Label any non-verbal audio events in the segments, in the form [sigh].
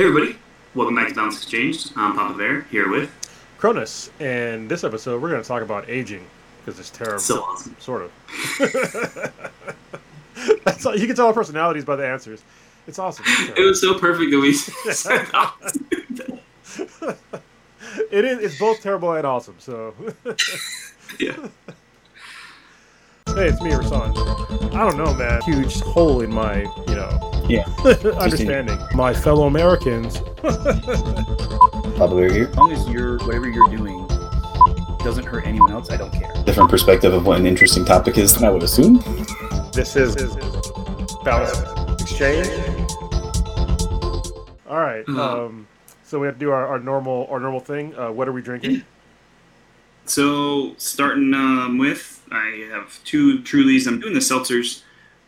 Hey everybody, welcome back to Balance Exchange. I'm Papa Bear here with Cronus, and this episode we're going to talk about aging because it's terrible. So awesome. Sort of. [laughs] That's all, you can tell our personalities by the answers. It's awesome. It's It was so perfect that we said [laughs] it is. It's both terrible and awesome. So, [laughs] yeah. hey, it's me, Rasan. I don't know, man. Huge hole in my, you know, Yeah. [laughs] understanding. My fellow Americans. [laughs] Papa here. As long as you're whatever you're doing doesn't hurt anyone else, I don't care. Different perspective of what an interesting topic is than I would assume. This is Balance Exchange. All right. Mhm. Um, so we have to do our, our normal our normal thing. Uh, what are we drinking? So starting um, with, I have two Trulies. I'm doing the seltzers.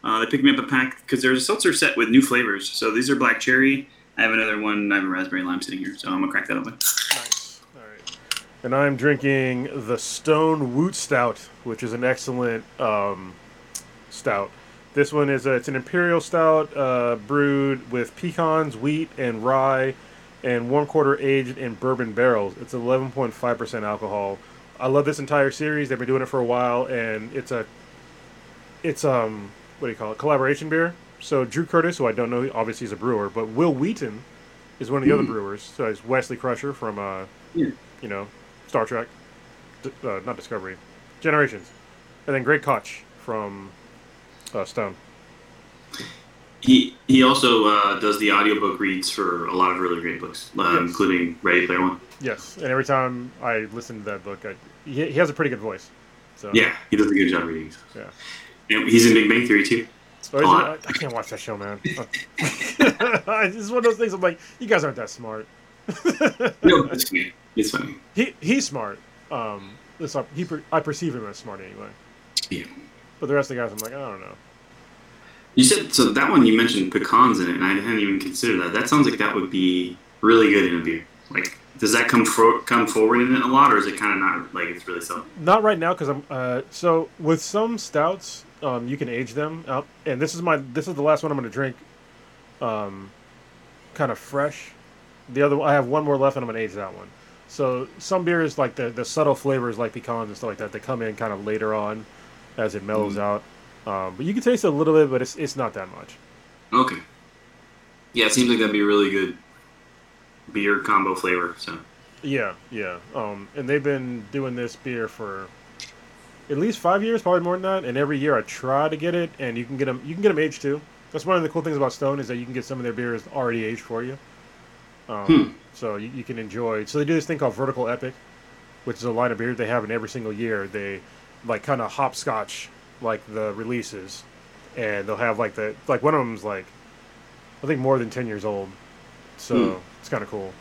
Uh, they picked me up a pack because there's a seltzer set with new flavors. So these are black cherry. I have another one. I have a raspberry lime sitting here, so I'm gonna crack that open. Nice. All right. And I'm drinking the Stone Woot Stout, which is an excellent um, stout. This one is a, it's an imperial stout uh, brewed with pecans, wheat, and rye, and one quarter aged in bourbon barrels. It's 11.5% alcohol. I love this entire series. They've been doing it for a while, and it's a it's um what do you call it collaboration beer. So Drew Curtis, who I don't know, obviously he's a brewer, but Wil Wheaton is one of the other brewers. So it's Wesley Crusher from uh, Yeah. you know Star Trek, D- uh, not Discovery, Generations, and then Greg Koch from uh, Stone. He he also uh, does the audiobook reads for a lot of really great books, uh, Yes. including Ready Player One. Yes, and every time I listen to that book, I, he, he has a pretty good voice. So Yeah, he does a good job reading. Yeah. He's in Big Bang Theory too. Uh, I, I can't watch that show, man. [laughs] it's one of those things. I'm like, you guys aren't that smart. [laughs] No, it's funny. It's funny. he he's smart. Um, this he I perceive him as smart anyway. Yeah. But the rest of the guys, I'm like, I don't know. You said so that one you mentioned pecans in it, and I hadn't even considered that. That sounds like that would be really good in a beer. Like, does that come for, come forward in it a lot, or is it kind of not like it's really so? Not right now because I'm. Uh, so with some stouts, um, you can age them out, and this is my this is the last one I'm going to drink. Um, kind of fresh. The other, I have one more left, and I'm going to age that one. So some beers like the the subtle flavors like pecans and stuff like that, they come in kind of later on, as it mellows Mm. out. Um, but you can taste a little bit, but it's it's not that much. Okay. Yeah, it seems like that'd be a really good beer combo flavor. So Yeah, yeah. Um, and they've been doing this beer for at least five years, probably more than that. And every year I try to get it, and you can get them. You can get them aged too. That's one of the cool things about Stone is that you can get some of their beers already aged for you. Um, Hmm. So you, you can enjoy. So they do this thing called Vertical Epic, which is a line of beer they have in every single year. They like kind of hopscotch like the releases, and they'll have like the like one of them's like I think more than ten years old. So Hmm. it's kind of cool.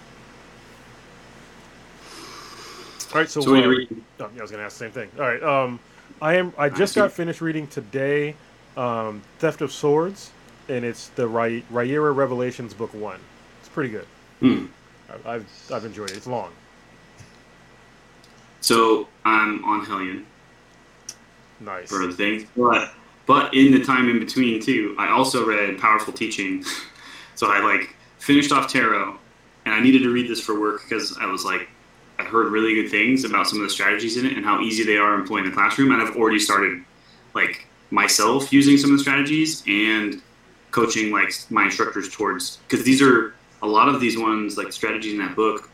All right, so, So what are you reading? oh, yeah, I was gonna ask the same thing. All right, um, I am. I just see. got finished reading today, um, Theft of Swords, and it's the Ry- Riyria Revelations book one. It's pretty good. Hmm. I- I've I've enjoyed it. It's long. So I'm on Hellion Nice. for the things, but but in the time in between too, I also read Powerful Teaching. [laughs] so I like finished off Tarot, and I needed to read this for work because I was like, I heard really good things about some of the strategies in it and how easy they are employing in the classroom, and I've already started like myself using some of the strategies and coaching like my instructors towards because these are a lot of these ones like strategies in that book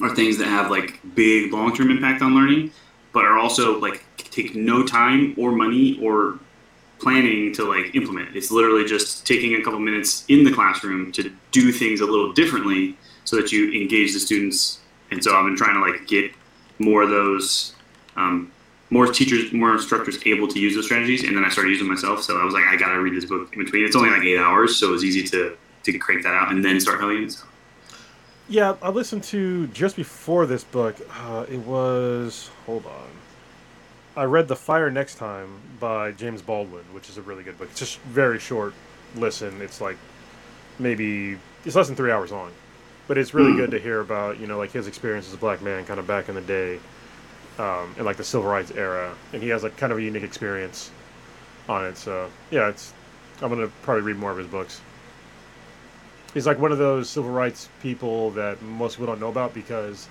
are things that have like big long-term impact on learning but are also like take no time or money or planning to like implement. It's literally just taking a couple minutes in the classroom to do things a little differently so that you engage the students. And so I've been trying to like get more of those, um, more teachers, more instructors able to use those strategies. And then I started using myself. So I was like, I gotta read this book in between. It's only like eight hours, so it was easy to to crank that out and then start Hellion. So. Yeah, I listened to just before this book. Uh, it was hold on. I read The Fire Next Time by James Baldwin, which is a really good book. It's just very short listen. It's like maybe it's less than three hours long, but it's really good to hear about you know like his experience as a black man, kind of back in the day, um, in like the civil rights era, and he has like kind of a unique experience on it. So yeah, it's I'm gonna probably read more of his books. he's like one of those civil rights people that most people don't know about because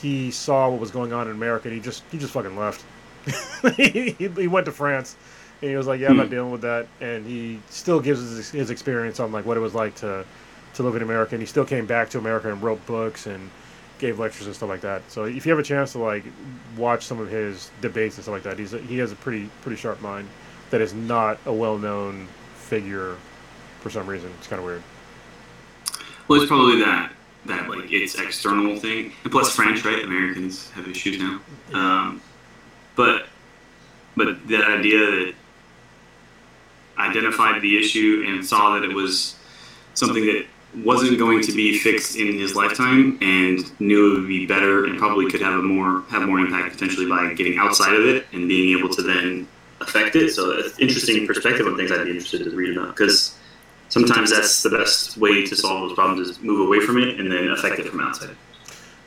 he saw what was going on in America and he just he just fucking left. [laughs] he, he went to France and he was like, "Yeah, I'm not Hmm. dealing with that." And he still gives his, his experience on like what it was like to to live in America. And he still came back to America and wrote books and gave lectures and stuff like that. So if you have a chance to like watch some of his debates and stuff like that, he's he has a pretty pretty sharp mind that is not a well known figure for some reason. It's kind of weird. Well, it's probably that that like it's external thing, and plus French, right? Americans have issues now. Um, but but that idea that identified the issue and saw that it was something that wasn't going to be fixed in his lifetime and knew it would be better and probably could have a more have more impact potentially by getting outside of it and being able to then affect it. So it's interesting perspective on things I'd be interested to read about because sometimes that's the best way to solve those problems is move away from it and then affect it from outside.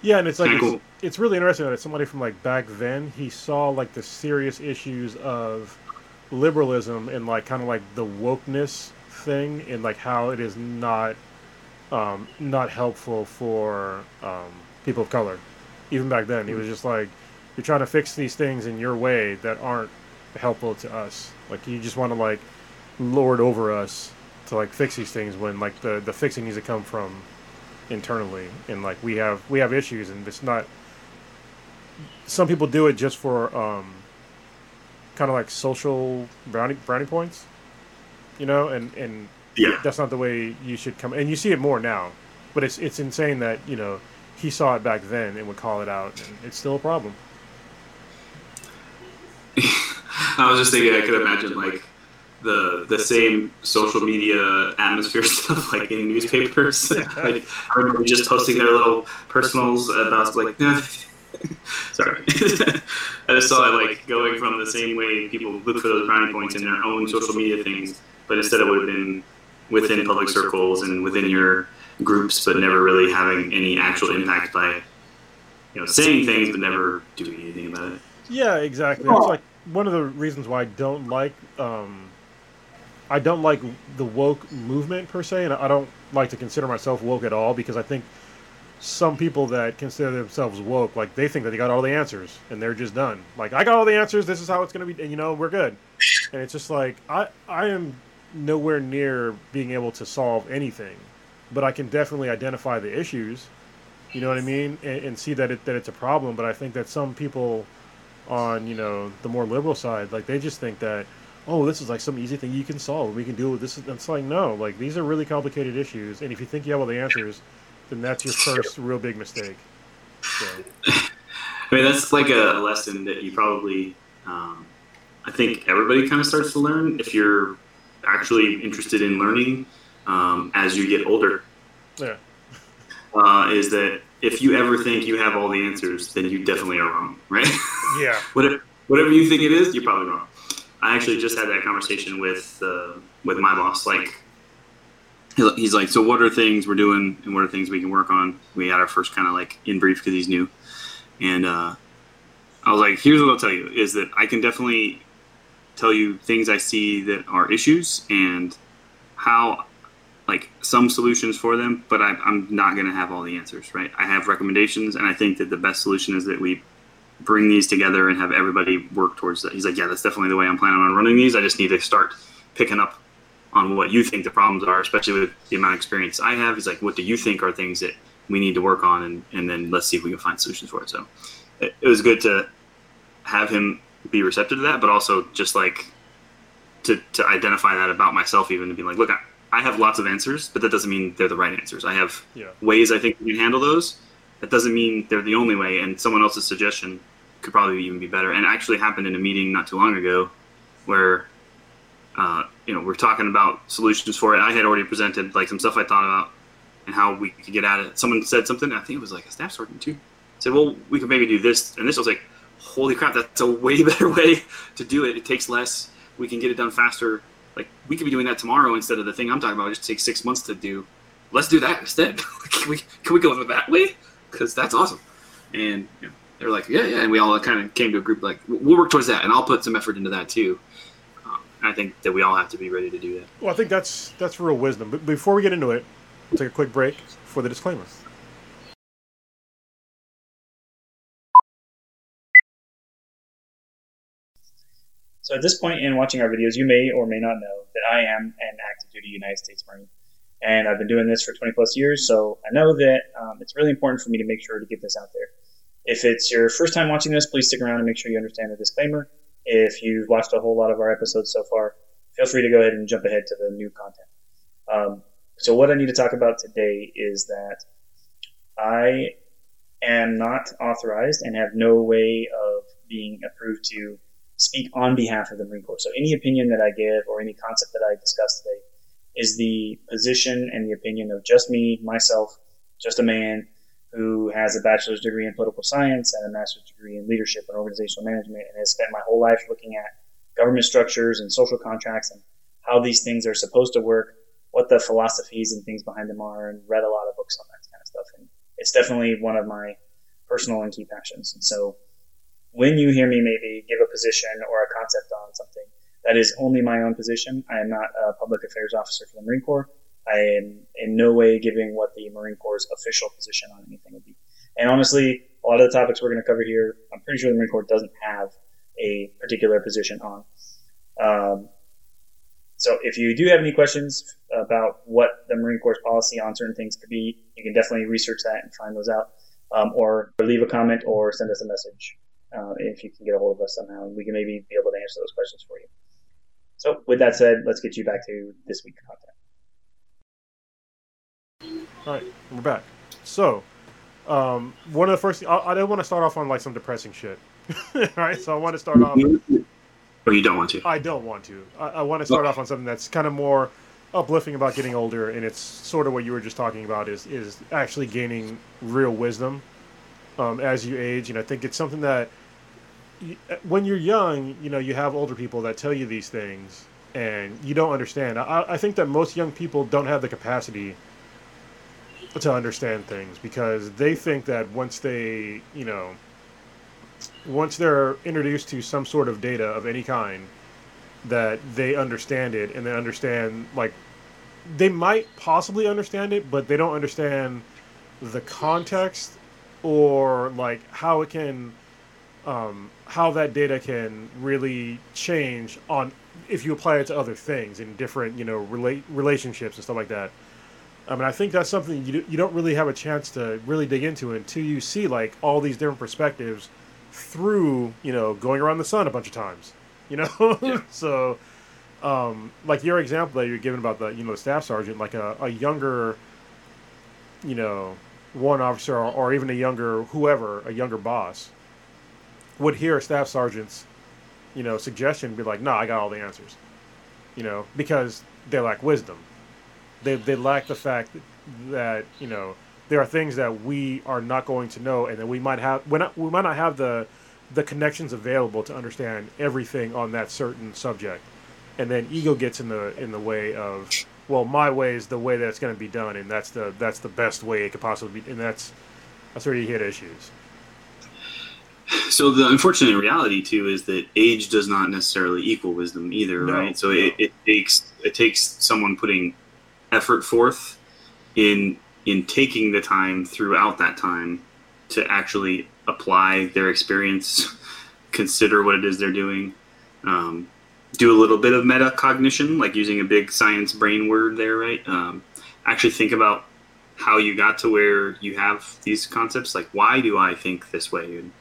Yeah, and it's like it's, cool. it's really interesting that somebody from like back then he saw like the serious issues of liberalism and like kind of like the wokeness thing and like how it is not um, not helpful for um, people of color. Even back then, he was just like, "You're trying to fix these things in your way that aren't helpful to us. Like you just want to like lord over us to like fix these things when like the the fixing needs to come from internally and like we have we have issues and it's not some people do it just for um kind of like social brownie brownie points you know and and Yeah. that's not the way you should come and you see it more now but it's it's insane that you know he saw it back then and would call it out and it's still a problem [laughs] I was just thinking I could imagine like the the same social media atmosphere [laughs] stuff like in newspapers. [laughs] like everybody just posting their little personals about like sorry. I just saw it like going from the same way people look for those brownie points in their own social media things, but instead it would have been within public circles and within your groups, but never really having any actual impact by you know saying things but never doing anything about it. Yeah, exactly. It's like one of the reasons why I don't like um, I don't like the woke movement per se, and I don't like to consider myself woke at all because I think some people that consider themselves woke, like they think that they got all the answers and they're just done. Like I got all the answers. This is how it's gonna be, and you know we're good. And it's just like I I am nowhere near being able to solve anything, but I can definitely identify the issues. You know what I mean, and, and see that it that it's a problem. But I think that some people on you know the more liberal side like they just think that oh this is like some easy thing you can solve we can deal with this it's like no like these are really complicated issues and if you think you have all the answers then that's your first real big mistake so I mean, that's like a lesson that you probably, um, I think everybody kind of starts to learn if you're actually interested in learning um, as you get older. yeah [laughs] Uh, is that if you ever think you have all the answers, then you definitely are wrong, right? [laughs] yeah whatever, whatever you think it is, you're probably wrong. I actually just had that conversation with uh, with my boss. Like, he's like, "So what are things we're doing, and what are things we can work on?" We had our first kind of like in brief because he's new, and uh, I was like, "Here's what I'll tell you: is that I can definitely tell you things I see that are issues and how." Like some solutions for them, but I, I'm not going to have all the answers, right? I have recommendations, and I think that the best solution is that we bring these together and have everybody work towards that. He's like, yeah, that's definitely the way I'm planning on running these. I just need to start picking up on what you think the problems are, especially with the amount of experience I have. He's like, what do you think are things that we need to work on, and, and then let's see if we can find solutions for it. So it, it was good to have him be receptive to that, but also just like to, to identify that about myself, even to be like, look, I, I have lots of answers, but that doesn't mean they're the right answers. I have yeah ways I think we can handle those. That doesn't mean they're the only way, and someone else's suggestion could probably even be better. And it actually happened in a meeting not too long ago, where uh, you know we're talking about solutions for it. I had already presented like some stuff I thought about and how we could get at it. Someone said something. I think it was like a staff sergeant too. Said, "Well, we could maybe do this and this." I was like, "Holy crap! That's a way [laughs] better way to do it. It takes less. We can get it done faster. Like we could be doing that tomorrow instead of the thing I'm talking about. It just takes six months to do. Let's do that instead. [laughs] can we can we go that way? Because that's awesome." And you know, they were like, "Yeah, yeah." And we all kind of came to a group like, "We'll work towards that," and I'll put some effort into that too. Um, I think that we all have to be ready to do that. well i think that's that's real wisdom but before we get into it we'll take a quick break for the disclaimer. So at this point in watching our videos, you may or may not know that I am an active duty United States Marine. And I've been doing this for 20 plus years, so I know that um, it's really important for me to make sure to get this out there. If it's your first time watching this, please stick around and make sure you understand the disclaimer. If you've watched a whole lot of our episodes so far, feel free to go ahead and jump ahead to the new content. Um, so what I need to talk about today is that I am not authorized and have no way of being approved to speak on behalf of the Marine Corps. So any opinion that I give or any concept that I discuss today is the position and the opinion of just me, myself, just a man who has a bachelor's degree in political science and a master's degree in leadership and organizational management and has spent my whole life looking at government structures and social contracts and how these things are supposed to work, what the philosophies and things behind them are, and read a lot of books on that kind of stuff. And it's definitely one of my personal and key passions. And so when you hear me maybe give a position or a concept on something, that is only my own position. I am not a public affairs officer for the Marine Corps. I am in no way giving what the Marine Corps' official position on anything would be. And honestly, a lot of the topics we're going to cover here, I'm pretty sure the Marine Corps doesn't have a particular position on. Um, so if you do have any questions about what the Marine Corps policy on certain things could be, you can definitely research that and find those out, um, or leave a comment or send us a message uh, if you can get a hold of us somehow, and we can maybe be able to answer those questions for you. So with that said, let's get you back to this week's content. All right, we're back. So, um, one of the first, I, I didn't want to start off on like some depressing shit. [laughs] All right, so I want to start off. Or you don't want to? I don't want to. I, I want to start off on something that's kind of more uplifting about getting older, and it's sort of what you were just talking about is is actually gaining real wisdom um, as you age, and I think it's something that y- when you're young, you know, you have older people that tell you these things, and you don't understand. I, I think that most young people don't have the capacity to understand things because they think that once they, you know, once they're introduced to some sort of data of any kind, that they understand it and they understand like they might possibly understand it, but they don't understand the context or like how it can um, how that data can really change on if you apply it to other things in different you know relate relationships and stuff like that. I mean, I think that's something you, you don't really have a chance to really dig into until you see like all these different perspectives through you know going around the sun a bunch of times, you know. Yeah. [laughs] so, um, like your example that you're giving about the you know the staff sergeant, like a, a younger, you know, one officer or, or even a younger whoever, a younger boss, would hear a staff sergeant's, you know, suggestion be like, "No, I got all the answers," you know, because they lack wisdom. They they lack the fact that, you know there are things that we are not going to know, and that we might have we not we might not have the the connections available to understand everything on that certain subject, and then ego gets in the in the way of well, my way is the way that's going to be done, and that's the that's the best way it could possibly be, and that's that's where you hit issues. So the unfortunate reality too is that age does not necessarily equal wisdom either, No, right? So no. it, it takes it takes someone putting effort forth in in taking the time throughout that time to actually apply their experience, [laughs] consider what it is they're doing, um, do a little bit of metacognition, like using a big science brain word there, right? Um, actually think about how you got to where you have these concepts. Like, why do I think this way? And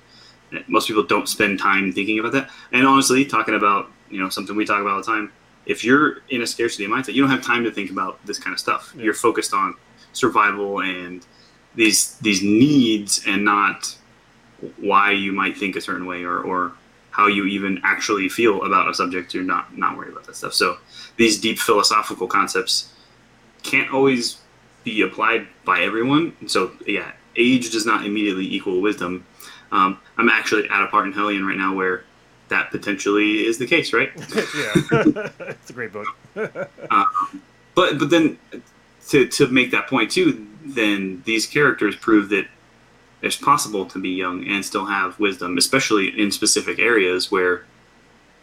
most people don't spend time thinking about that. And honestly, talking about you know something we talk about all the time. If you're in a scarcity mindset, you don't have time to think about this kind of stuff. Yeah. You're focused on survival and these these needs, and not why you might think a certain way or or how you even actually feel about a subject. You're not not worried about that stuff. So these deep philosophical concepts can't always be applied by everyone. So yeah, age does not immediately equal wisdom. Um, I'm actually at a part in Hellion right now where that potentially is the case, right? [laughs] yeah, it's a great book. [laughs] Um, but but then to to make that point too, then these characters prove that it's possible to be young and still have wisdom, especially in specific areas where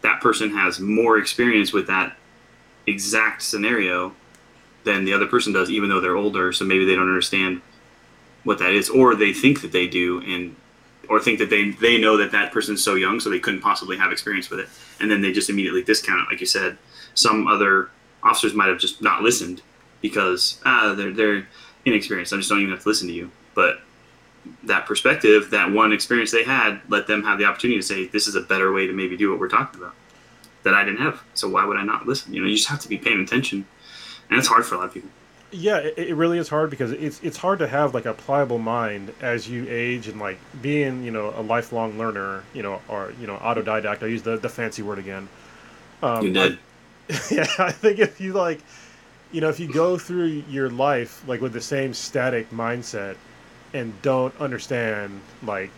that person has more experience with that exact scenario than the other person does, even though they're older. So maybe they don't understand what that is, or they think that they do, and or think that they they know that that person's so young, so they couldn't possibly have experience with it, and then they just immediately discount it. Like you said, some other officers might have just not listened because ah they're they're inexperienced. I just don't even have to listen to you. But that perspective, that one experience they had, let them have the opportunity to say, this is a better way to maybe do what we're talking about that I didn't have. So why would I not listen? You know, you just have to be paying attention, and it's hard for a lot of people. Yeah, it, it really is hard because it's it's hard to have like a pliable mind as you age and like being you know a lifelong learner, you know, or you know autodidact. I use the the fancy word again. Um, you did. I, [laughs] yeah, I think if you like, you know, if you go through your life like with the same static mindset and don't understand like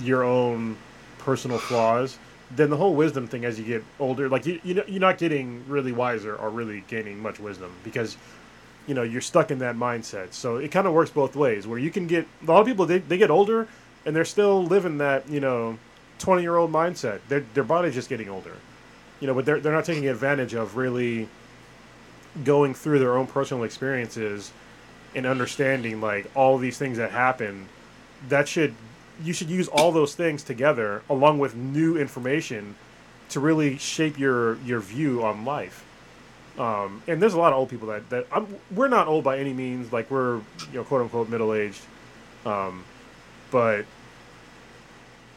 your own personal flaws, then the whole wisdom thing as you get older, like you you know you're not getting really wiser or really gaining much wisdom because you know you're stuck in that mindset. So it kind of works both ways where you can get a lot of people they, they get older and they're still living that you know 20 year old mindset. Their their body's just getting older, you know, but they're they're not taking advantage of really going through their own personal experiences and understanding like all these things that happen. That should you should use all those things together along with new information to really shape your your view on life. Um, and there's a lot of old people that that I'm, we're not old by any means, like we're you know quote unquote middle aged, um, but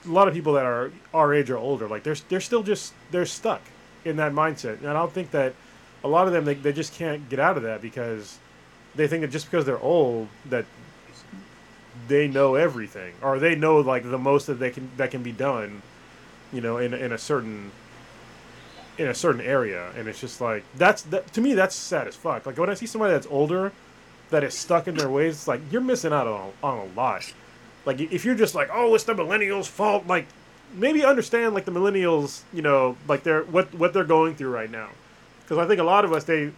a lot of people that are our age or older, like they're they're still just they're stuck in that mindset, and I don't think that a lot of them they, they just can't get out of that because they think that just because they're old that they know everything or they know like the most that they can that can be done, you know, in in a certain in a certain area, and it's just like that's that to me that's sad as fuck. Like when I see somebody that's older that is stuck in their ways, it's like you're missing out on on a lot. Like if you're just like, oh, it's the millennials' fault, like maybe understand like the millennials, you know, like they're what what they're going through right now, because I think a lot of us they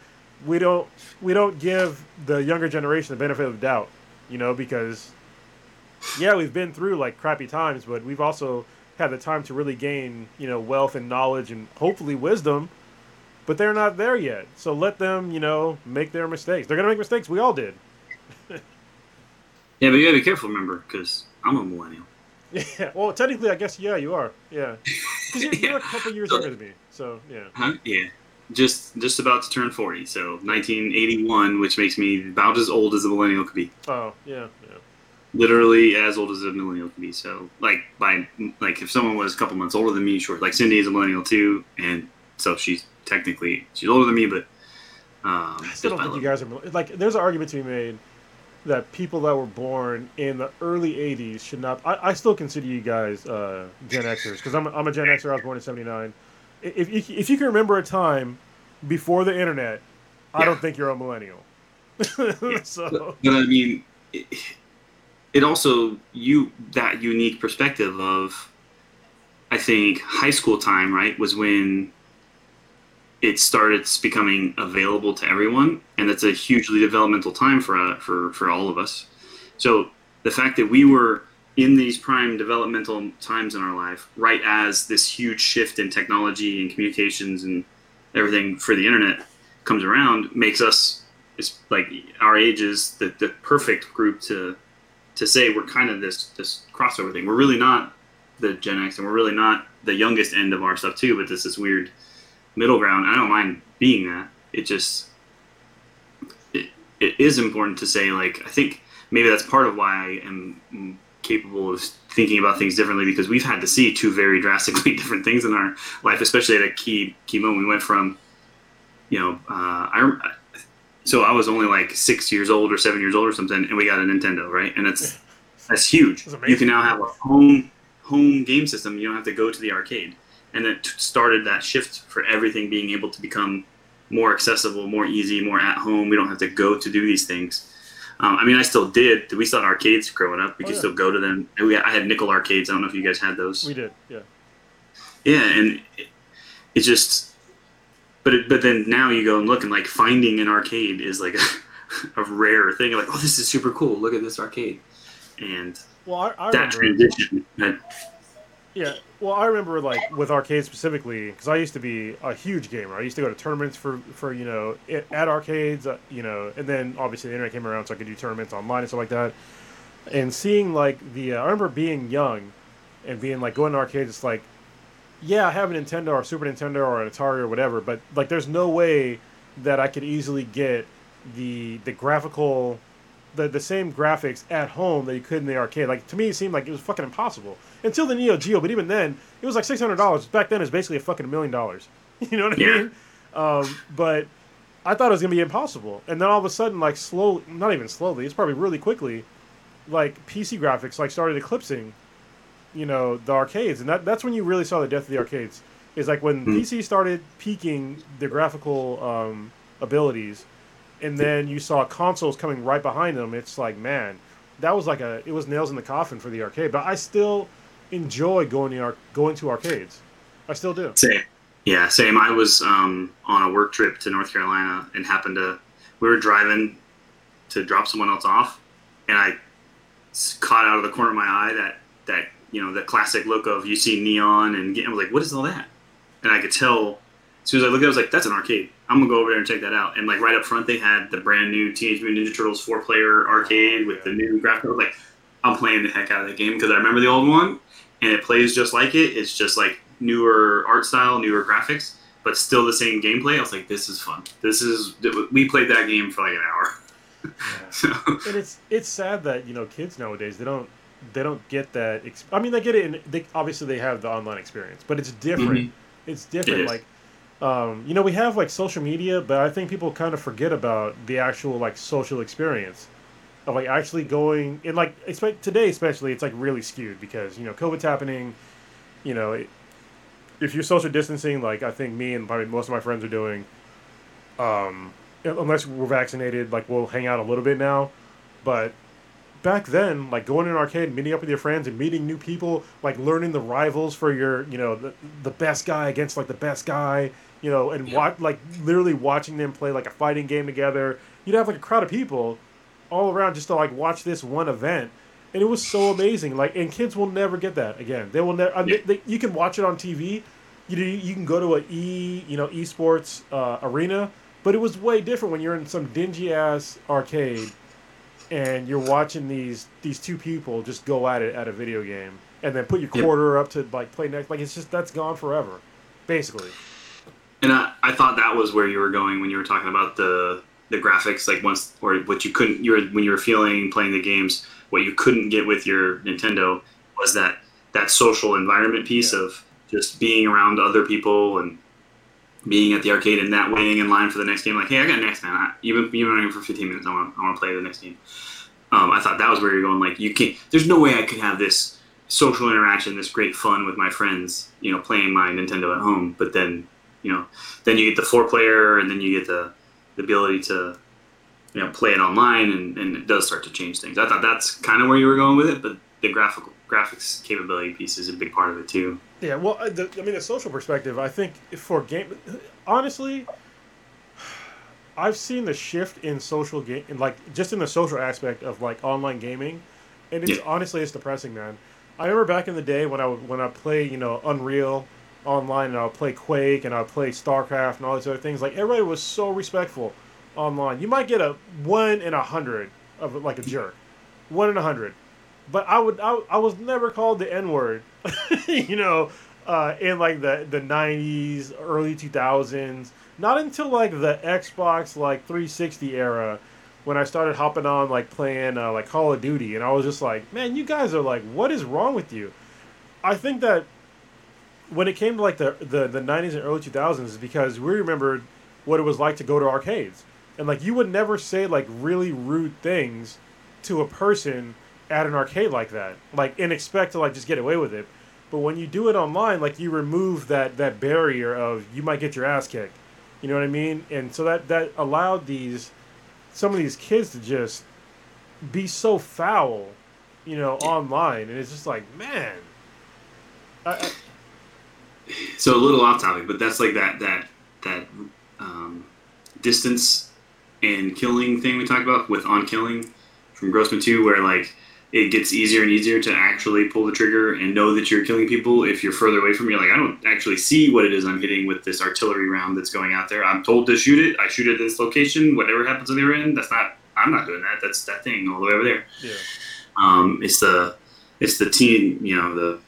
we don't we don't give the younger generation the benefit of the doubt, you know, because yeah, we've been through like crappy times, but we've also had the time to really gain, you know, wealth and knowledge and hopefully wisdom. But they're not there yet. So let them, you know, make their mistakes. They're gonna make mistakes. We all did. Yeah, but you gotta be careful, remember, because I'm a millennial. [laughs] Yeah. Well, technically, I guess yeah, you are. Yeah. Because you're, you're a [laughs] couple years younger than me. So yeah. Huh? Yeah. Just just about to turn 40, so 1981, which makes me about as old as a millennial could be. Oh yeah. Literally as old as a millennial could be. So like by like if someone was a couple months older than me, sure. like Cindy is a millennial too, and so she's technically she's older than me, but um, I still don't think you guys are like. There's an argument to be made that people that were born in the early '80s should not. I, I still consider you guys uh, Gen Xers because I'm, I'm a Gen Xer. I was born in '79. If, if if you can remember a time before the internet, I Yeah. don't think you're a millennial. [laughs] so But, but I mean, it, it also you that unique perspective of, I think high school time right was when it started becoming available to everyone, and that's a hugely developmental time for uh, for for all of us. So the fact that we were in these prime developmental times in our life, right as this huge shift in technology and communications and everything for the internet comes around, makes us it's like our age is the, the perfect group to to say we're kind of this this crossover thing. We're really not the Gen X, and we're really not the youngest end of our stuff too. But this this weird middle ground. I don't mind being that. It just it, it is important to say like I think maybe that's part of why I am capable of thinking about things differently because we've had to see two very drastically [laughs] different things in our life, especially at a key key moment. We went from you know uh, I so I was only like six years old or seven years old or something, and we got a Nintendo, right? And it's that's huge. That's You can now have a home home game system. You don't have to go to the arcade, and it started that shift for everything being able to become more accessible, more easy, more at home. We don't have to go to do these things. Um, I mean, I still did. We still had arcades growing up. We Oh, could yeah. still go to them. And we, I had nickel arcades. I don't know if you guys had those. we did. Yeah. Yeah, and it, it just, but it, but then now you go and look and like finding an arcade is like a, [laughs] a rare thing. You're like, oh, this is super cool. Look at this arcade, and Well, I, I that remember. transition. Yeah, well, I remember like with arcades specifically because I used to be a huge gamer. I used to go to tournaments for for you know at arcades, uh, you know, and then obviously the internet came around, so I could do tournaments online and stuff like that. And seeing like the, uh, I remember being young, and being like going to arcades. It's like, yeah, I have a Nintendo or Super Nintendo or an Atari or whatever, but like there's no way that I could easily get the the graphical the, the same graphics at home that you could in the arcade. Like to me, it seemed like it was fucking impossible until the Neo Geo. But even then, it was like six hundred dollars. Back then, it's basically a fucking million dollars. [laughs] You know what I Yeah. mean? Um, but I thought it was gonna be impossible, and then all of a sudden, like slowly, not even slowly, it's probably really quickly, like PC graphics like started eclipsing, you know, the arcades, and that that's when you really saw the death of the arcades. Is like when Hmm. PC started peaking the graphical um, abilities, and then you saw consoles coming right behind them. It's like, man, that was like a it was nails in the coffin for the arcade. But I still enjoy going to ar- going to arcades. I still do. Same. Yeah, same. I was um, on a work trip to North Carolina and happened to, we were driving to drop someone else off, and I caught out of the corner of my eye that that you know the classic look of you see neon and get, I was like, what is all that? And I could tell as soon as I looked, at it, I was like, that's an arcade. I'm gonna go over there and check that out. And like right up front, they had the brand new Teenage Mutant Ninja Turtles four player arcade with the new graphics. Like, I'm playing the heck out of that game because I remember the old one, and it plays just like it. It's just like newer art style, newer graphics, but still the same gameplay. I was like, this is fun. This is we played that game for like an hour. [laughs] So, and it's it's sad that you know kids nowadays they don't they don't get that. Ex- I mean, they get it. In, they obviously they have the online experience, but it's different. It's different. It like, um, you know, we have like social media, but I think people kind of forget about the actual like social experience of like actually going and like expect today especially it's like really skewed because you know COVID's happening. You know, it, if you're social distancing, like I think me and probably most of my friends are doing, um, unless we're vaccinated, like we'll hang out a little bit now. But back then, like going to an arcade, meeting up with your friends, and meeting new people, like learning the rivals for your, you know, the, the best guy against like the best guy, you know, and Yeah. watch like literally watching them play like a fighting game together. You'd have like a crowd of people all around just to like watch this one event. And it was so amazing. Like, and kids will never get that again. They will never. I mean, they, you can watch it on TV. You you can go to a e you know esports uh, arena, but it was way different when you're in some dingy ass arcade, and you're watching these these two people just go at it at a video game, and then put your quarter up to like play next. Like it's just that's gone forever, basically. and I, I thought that was where you were going when you were talking about the the graphics, like once or what you couldn't you were when you were feeling playing the games, what you couldn't get with your Nintendo was that that social environment piece Yeah. of just being around other people and being at the arcade and not waiting in line for the next game. Like, hey, I got next man. you've been running for 15 minutes, I want I want to play the next game. Um, I thought that was where you're going. Like, you can't. There's no way I could have this social interaction, this great fun with my friends. You know, playing my Nintendo at home. But then, you know, then you get the four player, and then you get the the ability to you know play it online, and, and it does start to change things. I thought that's kind of where you were going with it, but the graphical graphics capability piece is a big part of it too. Yeah, well, uh, the, I mean, the social perspective. I think for game, honestly, I've seen the shift in social game, like just in the social aspect of like online gaming, and it's Yeah. honestly it's depressing, man. I remember back in the day when I would when I play you know Unreal online and I'll play Quake and I'll play StarCraft and all these other things. Like everybody was so respectful online. You might get a one in a hundred of like a jerk, one in a hundred, but I would I, I was never called the N word, [laughs] you know, uh, in like the the '90s, early 2000s. Not until like the Xbox like 360 era, when I started hopping on like playing uh, like Call of Duty, and I was just like, man, you guys are like, what is wrong with you? I think that when it came to like the the, the 90s and early 2000s, is because we remembered what it was like to go to arcades, and like you would never say like really rude things to a person at an arcade like that, like and expect to like just get away with it. But when you do it online, like you remove that that barrier of you might get your ass kicked. You know what I mean? And so that that allowed these some of these kids to just be so foul, you know, online, and it's just like, man. I, I, So a little off topic, but that's like that that that um, distance and killing thing we talked about with on killing from Grossman 2, where like it gets easier and easier to actually pull the trigger and know that you're killing people if you're further away from you. Like I don't actually see what it is I'm hitting with this artillery round that's going out there. I'm told to shoot it. I shoot it at this location. Whatever happens on the other end, that's not. I'm not doing that. That's that thing all the way over there. Yeah. Um, it's the it's the team. You know the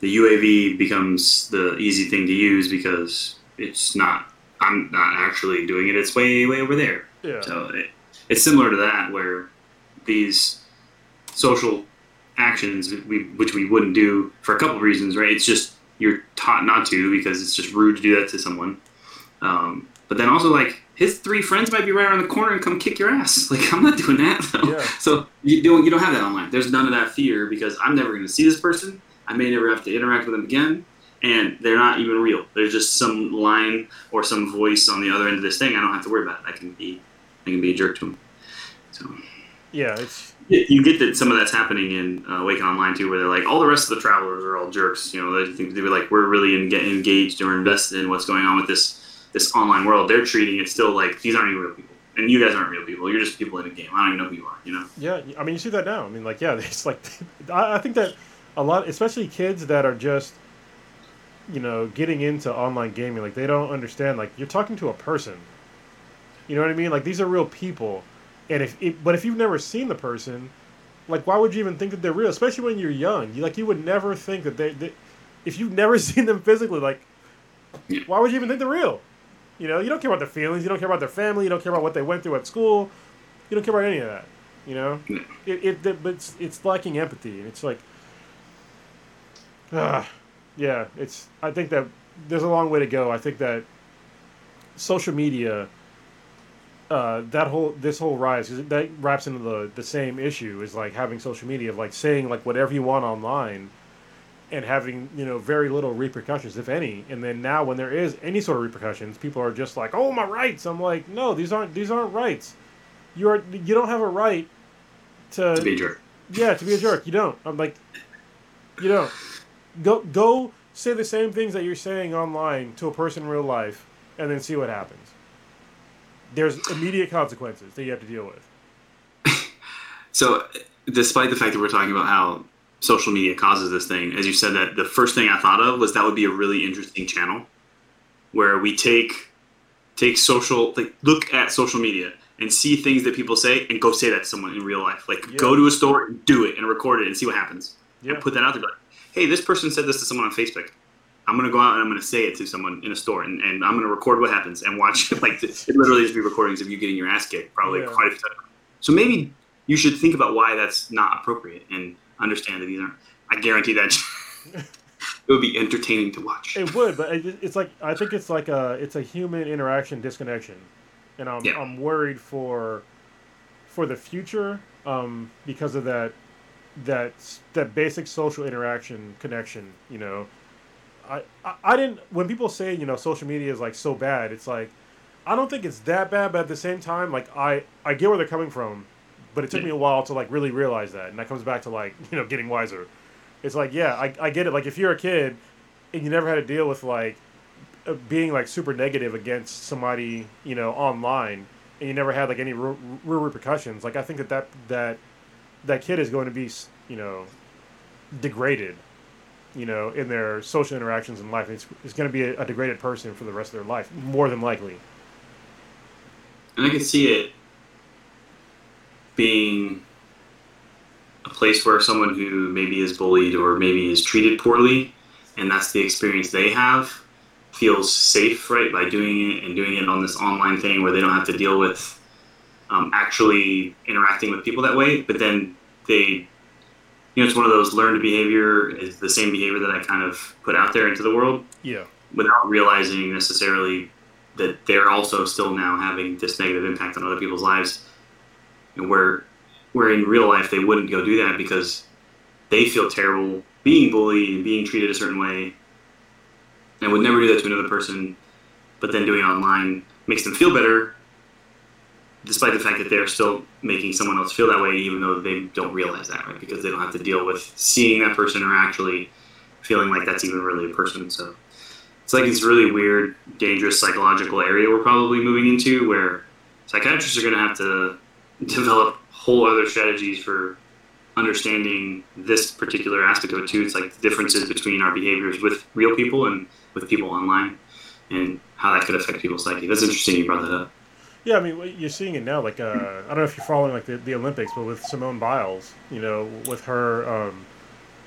the UAV becomes the easy thing to use because it's not. I'm not actually doing it. It's way way over there. Yeah. So it, it's similar to that, where these social actions, we, which we wouldn't do for a couple of reasons, right? It's just you're taught not to because it's just rude to do that to someone. Um, but then also, like his three friends might be right around the corner and come kick your ass. [laughs] Like I'm not doing that. Though. Yeah. So you don't you don't have that online. There's none of that fear because I'm never going to see this person. I may never have to interact with them again. And they're not even real. There's just some line or some voice on the other end of this thing. I don't have to worry about it. I can be, I can be a jerk to them. So Yeah. It's you get that some of that's happening in uh, Online too, where they're like, all the rest of the travelers are all jerks. You know, they think they be like, we're really get engaged or invested in what's going on with this this online world. They're treating it still like these aren't even real people, and you guys aren't real people. You're just people in a game. I don't even know who you are. You know? Yeah, I mean, you see that now. I mean, like, yeah, [laughs] it's like, I, I think that a lot, especially kids that are just, you know, getting into online gaming, like, they don't understand, like, you're talking to a person. You know what I mean? Like, these are real people. And if, it, but if you've never seen the person, like, why would you even think that they're real? Especially when you're young. You, like, you would never think that they, they if you've never [laughs] seen them physically, like, why would you even think they're real? You know, you don't care about their feelings, you don't care about their family, you don't care about what they went through at school, you don't care about any of that. You know, it, it, it but it's, it's lacking empathy, and it's like, ah, yeah, it's. I think that there's a long way to go. I think that social media, uh, that whole this whole rise, 'cause that wraps into the the same issue is like having social media of like saying like whatever you want online, and having you know very little repercussions if any. And then now when there is any sort of repercussions, people are just like, oh my rights. I'm like, no, these aren't these aren't rights. You are you don't have a right to To be a jerk. yeah, to be a jerk. You don't. I'm like, you don't. Go go say the same things that you're saying online to a person in real life, and then see what happens. There's immediate consequences that you have to deal with. So, despite the fact that we're talking about how social media causes this thing, as you said, that the first thing I thought of was that would be a really interesting channel where we take take social like look at social media and see things that people say and go say that to someone in real life. Like Yeah. go to a store and do it and record it and see what happens. Yeah. And put that out there. Like, hey, this person said this to someone on Facebook. I'm gonna go out and I'm gonna say it to someone in a store and, and I'm gonna record what happens and watch [laughs] like it literally just be recordings of you getting your ass kicked probably Yeah. quite a few times. So maybe you should think about why that's not appropriate and understand that these aren't. I guarantee that [laughs] it would be entertaining to watch. It would, but it's like I think it's like a it's a human interaction disconnection, and I'm Yeah. I'm worried for for the future um, because of that that that basic social interaction connection. You know, I, I I didn't when people say you know social media is like so bad. It's like I don't think it's that bad, but at the same time, like I I get where they're coming from, but it took Yeah. me a while to like really realize that, and that comes back to like [laughs] you know getting wiser. It's like yeah, I, I get it. Like if you're a kid and you never had to deal with like uh, being like super negative against somebody you know online and you never had like any real, real repercussions like i think that that that that kid is going to be you know degraded you know in their social interactions in life it's, it's going to be a, a degraded person for the rest of their life more than likely And I can see it being a place where someone who maybe is bullied or maybe is treated poorly, and that's the experience they have, feels safe, right, by doing it and doing it on this online thing where they don't have to deal with um, actually interacting with people that way. But then they, you know, it's one of those learned behavior is the same behavior that I kind of put out there into the world yeah without realizing necessarily that they're also still now having this negative impact on other people's lives. And where, where in real life they wouldn't go do that because they feel terrible being bullied and being treated a certain way, and would never do that to another person. But then doing it online makes them feel better, despite the fact that they're still making someone else feel that way, even though they don't realize that, right? Because they don't have to deal with seeing that person or actually feeling like that's even really a person. So it's like this really weird, dangerous psychological area we're probably moving into where psychiatrists are going to have to [laughs] develop whole other strategies for understanding this particular aspect of it too. It's like the differences between our behaviors with real people and with people online, and how that could affect people's psyche. That's interesting. You brought that up. Yeah, I mean, you're seeing it now. Like, uh, I don't know if you're following like the, the Olympics, but with Simone Biles, you know, with her um,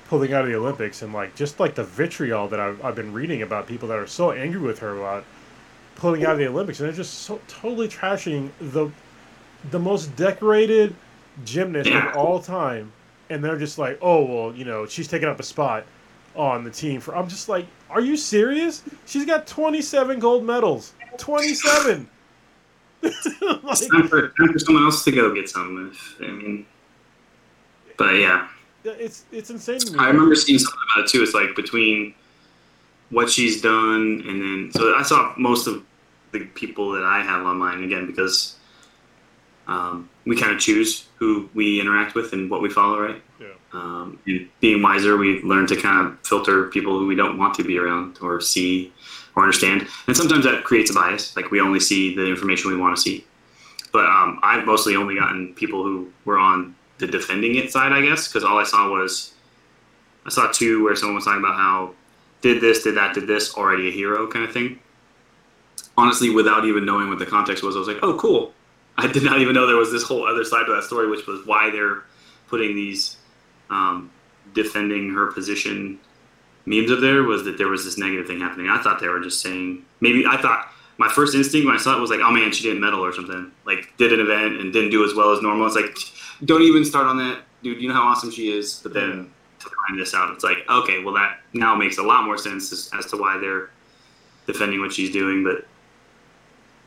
pulling out of the Olympics, and like just like the vitriol that I've, I've been reading about people that are so angry with her about pulling out of the Olympics, and they're just so totally trashing the the most decorated gymnast of [coughs] all time, and they're just like, oh well, you know, she's taking up a spot on the team for. I'm just like, are you serious? She's got 27 gold medals. 27. Like, It's time for, time for someone else to go get some. If, I mean, but yeah, it's it's insane to me. I remember seeing something about it too. It's like between what she's done and then so I saw most of the people that I have online again because um, we kind of choose who we interact with and what we follow, right? Yeah. Um, and being wiser, we learn to kind of filter people who we don't want to be around or see or understand. And sometimes that creates a bias. Like we only see the information we want to see. But um, I've mostly only gotten people who were on the defending it side, I guess, because all I saw was I saw two where someone was talking about how did this, did that, did this, already a hero kind of thing. Honestly, without even knowing what the context was, I was like, oh, cool. I did not even know there was this whole other side to that story, which was why they're putting these um, defending her position memes up there was that there was this negative thing happening. I thought they were just saying maybe I thought my first instinct when I saw it was like, oh man, she didn't medal or something. Like did an event and didn't do as well as normal. It's like, don't even start on that, dude. You know how awesome she is. But then to find this out, it's like, okay, well that now makes a lot more sense as, as to why they're defending what she's doing. But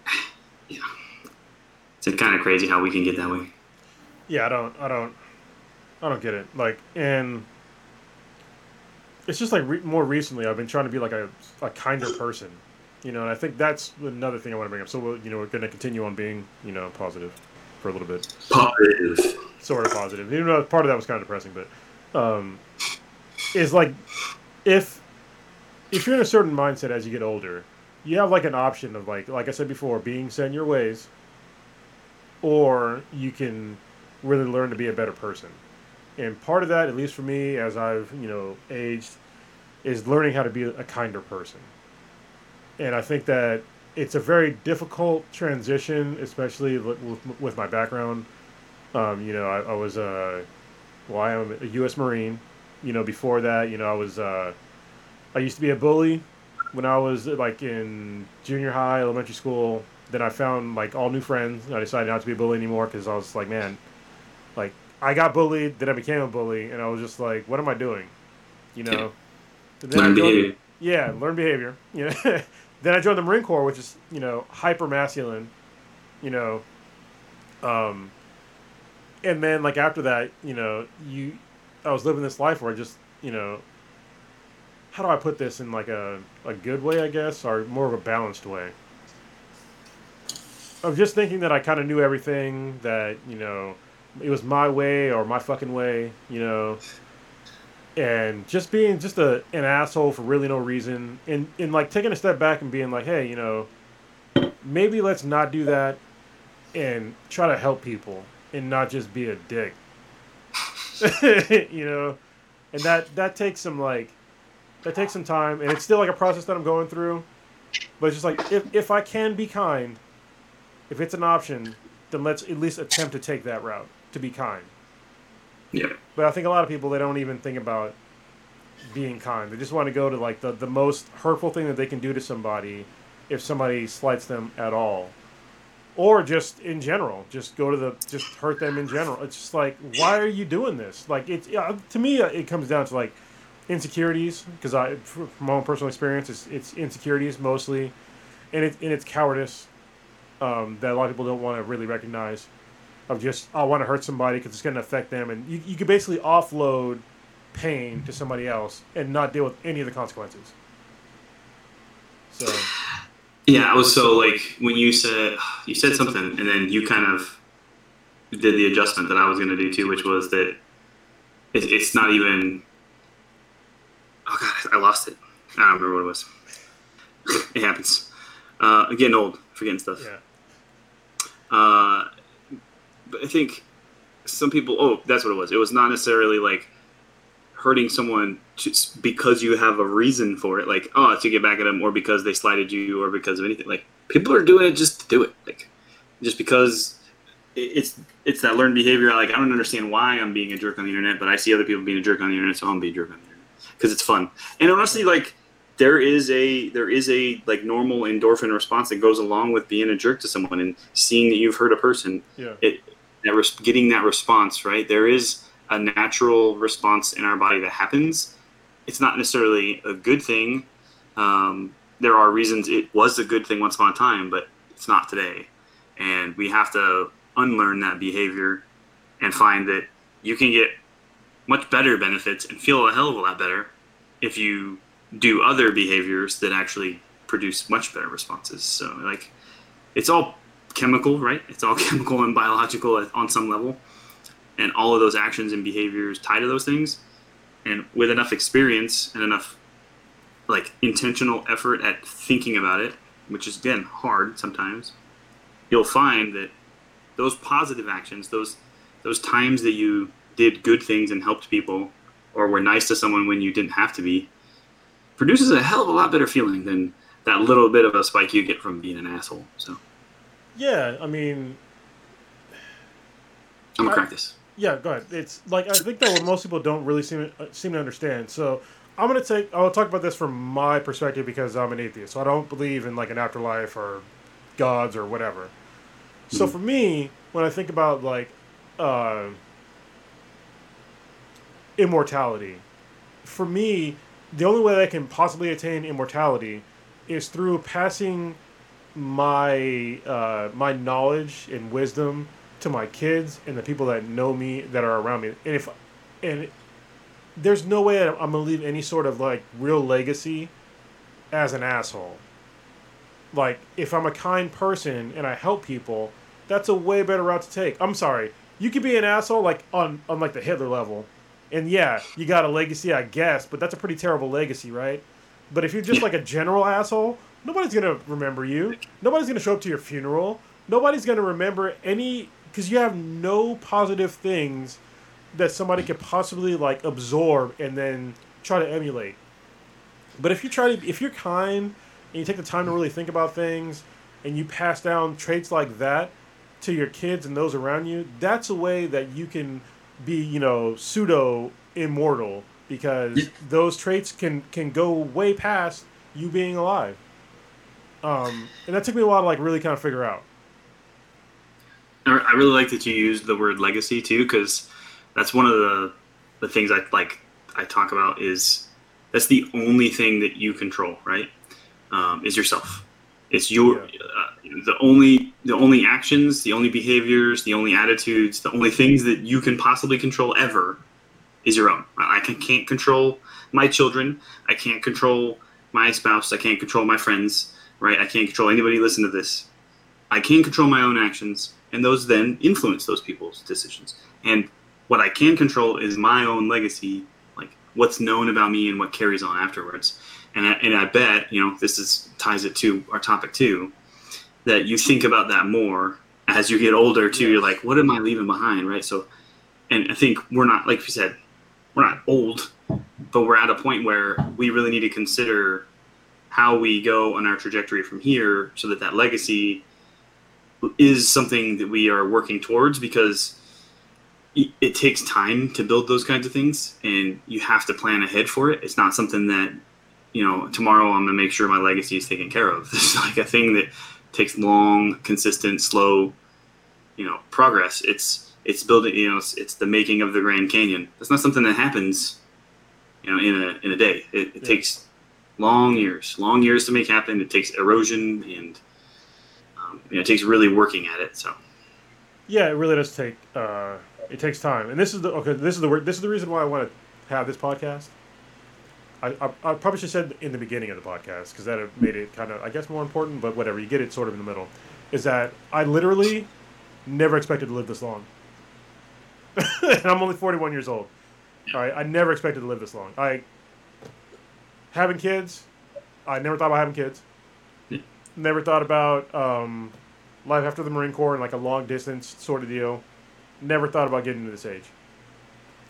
[sighs] yeah, it's kind of crazy how we can get that way. Yeah, I don't, I don't, I don't get it. Like, and it's just like re- more recently, I've been trying to be like a, a kinder person, you know. And I think that's another thing I want to bring up. So, we'll, you know, we're going to continue on being, you know, positive for a little bit, Positive. sort of positive. Even though part of that was kind of depressing, but um, is like if if you're in a certain mindset as you get older, you have like an option of like, like I said before, being set in your ways, or you can really learn to be a better person. And part of that, at least for me, as I've you know aged, is learning how to be a kinder person. And I think that it's a very difficult transition, especially with, with, my background. Um, you know, I, I was uh, well, I am a U.S. Marine. You know, before that, you know, I was uh, I used to be a bully when I was like in junior high, elementary school. Then I found like all new friends. I decided not to be a bully anymore because I was like, man, like I got bullied, then I became a bully, and I was just like, what am I doing? You know. Then Learn joined- behavior. yeah, learn behavior. [laughs] You know, then I joined the Marine Corps, which is you know hyper masculine. You know, um, and then like after that, you know, you, I was living this life where I just you know, how do I put this in like a a good way, I guess, or more of a balanced way. I'm just thinking that I kind of knew everything that you know, it was my way or my fucking way, you know? And just being just a an asshole for really no reason and and like taking a step back and being like hey you know maybe let's not do that and try to help people and not just be a dick. [laughs] You know? And that that takes some like that takes some time and it's still like a process that i'm going through but it's just like if, if i can be kind if it's an option then let's at least attempt to take that route to be kind Yeah. but I think a lot of people they don't even think about being kind. They just want to go to like the, the most hurtful thing that they can do to somebody if somebody slights them at all. Or just in general, just go to the just hurt them in general. It's just like why are you doing this? Like it's yeah, to me uh, it comes down to like insecurities because I from my own personal experience it's, it's insecurities mostly and it and it's cowardice um, that a lot of people don't want to really recognize of just I want to hurt somebody because it's going to affect them, and you you could basically offload pain to somebody else and not deal with any of the consequences. So Yeah, I was so like when you said you said something, and then you kind of did the adjustment that I was going to do too, which was that it, it's not even. Oh god, I lost it. I don't remember what it was. It happens. Uh, getting old, forgetting stuff. yeah, Uh, I think some people. Oh, that's what it was. It was not necessarily like hurting someone just because you have a reason for it, like oh to get back at them, or because they slighted you, or because of anything. Like people are doing it just to do it, like just because it's it's that learned behavior. Like I don't understand why I'm being a jerk on the internet, but I see other people being a jerk on the internet, so I'm being a jerk on the internet because it's fun. And honestly, like there is a there is a like normal endorphin response that goes along with being a jerk to someone and seeing that you've hurt a person. Yeah. It that getting that response right there is a natural response in our body that happens. It's not necessarily a good thing. Um, there are reasons it was a good thing once upon a time, but it's not today. And we have to unlearn that behavior and find that you can get much better benefits and feel a hell of a lot better if you do other behaviors that actually produce much better responses. So, like, it's all chemical, right? It's all [laughs] chemical and biological on some level. And all of those actions and behaviors tie to those things. And with enough experience and enough, like, intentional effort at thinking about it, which is, again, hard sometimes, you'll find that those positive actions, those those times that you did good things and helped people or were nice to someone when you didn't have to be, produces a hell of a lot better feeling than that little bit of a spike you get from being an asshole. So Yeah, I mean, I'm gonna crack this. yeah. Go ahead. It's like I think that what most people don't really seem uh, seem to understand. So I'm gonna take. I'll talk about this from my perspective because I'm an atheist. So I don't believe in like an afterlife or gods or whatever. So for me, when I think about like uh, immortality, for me, the only way that I can possibly attain immortality is through passing my uh, my knowledge and wisdom to my kids and the people that know me that are around me. And if and there's no way I'm gonna leave any sort of like real legacy as an asshole. Like if I'm a kind person and I help people, that's a way better route to take. I'm sorry, you could be an asshole like on on like the Hitler level, and yeah, you got a legacy, I guess, but that's a pretty terrible legacy, right? But if you're just like a general asshole, nobody's gonna remember you. Nobody's gonna show up to your funeral. Nobody's gonna remember any because you have no positive things that somebody could possibly like absorb and then try to emulate. But if you try to, if you're kind and you take the time to really think about things, and you pass down traits like that to your kids and those around you, that's a way that you can be, you know, pseudo immortal because those traits can can go way past you being alive. Um, and that took me a while to like really kind of figure out. I I really like that you used the word legacy too, because that's one of the the things I like. I talk about is that's the only thing that you control, right? Um, is yourself. It's your uh, the only the only actions, the only behaviors, the only attitudes, the only things that you can possibly control ever is your own. I I can't control my children. I can't control my spouse. I can't control my friends. Right? I can't control anybody listen to this. I can control my own actions, and those then influence those people's decisions. And what I can control is my own legacy, like what's known about me and what carries on afterwards. And I, and I bet you know this is ties it to our topic too, that you think about that more as you get older too. You're like, what am I leaving behind, right? So, and I think we're not like you said, we're not old, but we're at a point where we really need to consider how we go on our trajectory from here, so that that legacy is something that we are working towards because it, takes time to build those kinds of things and you have to plan ahead for it. It's not something that you know tomorrow i'm going to make sure my legacy is taken care of. [laughs] It's like a thing that takes long consistent slow you know progress. It's it's building you know it's, it's the making of the grand canyon. That's not something that happens you know in a in a day. It, it Yeah. takes long years long years to make happen it takes erosion and um, you know, it takes really working at it so Yeah, it really does take. Uh, it takes time, and this is the okay. This is the this is the reason why I want to have this podcast. I, I, I probably should have said in the beginning of the podcast because that made it kind of I guess more important, but whatever. You get it sort of in the middle. Is that I literally never expected to live this long, [laughs] and I'm only 41 years old. All right, I never expected to live this long. I having kids. I never thought about having kids. Never thought about um, life after the Marine Corps and like a long distance sort of deal. Never thought about getting to this age.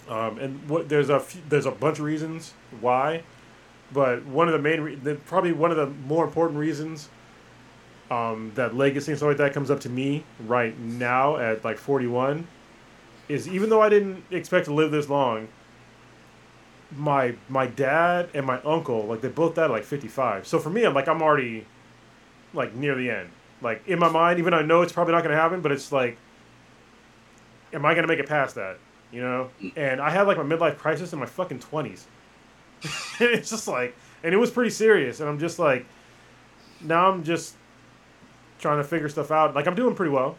Um, and what there's a few, there's a bunch of reasons why, but one of the main re- the, probably one of the more important reasons um, that legacy and stuff like that comes up to me right now at like 41 is even though I didn't expect to live this long, my my dad and my uncle like they both died at like 55. So for me, I'm like I'm already like near the end. Like in my mind, even I know it's probably not going to happen, but it's like, am I going to make it past that? You know? And I had like my midlife crisis in my fucking 20s. [laughs] it's just like, and it was pretty serious. And I'm just like, now I'm just trying to figure stuff out. Like I'm doing pretty well,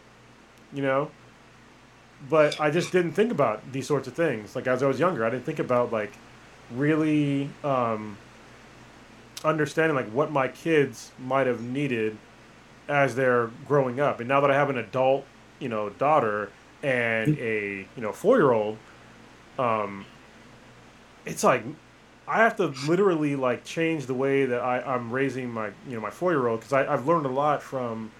you know? But I just didn't think about these sorts of things. Like as I was younger, I didn't think about like really um, understanding like what my kids might have needed as they're growing up. And now that I have an adult, you know, daughter and a you know four year old, um, it's like I have to literally like change the way that I, I'm raising my you know my four year old because I've learned a lot from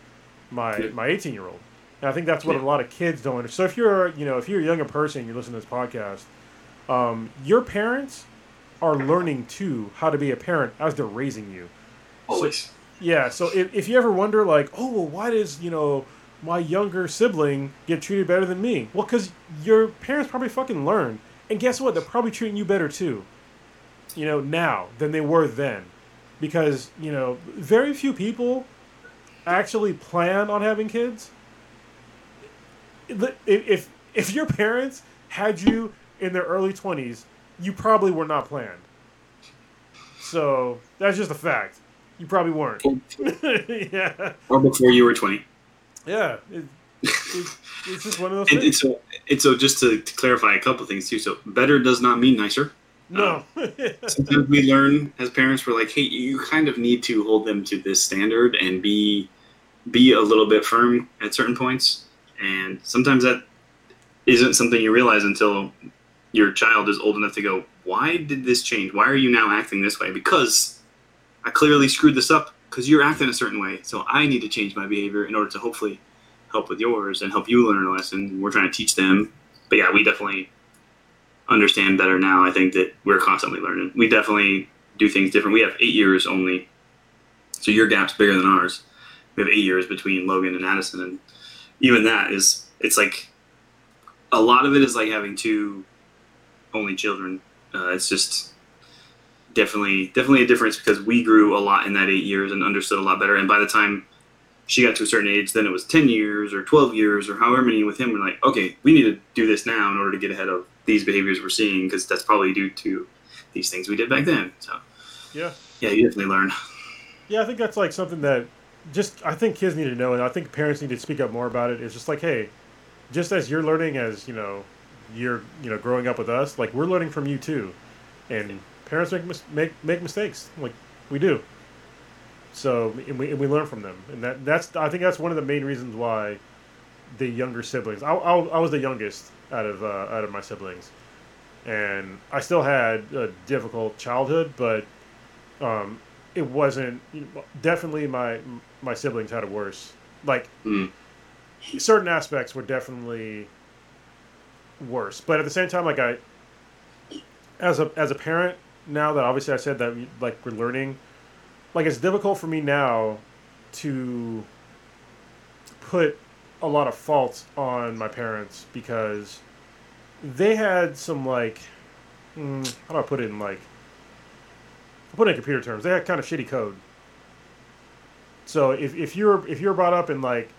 my Yeah. my 18 year old. And I think that's what Yeah. a lot of kids don't understand. So if you're you know if you're a younger person, you're listening to this podcast, um, your parents are learning too how to be a parent as they're raising you. Always. Yeah, so if, if you ever wonder, like, oh, well, why does, you know, my younger sibling get treated better than me? Well, because your parents probably fucking learned. And guess what? They're probably treating you better too, you know, now than they were then. Because, you know, very few people actually plan on having kids. If, if, if your parents had you in their early 20s, you probably were not planned. So that's just a fact. You probably weren't. [laughs] yeah, Or before you were 20. yeah. It, it, it's just one of those And, and things. so, and so just to, to clarify a couple things too. So better does not mean nicer. No. Um, [laughs] sometimes we learn as parents, we're like, hey, you kind of need to hold them to this standard and be be a little bit firm at certain points. And sometimes that isn't something you realize until your child is old enough to go, why did this change? Why are you now acting this way? Because I clearly screwed this up because you're acting a certain way. So I need to change my behavior in order to hopefully help with yours and help you learn a lesson. We're trying to teach them. But yeah, we definitely understand better now. I think that we're constantly learning. We definitely do things different. We have eight years only, so your gap's bigger than ours. We have eight years between Logan and Addison, and even that is it's like a lot of it is like having two only children. Uh, it's just definitely definitely a difference because we grew a lot in that eight years and understood a lot better. And by the time she got to a certain age, then it was ten years or twelve years or however many with him. We're like, okay, we need to do this now in order to get ahead of these behaviors we're seeing because that's probably due to these things we did back then. So yeah. yeah, you definitely learn. Yeah, I think that's like something that just I think kids need to know, and I think parents need to speak up more about it. It's just like, hey, just as you're learning, as you know, you're you know growing up with us, like we're learning from you too, and parents make mis- make make mistakes, like we do. So and we, and we learn from them, and that that's I think that's one of the main reasons why the younger siblings. I, I, I was the youngest out of uh, out of my siblings, and I still had a difficult childhood, but um, it wasn't definitely my my siblings had it worse. Like Mm. certain aspects were definitely worse, but at the same time, like I, as a as a parent now that obviously I said that like we're learning, like it's difficult for me now to put a lot of faults on my parents because they had some like mm, how do I put it in like I'll put it in computer terms. They had kind of shitty code. So if, if you're if you're brought up in like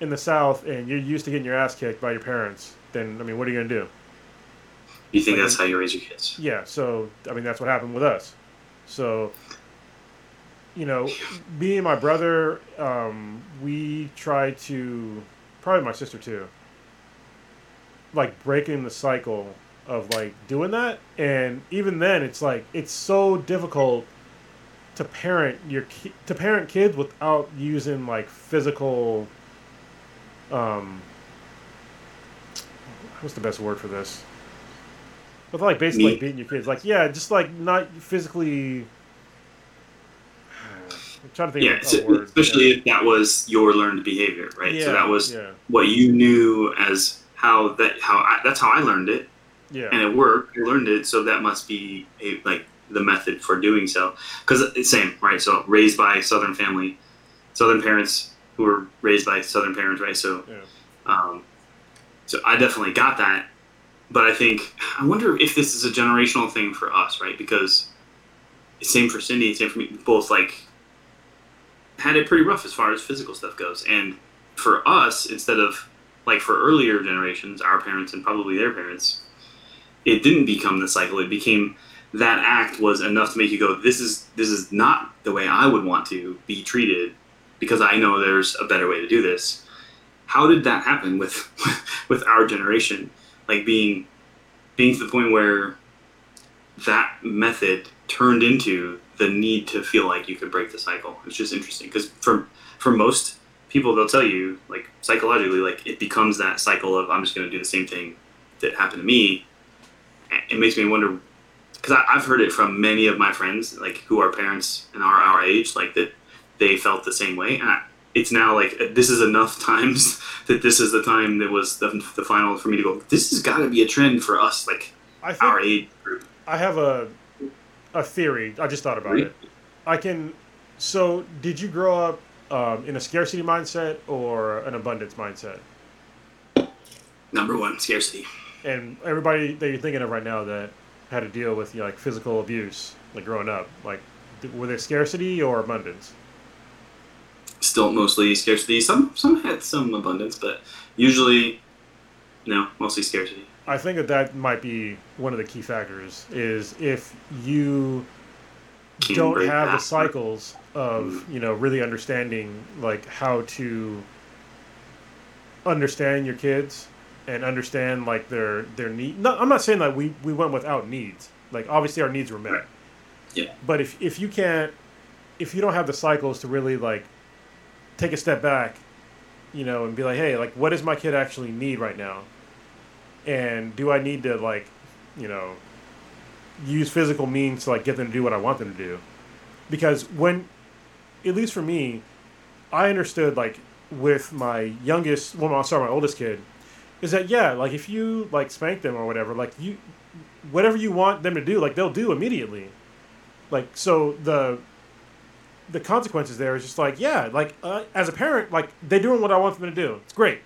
in the south and you're used to getting your ass kicked by your parents then I mean what are you gonna do You think that's how you raise your kids? yeah, so I mean that's what happened with us. So, you know, me and my brother, um, we try to probably my sister too. Like breaking the cycle of like doing that, and even then, it's like it's so difficult to parent your ki- to parent kids without using like physical. Um, what's the best word for this? With like basically Me- like beating your kids, like yeah, just like not physically. [sighs] I'm trying to think Yeah, of so- word. especially if that was your learned behavior, right? yeah. So that was yeah, what you knew as how that how I, that's how I learned it, Yeah. and it worked. I learned it, so that must be a like the method for doing so. Because it's same, right? So raised by Southern family, Southern parents who were raised by Southern parents, right? So, Yeah. um, so I definitely got that. But I think I wonder if this is a generational thing for us, right? Because same for Cindy, same for me. Both like had it pretty rough as far as physical stuff goes, and for us, instead of like for earlier generations, our parents and probably their parents, it didn't become the cycle. It became that act was enough to make you go, "This is this is not the way I would want to be treated," because I know there's a better way to do this. How did that happen with [laughs] with our generation? Like being being to the point where that method turned into the need to feel like you could break the cycle. It's just interesting because for for most people, they'll tell you like psychologically, like it becomes that cycle of I'm just going to do the same thing that happened to me. It makes me wonder because I've heard it from many of my friends, like who are parents and are our age, like that they felt the same way. And it's now like this is enough times [laughs] that this is the time that was the, the final for me to go. This has got to be a trend for us, like our age group. I have a a theory. I just thought about Really? it. I can. So, did you grow up um, in a scarcity mindset or an abundance mindset? Number one, scarcity. And everybody that you're thinking of right now that had to deal with you know, like physical abuse, like growing up, like were there scarcity or abundance? Still mostly scarcity. Some some had some abundance, but usually, no, mostly scarcity. I think that that might be one of the key factors. Is if you Can't don't have the cycles of mm-hmm. you know really understanding like how to understand your kids and understand like their their need no, i'm not saying that we we went without needs like obviously our needs were met Right. Yeah. but if if you can't if you don't have the cycles to really like take a step back you know and be like hey like what does my kid actually need right now? And do i need to like you know use physical means to like get them to do what i want them to do? Because when at least for me i understood like with my youngest well i'm sorry my oldest kid is that yeah like if you like spank them or whatever like you whatever you want them to do like they'll do immediately. Like so the the consequences there is just like yeah like uh, as a parent like they're doing what i want them to do. It's great.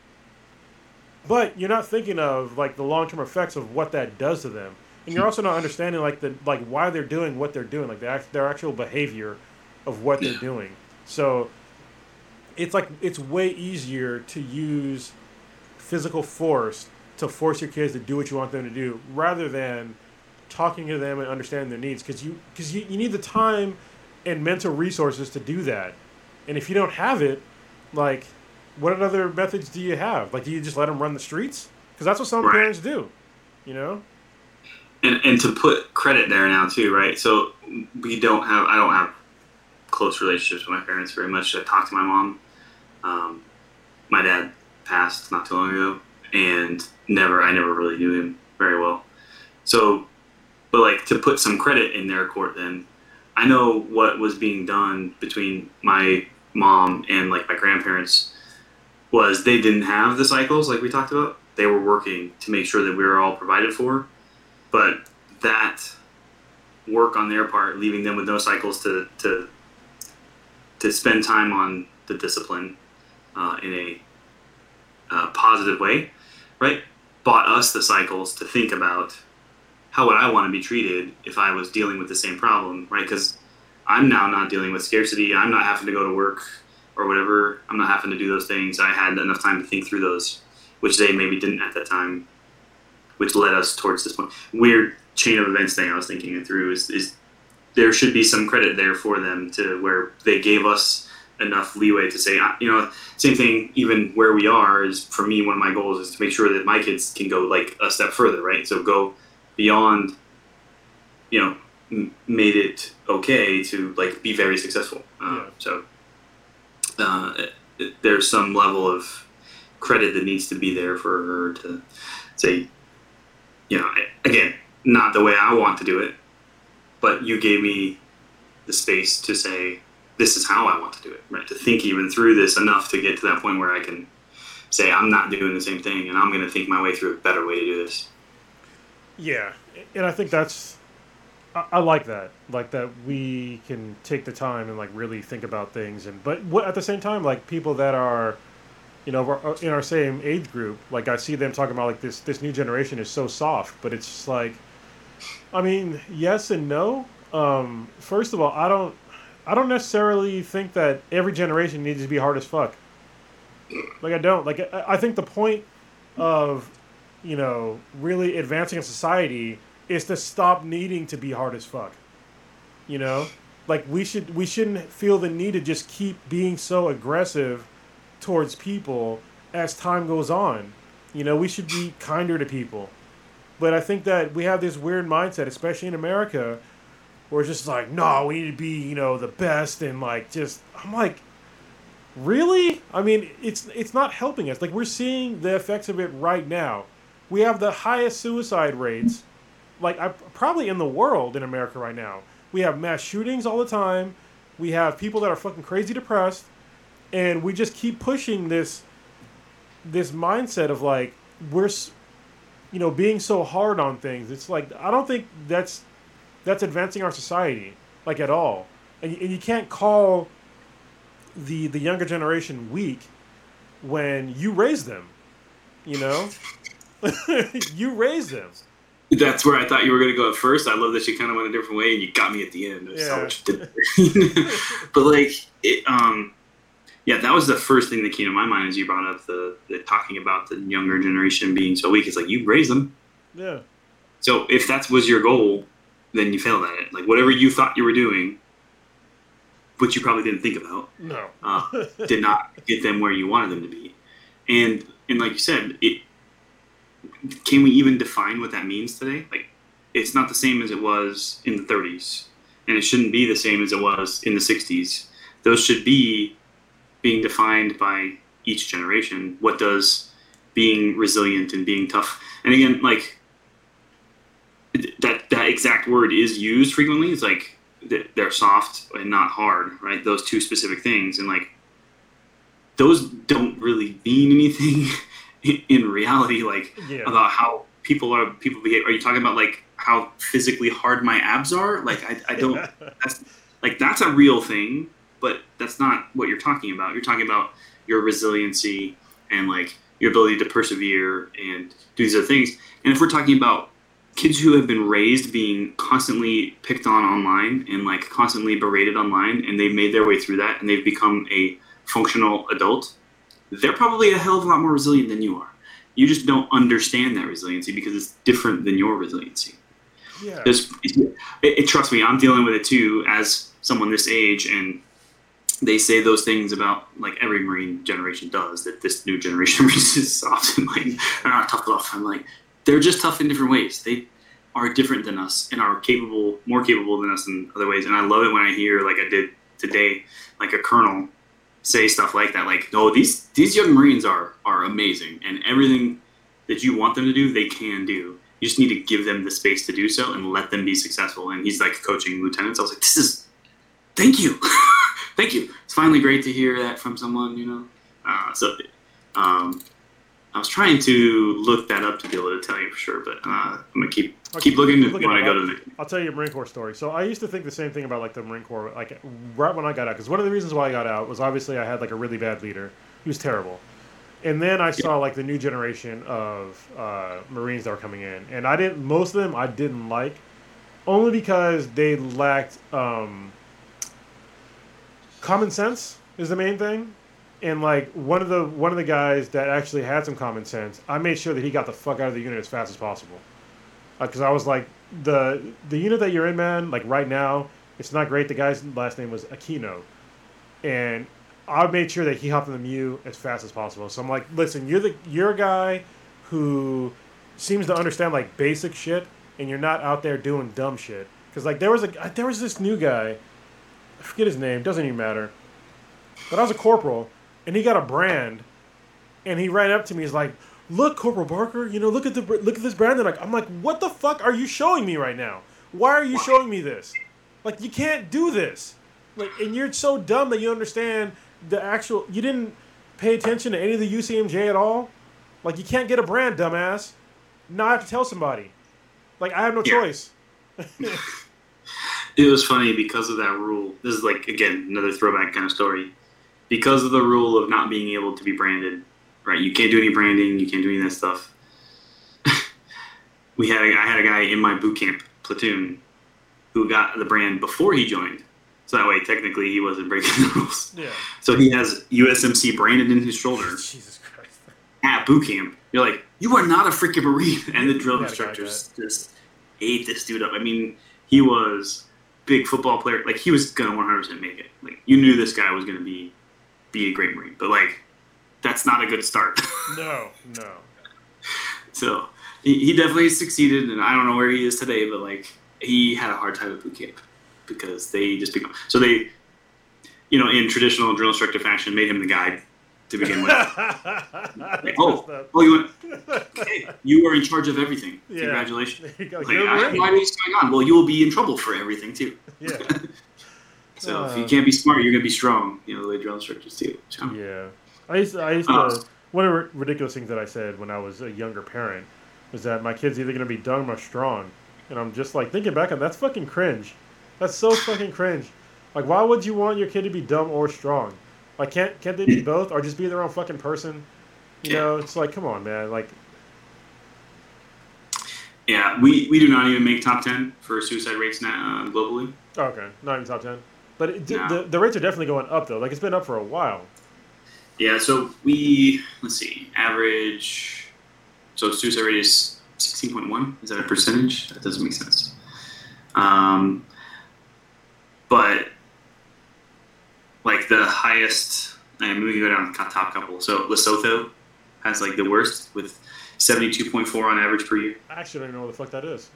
But you're not thinking of like the long-term effects of what that does to them. And you're also not understanding like the like why they're doing what they're doing like the their actual behavior of what they're doing. So it's like it's way easier to use physical force to force your kids to do what you want them to do rather than talking to them and understanding their needs. Because you because you, you need the time and mental resources to do that and if you don't have it like what other methods do you have like do you just let them run the streets because that's what some Right. parents do you know and and to put credit there now too, right? So we don't have I don't have close relationships with my parents very much. I talk to my mom. Um, my dad passed not too long ago, and never I never really knew him very well. So, but like to put some credit in their court, then I know what was being done between my mom and like my grandparents was they didn't have the cycles like we talked about. They were working to make sure that we were all provided for but that work on their part, leaving them with no cycles to to to spend time on the discipline uh, in a uh, positive way, right? Bought us the cycles to think about how would I want to be treated if I was dealing with the same problem, right? Because I'm now not dealing with scarcity. I'm not having to go to work or whatever. I'm not having to do those things. I had enough time to think through those, which they maybe didn't at that time which led us towards this point. Weird chain of events thing I was thinking it through is, is there should be some credit there for them to where they gave us enough leeway to say, you know, same thing, even where we are is for me, one of my goals is to make sure that my kids can go like a step further, right? So go beyond, you know, m- made it okay to like be very successful. Uh, Yeah. So uh, it- it- there's some level of credit that needs to be there for her to say, you know, again, not the way I want to do it, but you gave me the space to say, this is how I want to do it, right? To think even through this enough to get to that point where I can say I'm not doing the same thing, and I'm going to think my way through a better way to do this. Yeah, and I think that's I, I like that, like that we can take the time and like really think about things, and but what, at the same time, like people that are, you know, in our same age group, like I see them talking about like this this new generation is so soft, but it's like, I mean, yes and no. Um, first of all, I don't I don't necessarily think that every generation needs to be hard as fuck. Like I don't like I, I think the point of you know really advancing a society is to stop needing to be hard as fuck. You know, like we should we shouldn't feel the need to just keep being so aggressive towards people as time goes on. You know, we should be kinder to people. But I think that we have this weird mindset, especially in America, where it's just like, no, we need to be, you know, the best and like just I'm like really? I mean, it's it's not helping us. Like we're seeing the effects of it right now. We have the highest suicide rates like I, probably in the world in America right now. We have mass shootings all the time. We have people that are fucking crazy depressed, and we just keep pushing this this mindset of like we're you know being so hard on things. It's like I don't think that's that's advancing our society like at all. And, and you can't call the the younger generation weak when you raise them. You know, [laughs] you raised them. That's where I thought you were going to go at first. I love that you kind of went a different way, and you got me at the end. Yeah. [laughs] but like, it, um, yeah, that was the first thing that came to my mind as you brought up the, the talking about the younger generation being so weak. It's like you raised them. Yeah. So if that was your goal, then you failed at it. Like whatever you thought you were doing, which you probably didn't think about, no, uh, did not [laughs] get them where you wanted them to be. And and like you said, it can we even define what that means today? Like, it's not the same as it was in the 30s, and it shouldn't be the same as it was in the 60s. Those should be being defined by each generation. What does being resilient and being tough? And again, like that that exact word is used frequently. It's like they're soft and not hard, right? Those two specific things, and like those don't really mean [laughs] anything in reality, like yeah. about how people are people behave. Are you talking about like how physically hard my abs are? Like I, I don't. [laughs] that's like that's a real thing, but that's not what you're talking about. You're talking about your resiliency and like your ability to persevere and do these other things. And if we're talking about kids who have been raised being constantly picked on online and like constantly berated online and they've made their way through that and they've become a functional adult they're probably a hell of a lot more resilient than you are. You just don't understand that resiliency because it's different than your resiliency. Yeah. It, it, it, trust me, I'm dealing with it too as someone this age, and they say those things about like every Marine generation does that this new generation [laughs] is often like they're not tough enough. I'm like they're just tough in different ways. They are different than us and are capable, more capable than us in other ways. And I love it when I hear like I did today, like a colonel say stuff like that. Like, no, these these young Marines are are amazing, and everything that you want them to do, they can do. You just need to give them the space to do so and let them be successful. And he's like coaching lieutenants. I was like, this is, thank you, [laughs] thank you. It's finally great to hear that from someone, you know. Uh, so, um, I was trying to look that up to be able to tell you for sure, but uh, I'm gonna keep keep looking when I go to the. I'll tell you a Marine Corps story. So I used to think the same thing about like the Marine Corps, like right when I got out, because one of the reasons why I got out was obviously I had like a really bad leader. He was terrible, and then I saw like the new generation of uh, Marines that were coming in, and I didn't. Most of them I didn't like, only because they lacked um, common sense. Is the main thing and like one of the one of the guys that actually had some common sense, I made sure that he got the fuck out of the unit as fast as possible, because uh, I was like the the unit that you're in, man. Like right now, it's not great. The guy's last name was Aquino, and I made sure that he hopped in the MEU as fast as possible. So I'm like, listen, you're the you're a guy who seems to understand like basic shit, and you're not out there doing dumb shit. Because like there was a there was this new guy, I forget his name, doesn't even matter. But I was a corporal, and he got a brand, and he ran up to me. He's like, "Look, Corporal Barker, you know, look at the look at this brand." And like, I'm like, "What the fuck are you showing me right now? Why are you showing me this? Like, you can't do this. Like, and you're so dumb that you understand the actual. You didn't." pay attention to any of the UCMJ at all? Like, you can't get a brand, dumbass. Now I have to tell somebody. Like, I have no Yeah. choice. [laughs] It was funny because of that rule. This is like again another throwback kind of story. Because of the rule of not being able to be branded, right? You can't do any branding. You can't do any of that stuff. [laughs] we had a, I had a guy in my boot camp platoon who got the brand before he joined, so that way technically he wasn't breaking [laughs] the rules. Yeah. So he has USMC branded in his shoulder [laughs] Jesus Christ. at boot camp. You're like, you are not a freaking marine, and the drill Yeah, the guy instructors just ate this dude up. I mean, he was big football player. Like he was gonna 100 percent make it. Like you knew this guy was gonna be be a great marine, but like that's not a good start. [laughs] No, no. so he, he definitely succeeded, and I don't know where he is today, but like he had a hard time at boot camp because they just become so they, you know, in traditional drill instructor fashion, made him the guide to begin with. [laughs] Oh, that's oh, oh, you went. Hey, you are in charge of everything. Yeah. Congratulations. You go. Like, I- why is this going on? Well, you will be in trouble for everything too. Yeah. [laughs] So if Uh. you can't be smart, you're gonna be strong. You know the way drill instructors do. So, Yeah, I used to, I used to Uh. one of the ridiculous things that I said when I was a younger parent was that my kid's either gonna be dumb or strong, and I'm just like thinking back on that's fucking cringe. That's so fucking cringe. Like, why would you want your kid to be dumb or strong? Like, can't can't they be [laughs] both or just be their own fucking person? You Yeah. know, it's like, come on, man. Like, yeah, we, we do not even make top ten for suicide rates now uh, globally. okay, not even top ten, but it, No. the the rates are definitely going up though. Like, it's been up for a while. Yeah, so we let's see, average. So suicide rate is sixteen point one. Is that a percentage? That doesn't make sense. Um, but like the highest, and we can go down the top couple. So Lesotho has like the worst with seventy two point four on average per year. I actually don't even know what the fuck that is.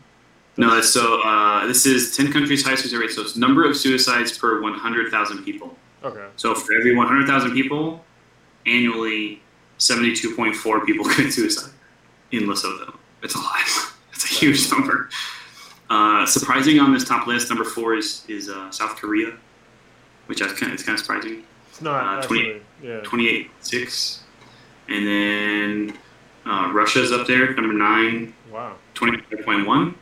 No, so uh, this is ten countries highest suicide rate. So it's number of suicides per one hundred thousand people. Okay. So for every 100,000 people, annually, 72.4 people [laughs] commit suicide in Lesotho. It's a lot. [laughs] It's a huge number. Uh, surprising on this top list, number four is is uh, South Korea, which is kind of, it's kind of surprising. It's not Uh, 20 actually. Yeah. 28.6. And then uh, Russia's up there, number nine, Wow. 25.1.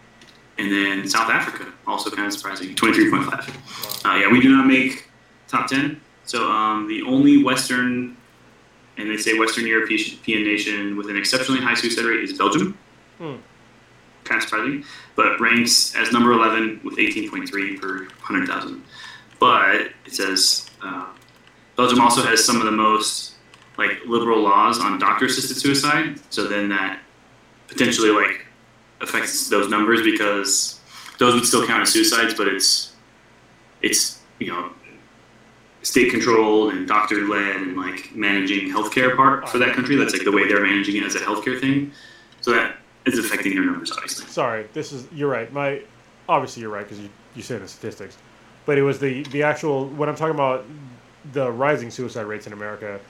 And then South Africa, also kind of surprising, 23.5. Uh, yeah, we do not make top 10. So um, the only Western, and they say Western European nation with an exceptionally high suicide rate is Belgium. Hmm. Kind of surprising. But ranks as number 11 with 18.3 per 100,000. But it says uh, Belgium also has some of the most like liberal laws on doctor-assisted suicide. So then that potentially like affects those numbers because those would still count as suicides, but it's it's you know state controlled and doctor led and like managing healthcare part for that country. That's like the way they're managing it as a healthcare thing. So that is affecting their numbers, obviously. Sorry, this is you're right. My obviously you're right because you you said the statistics, but it was the the actual when I'm talking about the rising suicide rates in America.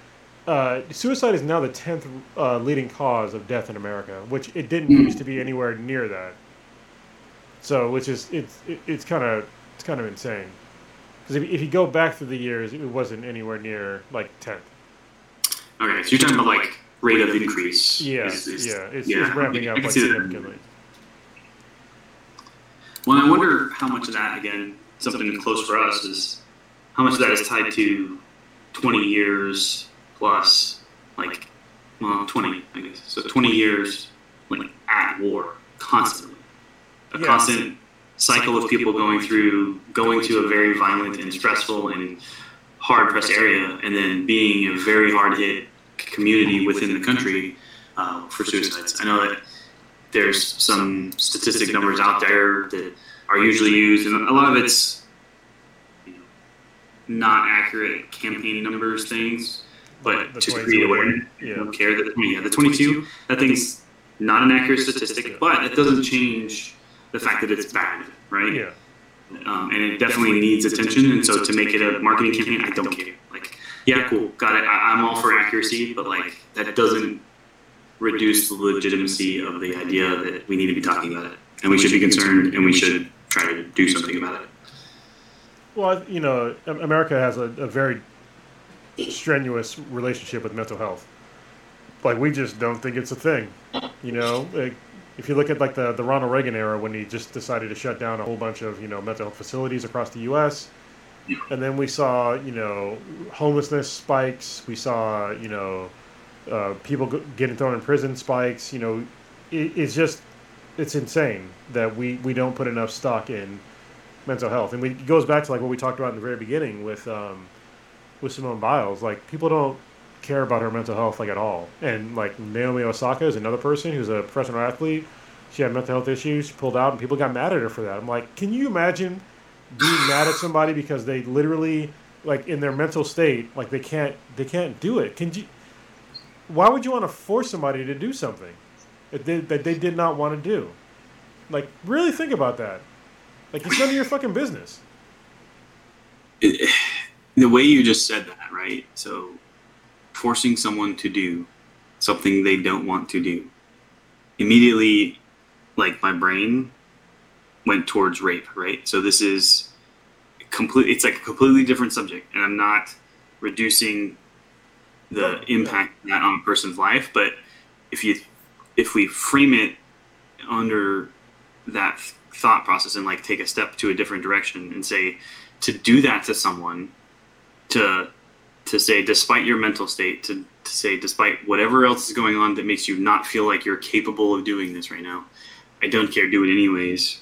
Uh, suicide is now the tenth uh, leading cause of death in America, which it didn't Mm. used to be anywhere near that. So, which is it's it's kind of it's kind of insane because if, if you go back through the years, it wasn't anywhere near like tenth. Okay, so you're talking about like rate of increase. Yeah, is- is- yeah, it's, yeah, it's ramping up like significantly. Well, I wonder how much of that, again, something close for us is how much of that is tied to 20 years plus, like, well, 20, I guess. So 20 years, like, at war, constantly. A Yeah. constant cycle of people going through, going to a very violent and stressful and hard pressed area, and then being a very hard hit community within the country uh, for suicides. I know that there's some statistic numbers out there that are usually used, and a lot of it's you know, not accurate campaign numbers things, but The to 22, create awareness. yeah. Don't care that yeah, the 22 that thing's not an accurate statistic, but it doesn't change the fact that it's bad, right? Yeah. um, and it definitely needs attention. And so to make it a marketing campaign, I don't care. Like, yeah, cool, got it. I, I'm all for accuracy, but like that doesn't reduce the legitimacy of the idea that we need to be talking about it, and we should be concerned, and we should try to do something about it. Well, you know, America has a, a very strenuous relationship with mental health. Like we just don't think it's a thing, you know. Like, if you look at like the the Ronald Reagan era when he just decided to shut down a whole bunch of you know mental health facilities across the U.S. And then we saw, you know, homelessness spikes. We saw, you know, uh, people getting thrown in prison spikes. You know, it, it's just, it's insane that we, we don't put enough stock in mental health. And we, it goes back to like what we talked about in the very beginning with, um, with Simone Biles. Like people don't care about her mental health like at all. And like Naomi Osaka is another person who's a professional athlete. She had mental health issues. She pulled out, and people got mad at her for that. I'm like, can you imagine being mad at somebody because they literally like in their mental state like they can't they can't do it can you why would you want to force somebody to do something that they, that they did not want to do like really think about that like it's none of your fucking business the way you just said that, right? So, forcing someone to do something they don't want to do, immediately, like my brain went towards rape, right? So this is complete. It's like a completely different subject, and I'm not reducing the impact of that on a person's life, but if you if we frame it under that thought process and like take a step to a different direction and say to do that to someone to to say despite your mental state to, to say despite whatever else is going on that makes you not feel like you're capable of doing this right now i don't care. Do it anyways.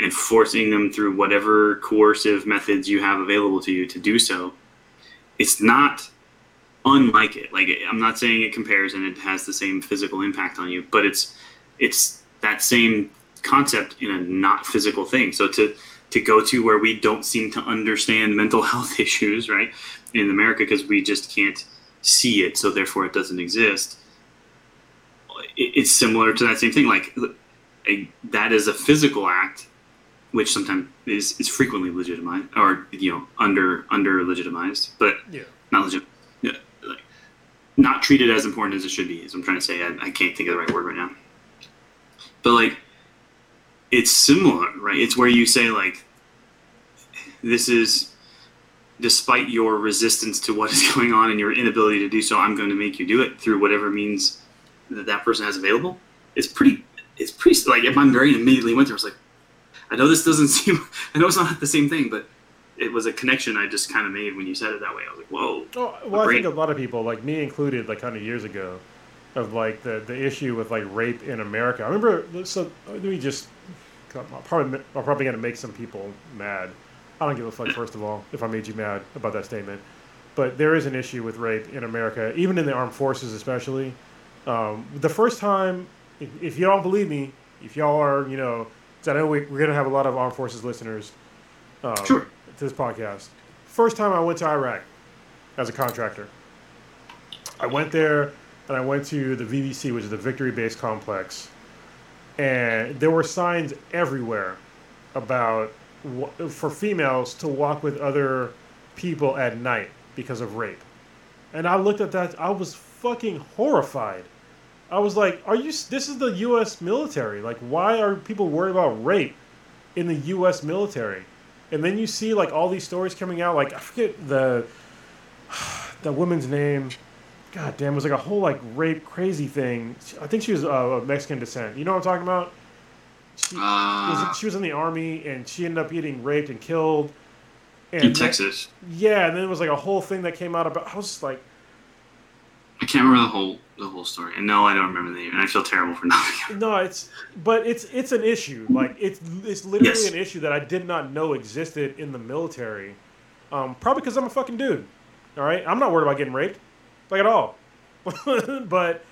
And forcing them through whatever coercive methods you have available to you to do so it's not unlike it. Like i'm not saying it compares and it has the same physical impact on you but it's it's that same concept in a not physical thing. So to to go to where we don't seem to understand mental [laughs] health issues right in america because we just can't see it so therefore it doesn't exist. It's similar to that same thing like a, that is a physical act which sometimes is, is frequently legitimized or you know under under legitimized but yeah. not legit yeah, like, not treated as important as it should be is i'm trying to say. I, I can't think of the right word right now. But like it's similar right it's where you say like this is despite your resistance to what is [laughs] going on and your inability to do so i'm going to make you do it through whatever means that that person has available it's pretty it's pretty like if my brain immediately went there I was like i know this doesn't [laughs] seem i know it's not the same thing but it was a connection i just kind of made when you said it that way i was like whoa Oh, well, I think a lot of people, like me included, like hundred years ago, of like the the issue with like rape in America. I remember. So let me just. I'm probably I'm probably gonna make some people mad. I don't give a fuck. First of all, if I made you mad about that statement, but there is an issue with rape in America, even in the armed forces, especially. Um, the first time, if, if you don't believe me, if y'all are, you know, 'cause I know we, we're gonna have a lot of armed forces listeners. Um, Sure. To this podcast. First time I went to Iraq as a contractor. I went there and I went to the VBC, which is the Victory Base Complex, and there were signs everywhere about for females to walk with other people at night because of rape. And I looked at that, I was fucking horrified. I was like, "Are you? This is the U.S. military. Like, why are people worried about rape in the U.S. military?" And then you see like all these stories coming out. Like I forget the [sighs] the woman's name. God damn, it was like a whole like rape crazy thing. I think she was uh, of Mexican descent. You know what I'm talking about? She, uh, was, she was in the army and she ended up getting raped and killed. And in texas yeah, and then it was like a whole thing that came out about. I was just like, i can't remember the whole the whole story and no i don't remember the name and i feel terrible for [laughs] not no, it's but it's it's an issue. Like it's it's literally Yes. an issue that I did not know existed in the military. Um, probably because I'm a fucking dude. All right, I'm not worried about getting raped, like at all. [laughs] but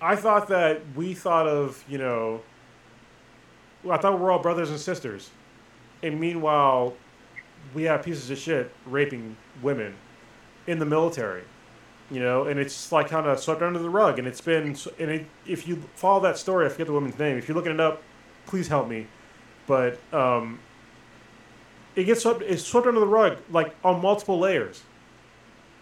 I thought that we thought of you know. Well, I thought we're all brothers and sisters, and meanwhile, we have pieces of shit raping women in the military you know, and it's like kind of swept under the rug. And it's been, and it, if you follow that story, I forget the woman's name. If you're looking it up, please help me. But um, it gets swept, it's swept under the rug like on multiple layers.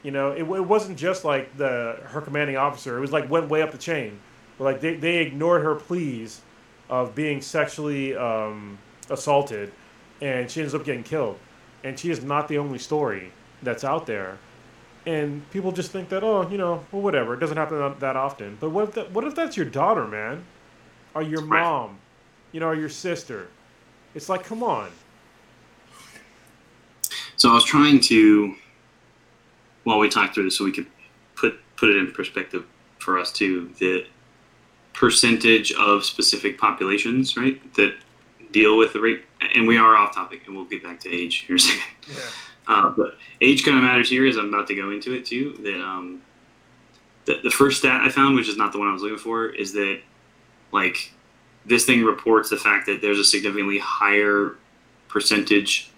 You know, it, it wasn't just like the her commanding officer. It was like went way up the chain. But Like they, they ignored her pleas of being sexually um, assaulted, and she ends up getting killed. And she is not the only story that's out there and people just think that oh, you know, well, whatever. It doesn't happen that- often. But what if that, what if that's your daughter, man, or your mom, you know, or your sister? It's like, come on. So I was trying to, while we talk through this, so we could put put it in perspective for us too. The percentage of specific populations, right, that deal with the rape, and we are off topic, and we'll get back to age here second. Yeah. Uh, but age kind of matters here, as I'm about to go into it too. That um, the, the first stat I found, which is not the one I was looking for, is that like this thing reports the fact that there's a significantly higher percentage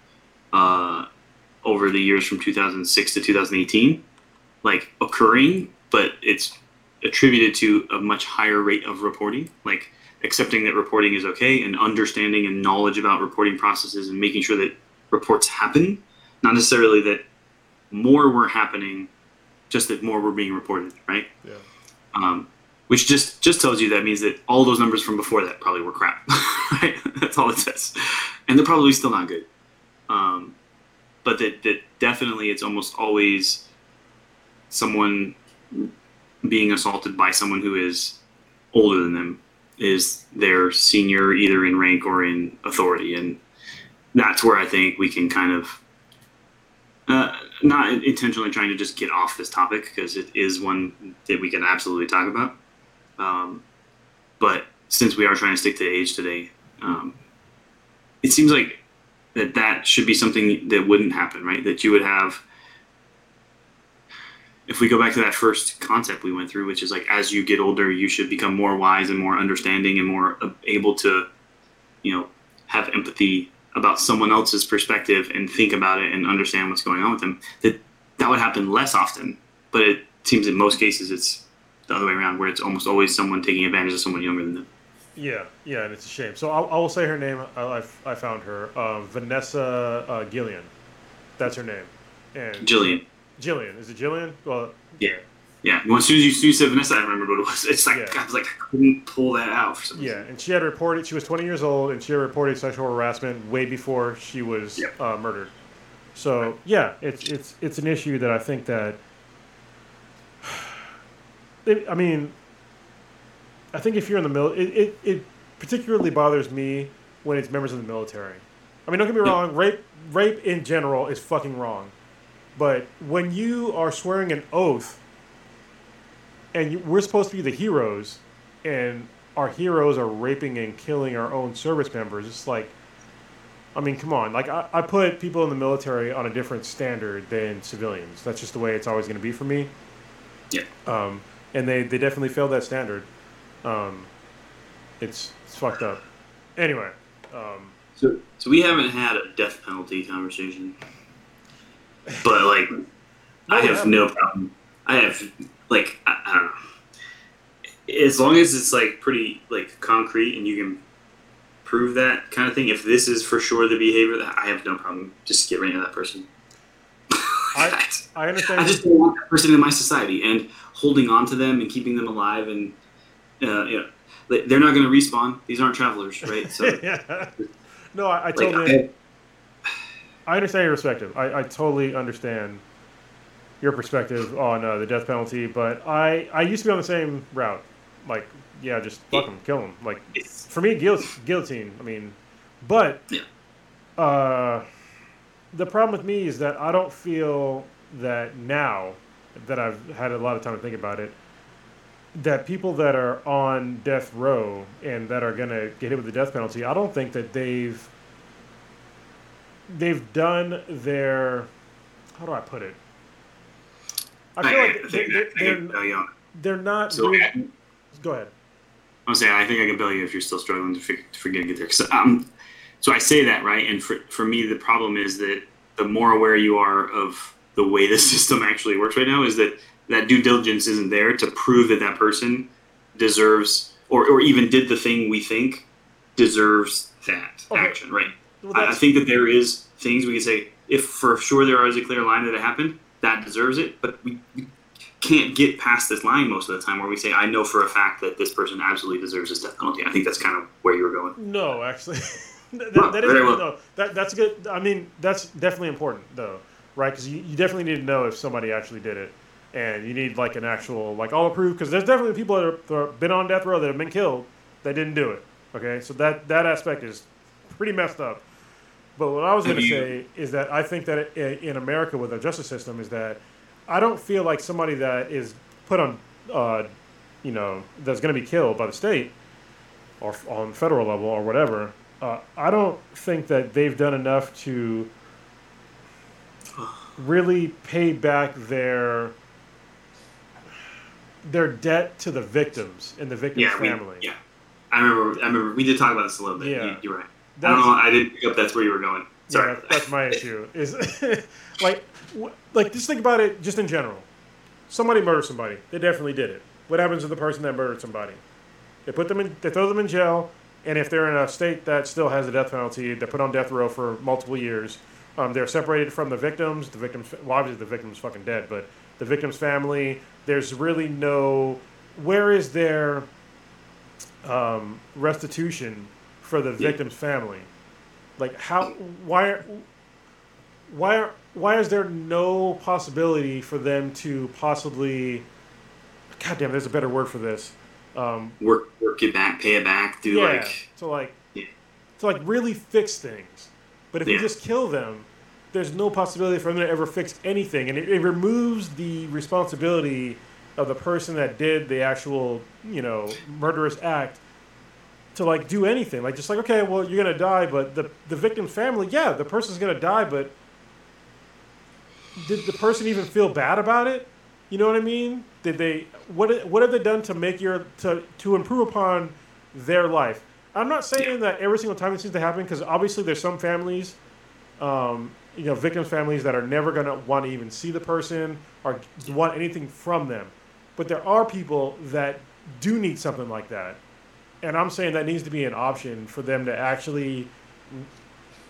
uh, over the years from 2006 to 2018, like occurring, but it's attributed to a much higher rate of reporting, like accepting that reporting is okay and understanding and knowledge about reporting processes and making sure that reports happen, not necessarily that more were happening, just that more were being reported, right? Yeah. Um, which just just tells you that means that all those numbers from before that probably were crap, [laughs] right? That's all it says, and they're probably still not good. Um, but that that definitely it's almost always someone being assaulted by someone who is older than them is their senior either in rank or in authority. And that's where i think we can kind of uh, not intentionally trying to just get off this topic because it is one that we can absolutely talk about. Um, but since we are trying to stick to age today um, it seems like that that should be something that wouldn't happen right that you would have if we go back to that first concept we went through, which is like as you get older, you should become more wise and more understanding and more able to, you know, have empathy about someone else's perspective and think about it and understand what's going on with them. That that would happen less often, but it seems in most cases it's the other way around, where it's almost always someone taking advantage of someone younger than them. Yeah, yeah, and it's a shame. So I'll, I will say her name. I, I, I found her. Uh, Vanessa uh, Gillian. That's her name. And Jillian, Jillian. Is it Jillian? Well, Yeah. yeah. Well, as soon as you, you said Vanessa, I remember what it was. It's like Yeah. I was like I couldn't pull that out for some Yeah, reason. and she had reported. She was 20 years old, and she had reported sexual harassment way before she was Yep. uh, murdered. So yeah, it's it's it's an issue that I think that. [sighs] It, I mean, I think if you're in the mil, it, it, it particularly bothers me when it's members of the military. I mean, don't get me wrong. Rape rape in general is fucking wrong, but when you are swearing an oath, and you, we're supposed to be the heroes, and our heroes are raping and killing our own service members. It's like, I mean, come on. Like, I, I put people in the military on a different standard than civilians. That's just the way it's always going to be for me. Yeah. Um, and they, they definitely failed that standard. Um, it's, it's fucked up. Anyway, um, So, so we haven't had a death penalty conversation, but like, I have no problem. I have like I, I don't know. As long as it's like pretty like concrete and you can prove that kind of thing. If this is for sure the behavior, that I have no problem. Just get rid of that person. I, [laughs] I understand. I just don't want that person in my society and holding on to them and keeping them alive and uh, you know they- they're not going to respawn. These aren't travelers, right? So [laughs] yeah. No, I, I like, totally. I- I understand your perspective. I, I totally understand your perspective on uh, the death penalty, but I, I used to be on the same route. Like, yeah, just fuck them, kill them. Like, for me, guil- guillotine. I mean, but Yeah. uh, the problem with me is that I don't feel that now that I've had a lot of time to think about it, that people that are on death row and that are gonna get hit with the death penalty, I don't think that they've they've done their how do I put it? I feel I, like they, they, they're, bail you on. they're not. So really- I- go ahead. I'm saying I think I can bail you if you're still struggling to figure, to forget to get there. So, um, so I say that right, and for for me, the problem is that the more aware you are of the way the [laughs] system actually works right now, is that that due diligence isn't there to prove that that person deserves or or even did the thing we think deserves that Okay. action, right? Well, I, I think that there is things we can say if for sure there is a clear line that it happened, that deserves it, but we, we can't get past this line most of the time where we say I know for a fact that this person absolutely deserves this death penalty. I think that's kind of where you were going. No, actually, [laughs] that, Well, that is well. no, that that's good. I mean, that's definitely important though. right? Because you, you definitely need to know if somebody actually did it, and you need like an actual like all approved. Because there's definitely people that, are, that have been on death row that have been killed that didn't do it. Okay, so that that aspect is pretty messed up. But what I was going to say is that I think that it, in America with our justice system is that I don't feel like somebody that is put on, uh, you know, that's going to be killed by the state or on federal level or whatever. Uh, I don't think that they've done enough to really pay back their their debt to the victims and the victim's Yeah, we, family. yeah. I remember. I remember. We did talk about this a little bit. Yeah. You, you're right. I don't know. I didn't pick up that's where you were going. Sorry. Yeah, that's my issue. Is [laughs] like, w- like just think about it, just in general. Somebody murdered somebody. They definitely did it. What happens to the person that murdered somebody? They put them in. They throw them in jail, and if they're in a state that still has a death penalty, they're put on death row for multiple years. Um, they're separated from the victims. The victims, well, obviously, the victim's fucking dead, but the victim's family. There's really no. Where is there um, restitution for the victim's family? Like how? Why? Why? are- Why is there no possibility for them to possibly? God damn, there's a better word for this. Um, Work, work it back, pay it back. Do yeah. like. to like. Yeah. To like really fix things, but if you just kill them, there's no possibility for them to ever fix anything, and it, it removes the responsibility of the person that did the actual, you know, murderous act to like do anything. Like just like, okay, well, you're gonna die, but the the victim's family, yeah, the person's gonna die, but did the person even feel bad about it? You know what I mean? Did they what what have they done to make your to to improve upon their life? I'm not saying that every single time it seems to happen because obviously there's some families, um, you know, victims' families that are never gonna want to even see the person or want anything from them. But there are people that do need something like that, and I'm saying that needs to be an option for them to actually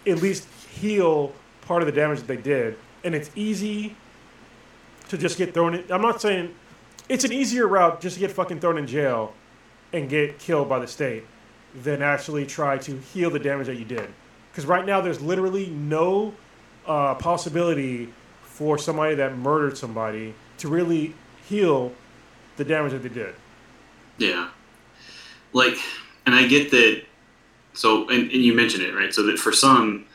at least heal part of the damage that they did. And it's easy to just get thrown in. I'm not saying it's an easier route just to get fucking thrown in jail and get killed by the state than actually try to heal the damage that you did. Because right now, there's literally no uh, possibility for somebody that murdered somebody to really heal the damage that they did. Yeah. Like, and I get that. So, and, and you mentioned it, right? So that for some,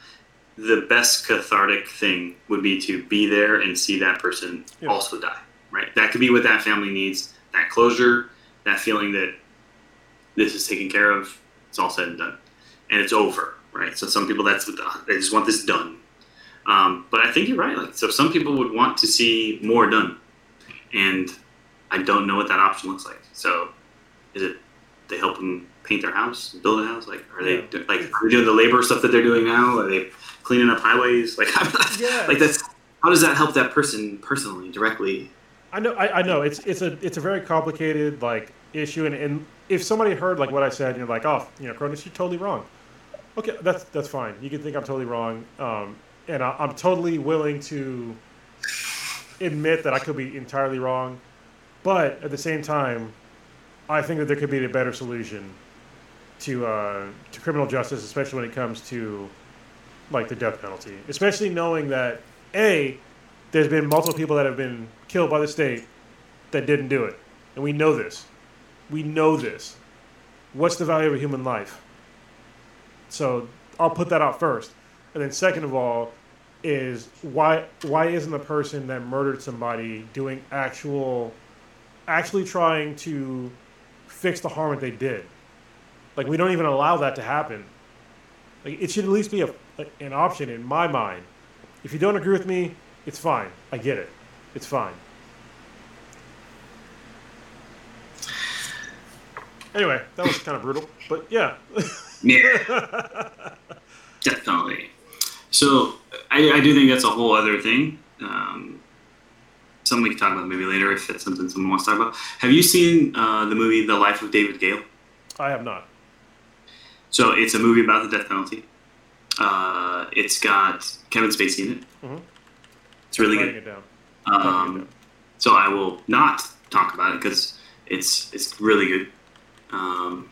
the best cathartic thing would be to be there and see that person Yeah. also die, right? That could be what that family needs that closure, that feeling that this is taken care of, it's all said and done, and it's over, right? So, some people that's they just want this done. Um, but I think you're right. Like, so some people would want to see more done, and I don't know what that option looks like. So, is it they help them paint their house, build a house? Like, are they Yeah. like are they doing the labor stuff that they're doing now? Are they cleaning up highways? Like, [laughs] Yeah. like that's how does that help that person personally, directly? I know, I, I know. It's it's a it's a very complicated like issue, and, and if somebody heard like what I said, and you're like, oh, you know, Cronus, you're totally wrong. Okay, that's that's fine. You can think I'm totally wrong, um, and I, I'm totally willing to admit that I could be entirely wrong. But at the same time, I think that there could be a better solution to uh, to criminal justice, especially when it comes to like the death penalty. Especially knowing that a there's been multiple people that have been killed by the state that didn't do it, and we know this. We know this. What's the value of a human life? So I'll put that out first, and then second of all, is why why isn't the person that murdered somebody doing actual, actually trying to fix the harm that they did? Like we don't even allow that to happen. Like it should at least be a, an option in my mind. If you don't agree with me, it's fine. I get it. It's fine. Anyway, that was kind of brutal, but yeah. Yeah, [laughs] definitely. So I, I do think that's a whole other thing. Um, something we can talk about maybe later if it's something someone wants to talk about. Have you seen uh, the movie The Life of David Gale? I have not. So it's a movie about the death penalty. Uh, it's got Kevin Spacey in it. Mhm. It's really good. it down. Writing it Um, so I will not talk about it because it's it's really good. Um,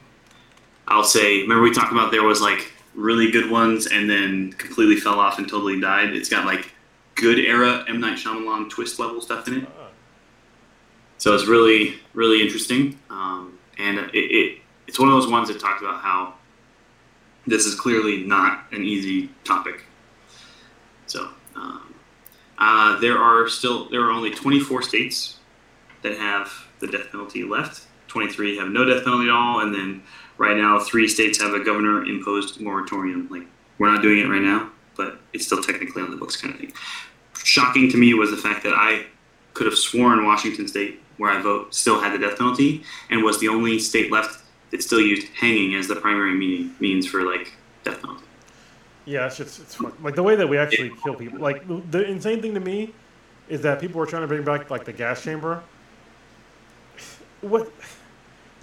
I'll say, remember we talked about there was like really good ones and then completely fell off and totally died. It's got like good era M Night Shyamalan twist level stuff in it. Ah. So it's really, really interesting. Um, and it, it, it's one of those ones that talks about how this is clearly not an easy topic. So um, uh, there are still there are only 24 states that have the death penalty left. 23 have no death penalty at all, and then right now three states have a governor imposed moratorium. Like we're not doing it right now, but it's still technically on the books, kind of thing. Shocking to me was the fact that I could have sworn Washington State, where I vote, still had the death penalty, and was the only state left that still used hanging as the primary meaning, means for like death penalty. Yeah, it's just it's like the way that we actually kill people. Like the insane thing to me is that people were trying to bring back like the gas chamber. What?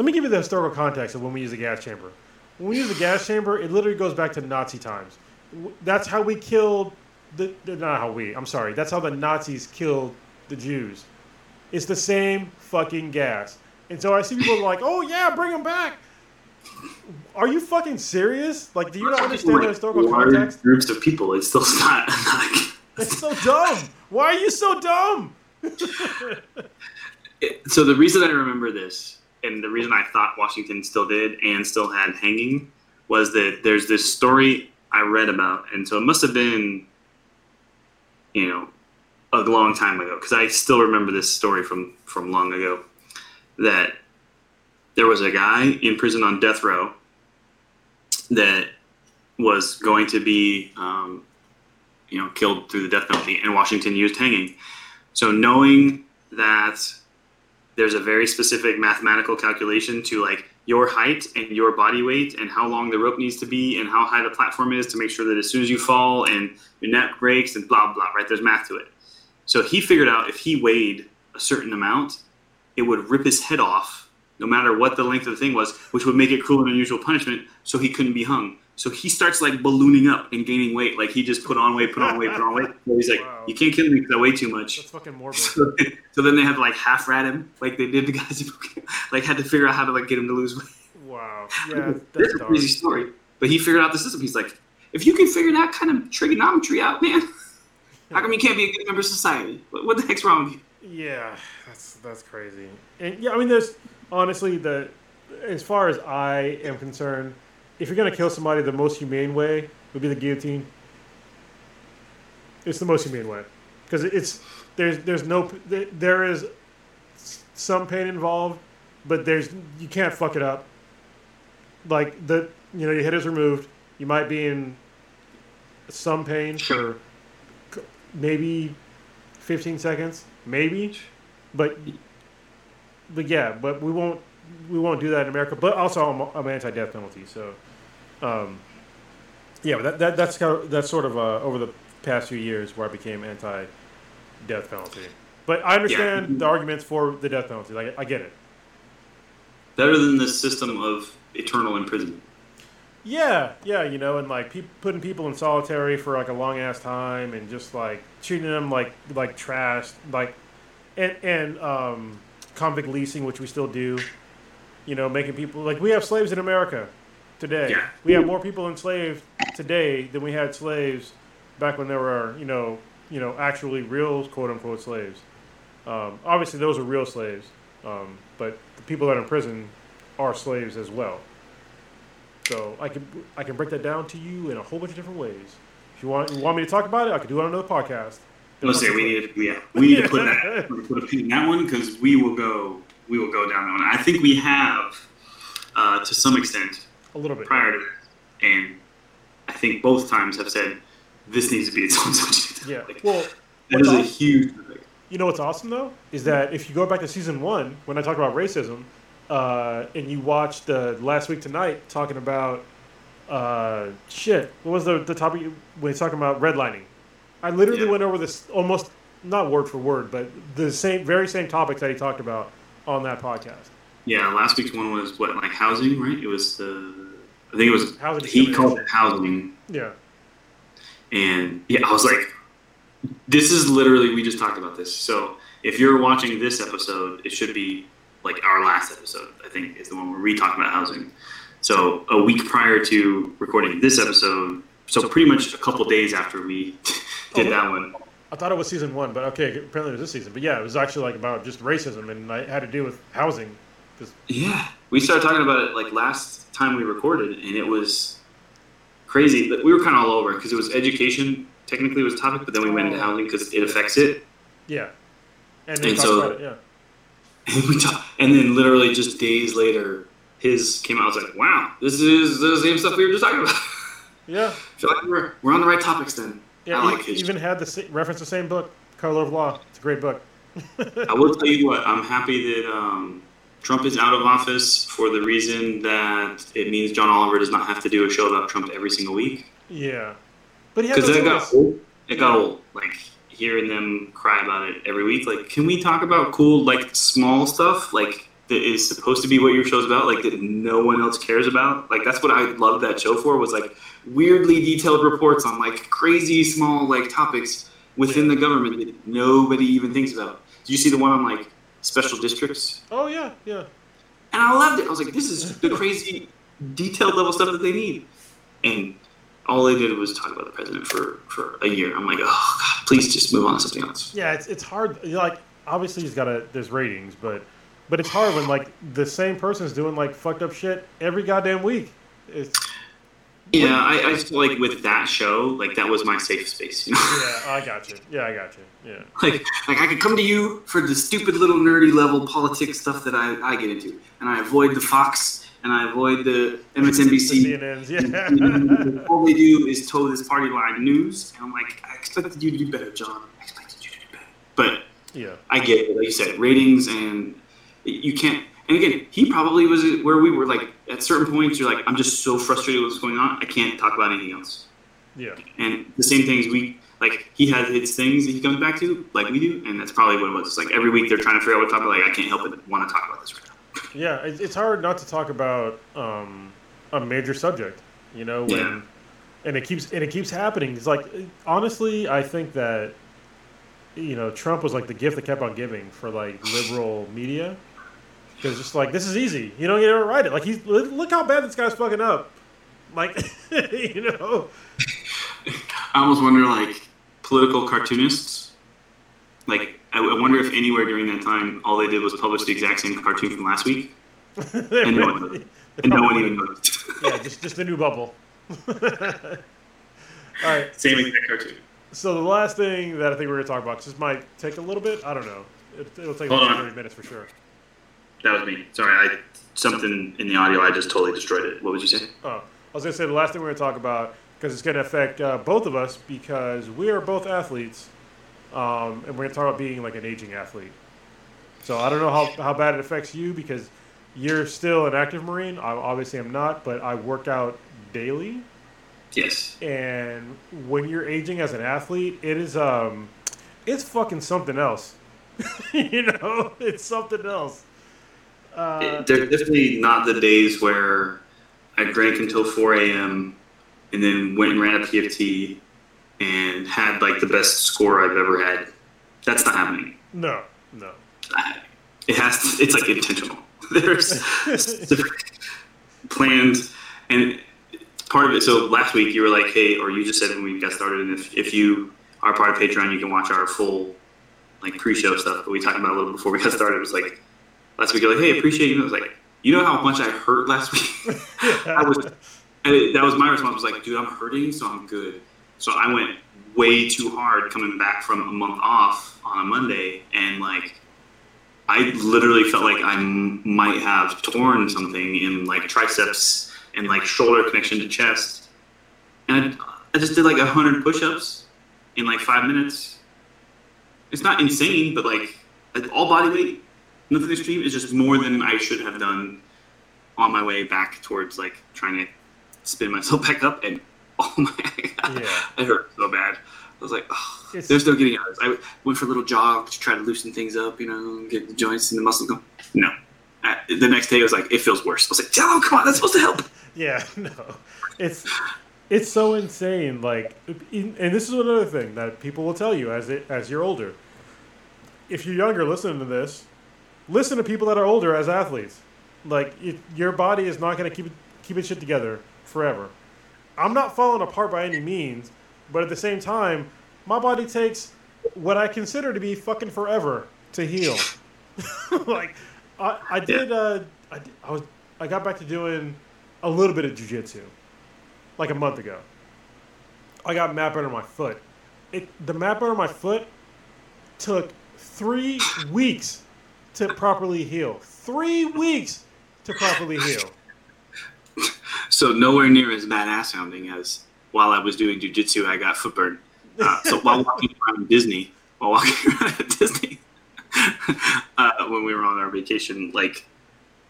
Let me give you the historical context of when we use a gas chamber. When we use a gas chamber, it literally goes back to Nazi times. That's how we killed the, not how we. I'm sorry. That's how the Nazis killed the Jews. It's the same fucking gas. And so I see people like, "Oh yeah, bring them back." Are you fucking serious? Like, do you not understand the historical context? Groups of people. It's still [laughs] not. It's so dumb. Why are you so dumb? [laughs] so the reason I remember this, and the reason I thought Washington still did and still had hanging, was that there's this story I read about, and so it must have been, you know, a long time ago because I still remember this story from from long ago, that there was a guy in prison on death row that was going to be, um, you know, killed through the death penalty, and Washington used hanging. So knowing that there's a very specific mathematical calculation to like your height and your body weight and how long the rope needs to be and how high the platform is to make sure that as soon as you fall and your neck breaks and blah blah right? There's math to it. So he figured out if he weighed a certain amount it would rip his head off no matter what the length of the thing was which would make it cruel and unusual punishment so he couldn't be hung so he starts like ballooning up and gaining weight like he just put on weight put on weight put on weight so he's like Wow. you can't kill me because i weigh too much That's fucking [laughs] morbid. so, so then they had to like half rat him, like they did the guys who [laughs] like had to figure out how to like get him to lose weight. Wow. [laughs] Yeah, that's a crazy story. But he figured out the system. He's like, if you can figure that kind of trigonometry out, man, how come you can't be a good member of society? What, what the heck's wrong with you? Yeah, that's that's crazy. And yeah, I mean, there's honestly the as far as I am concerned, if you're gonna kill somebody, the most humane way would be the guillotine. It's the most humane way. Because it's there's there's no there- there is some pain involved, but there's you can't fuck it up. Like the you know your head is removed, you might be in some pain for maybe 15 seconds, maybe, but but yeah, but we won't we won't do that in America. But also, I'm, I'm anti-death penalty, so um, yeah, but that, that that's kind of, that's sort of uh, over the past few years where I became anti-death penalty. But I understand Yeah. the arguments for the death penalty. Like I get it. Better than the system of eternal imprisonment. Yeah, yeah, you know, and like pe- putting people in solitary for like a long ass time, and just like treating them like like trash, like and and um, convict leasing, which we still do. You know, making people like we have slaves in America today. Yeah. We have more people enslaved today than we had slaves back when there were you know you know actually real quote unquote slaves. Um, obviously, those are real slaves, um, but the people that are in prison are slaves as well. So I can I can break that down to you in a whole bunch of different ways. If you want you want me to talk about it, I could do it on another podcast. Let's say we need to, yeah, we need to put that [laughs] put a pin in that one because we will go we will go down that one. I think we have uh, to some extent a little bit. prior to that, and I think both times have said this needs to be its own subject. [laughs] Yeah. Like, Well, that is a huge topic. you know what's awesome though is that if you go back to season one when I talked about racism, uh, and you watched the last week tonight talking about uh, shit. What was the the topic when he's talking about redlining? I literally Yeah. went over this almost not word for word, but the same very same topics that he talked about on that podcast. Yeah, last week's one was what like housing, right? It was the I think it was Housing he called it housing, Yeah. and yeah, I was like, this is literally we just talked about this. So if you're watching this episode, it should be like our last episode. I think is the one where we talk about housing. So a week prior to recording this episode, so pretty much a couple days after we [laughs] did oh, that one, I thought it was season one, but okay, apparently it was this season. But yeah, it was actually like about just racism, and I had to do with housing. 'Cause- Yeah, we started talking about it like last time we recorded, and it was crazy. But we were kind of all over because it was education technically was topic, but then we went into housing because it affects it. yeah, and And so- about it. Yeah, [laughs] And we talk, and then literally just days later, his came out. I was like, "Wow, this is the same stuff we were just talking about." yeah, I [laughs] feel like we're we're on the right topics then. Yeah. I like his. even had the reference the same book, Color of Law. It's a great book. [laughs] I will tell you what, I'm happy that um, Trump is out of office for the reason that it means John Oliver does not have to do a show about Trump every single week. Yeah, but he Because that got old. It got old. Like hearing them cry about it every week. Like, can we talk about cool, like small stuff, like that is supposed to be what your show's about, like that no one else cares about? Like that's what I loved that show for. Was like weirdly detailed reports on like crazy small like topics within the government that nobody even thinks about. Did you see the one on like special districts? Oh yeah, yeah. And I loved it. I was like, this is the crazy detailed level stuff that they need. And all they did was talk about the president for, for a year. I'm like, oh god, please just move on to something else. Yeah, it's it's hard. Like obviously he's got a there's ratings, but but it's hard when like the same person's doing like fucked up shit every goddamn week. It's Yeah, I, I just feel like with that show, like that was my safe space. You know, yeah, I got you. Yeah, I got you. Yeah. [laughs] like like I could come to you for the stupid little nerdy level politics stuff that I, I get into, and I avoid the Fox and I avoid the [laughs] The MSNBC. CNNs. And Yeah. [laughs] all they do is toe this party line news, and I'm like, I expected you to do better, John. I expected you to do better. But yeah. I get it. Like you said, ratings and you can't. And again, he probably was where we were. Like at certain points, you're like, I'm just so frustrated with what's going on. I can't talk about anything else. Yeah. And the same things we like. He has his things that he comes back to, like we do, and that's probably what it was. It's like every week they're trying to figure out what to talk about. Like I can't help but want to talk about this right now. Yeah, it's hard not to talk about um, a major subject, you know, when Yeah. and it keeps and it keeps happening. It's like honestly, I think that you know Trump was like the gift that kept on giving for like liberal media because just like this is easy, you don't get to write it. Like he's look how bad this guy's fucking up, like [laughs] you know. I almost wonder, like political cartoonists. Like I, I wonder if anywhere during that time, all they did was publish the exact same cartoon from last week, [laughs] and no one, and no one even noticed. [laughs] yeah, just just a new bubble. All right. Same exact cartoon. So the last thing that I think we're gonna talk about this might take a little bit. I don't know. It, it'll take Hold about on. thirty minutes for sure. That was me. Sorry, I something in the audio. I just totally destroyed it. What would you say? Oh, I was gonna say the last thing we're gonna talk about because it's gonna affect uh, both of us because we are both athletes, um, and we're gonna talk about being like an aging athlete. So I don't know how, how bad it affects you because you're still an active Marine. I obviously am not, but I work out daily. Yes. and when you're aging as an athlete, it is um, it's fucking something else. [laughs] you know, it's something else. Uh, They're definitely not the days where I drank until 4 a.m. and then went and ran a PFT and had like the best score I've ever had. That's not happening. no, no. It's not happening. It has to, it's like intentional. [laughs] There's planned and part of it. So last week you were like, hey, or you just said when we got started, and if, if you are part of Patreon, you can watch our full like pre-show stuff. But we talked about a little before we got started. It was like last week like, hey, appreciate you. And I was like, you know how much I hurt last week. [laughs] I was, it, that was my response. I Was like, dude, I'm hurting, so I'm good. So I went way too hard coming back from a month off on a Monday, and like, I literally felt like I m- might have torn something in like triceps and like shoulder connection to chest, and I, I just did like hundred push-ups in like five minutes. It's not insane, but like all body weight, nothing extreme. is just more than I should have done on my way back towards like trying to spin myself [laughs] back up, and [laughs] oh my god, Yeah. it hurt so bad. I was like, oh, there's no getting out of this. I went for a little jog to try to loosen things up, you know, get the joints and the muscles going. No. Uh, the next day, I was like, it feels worse. I was like, oh, come on, that's supposed to help. [laughs] Yeah, no, it's it's so insane. Like, and this is another thing that people will tell you as it as you're older. If you're younger, listening to this, listen to people that are older as athletes. Like, it, your body is not going to keep it, keep its shit together forever. I'm not falling apart by any means, but at the same time, my body takes what I consider to be fucking forever to heal. [laughs] like, I, I did, uh, I, did- I was, I got back to doing a little bit of jujitsu, like a month ago. I got a map under my foot. It, the map under my foot took three weeks to properly heal. Three weeks to properly heal. So nowhere near as badass sounding as while I was doing jujitsu, I got foot burn. Uh, so while walking around Disney, while walking [laughs] around Disney, [laughs] uh, when we were on our vacation, like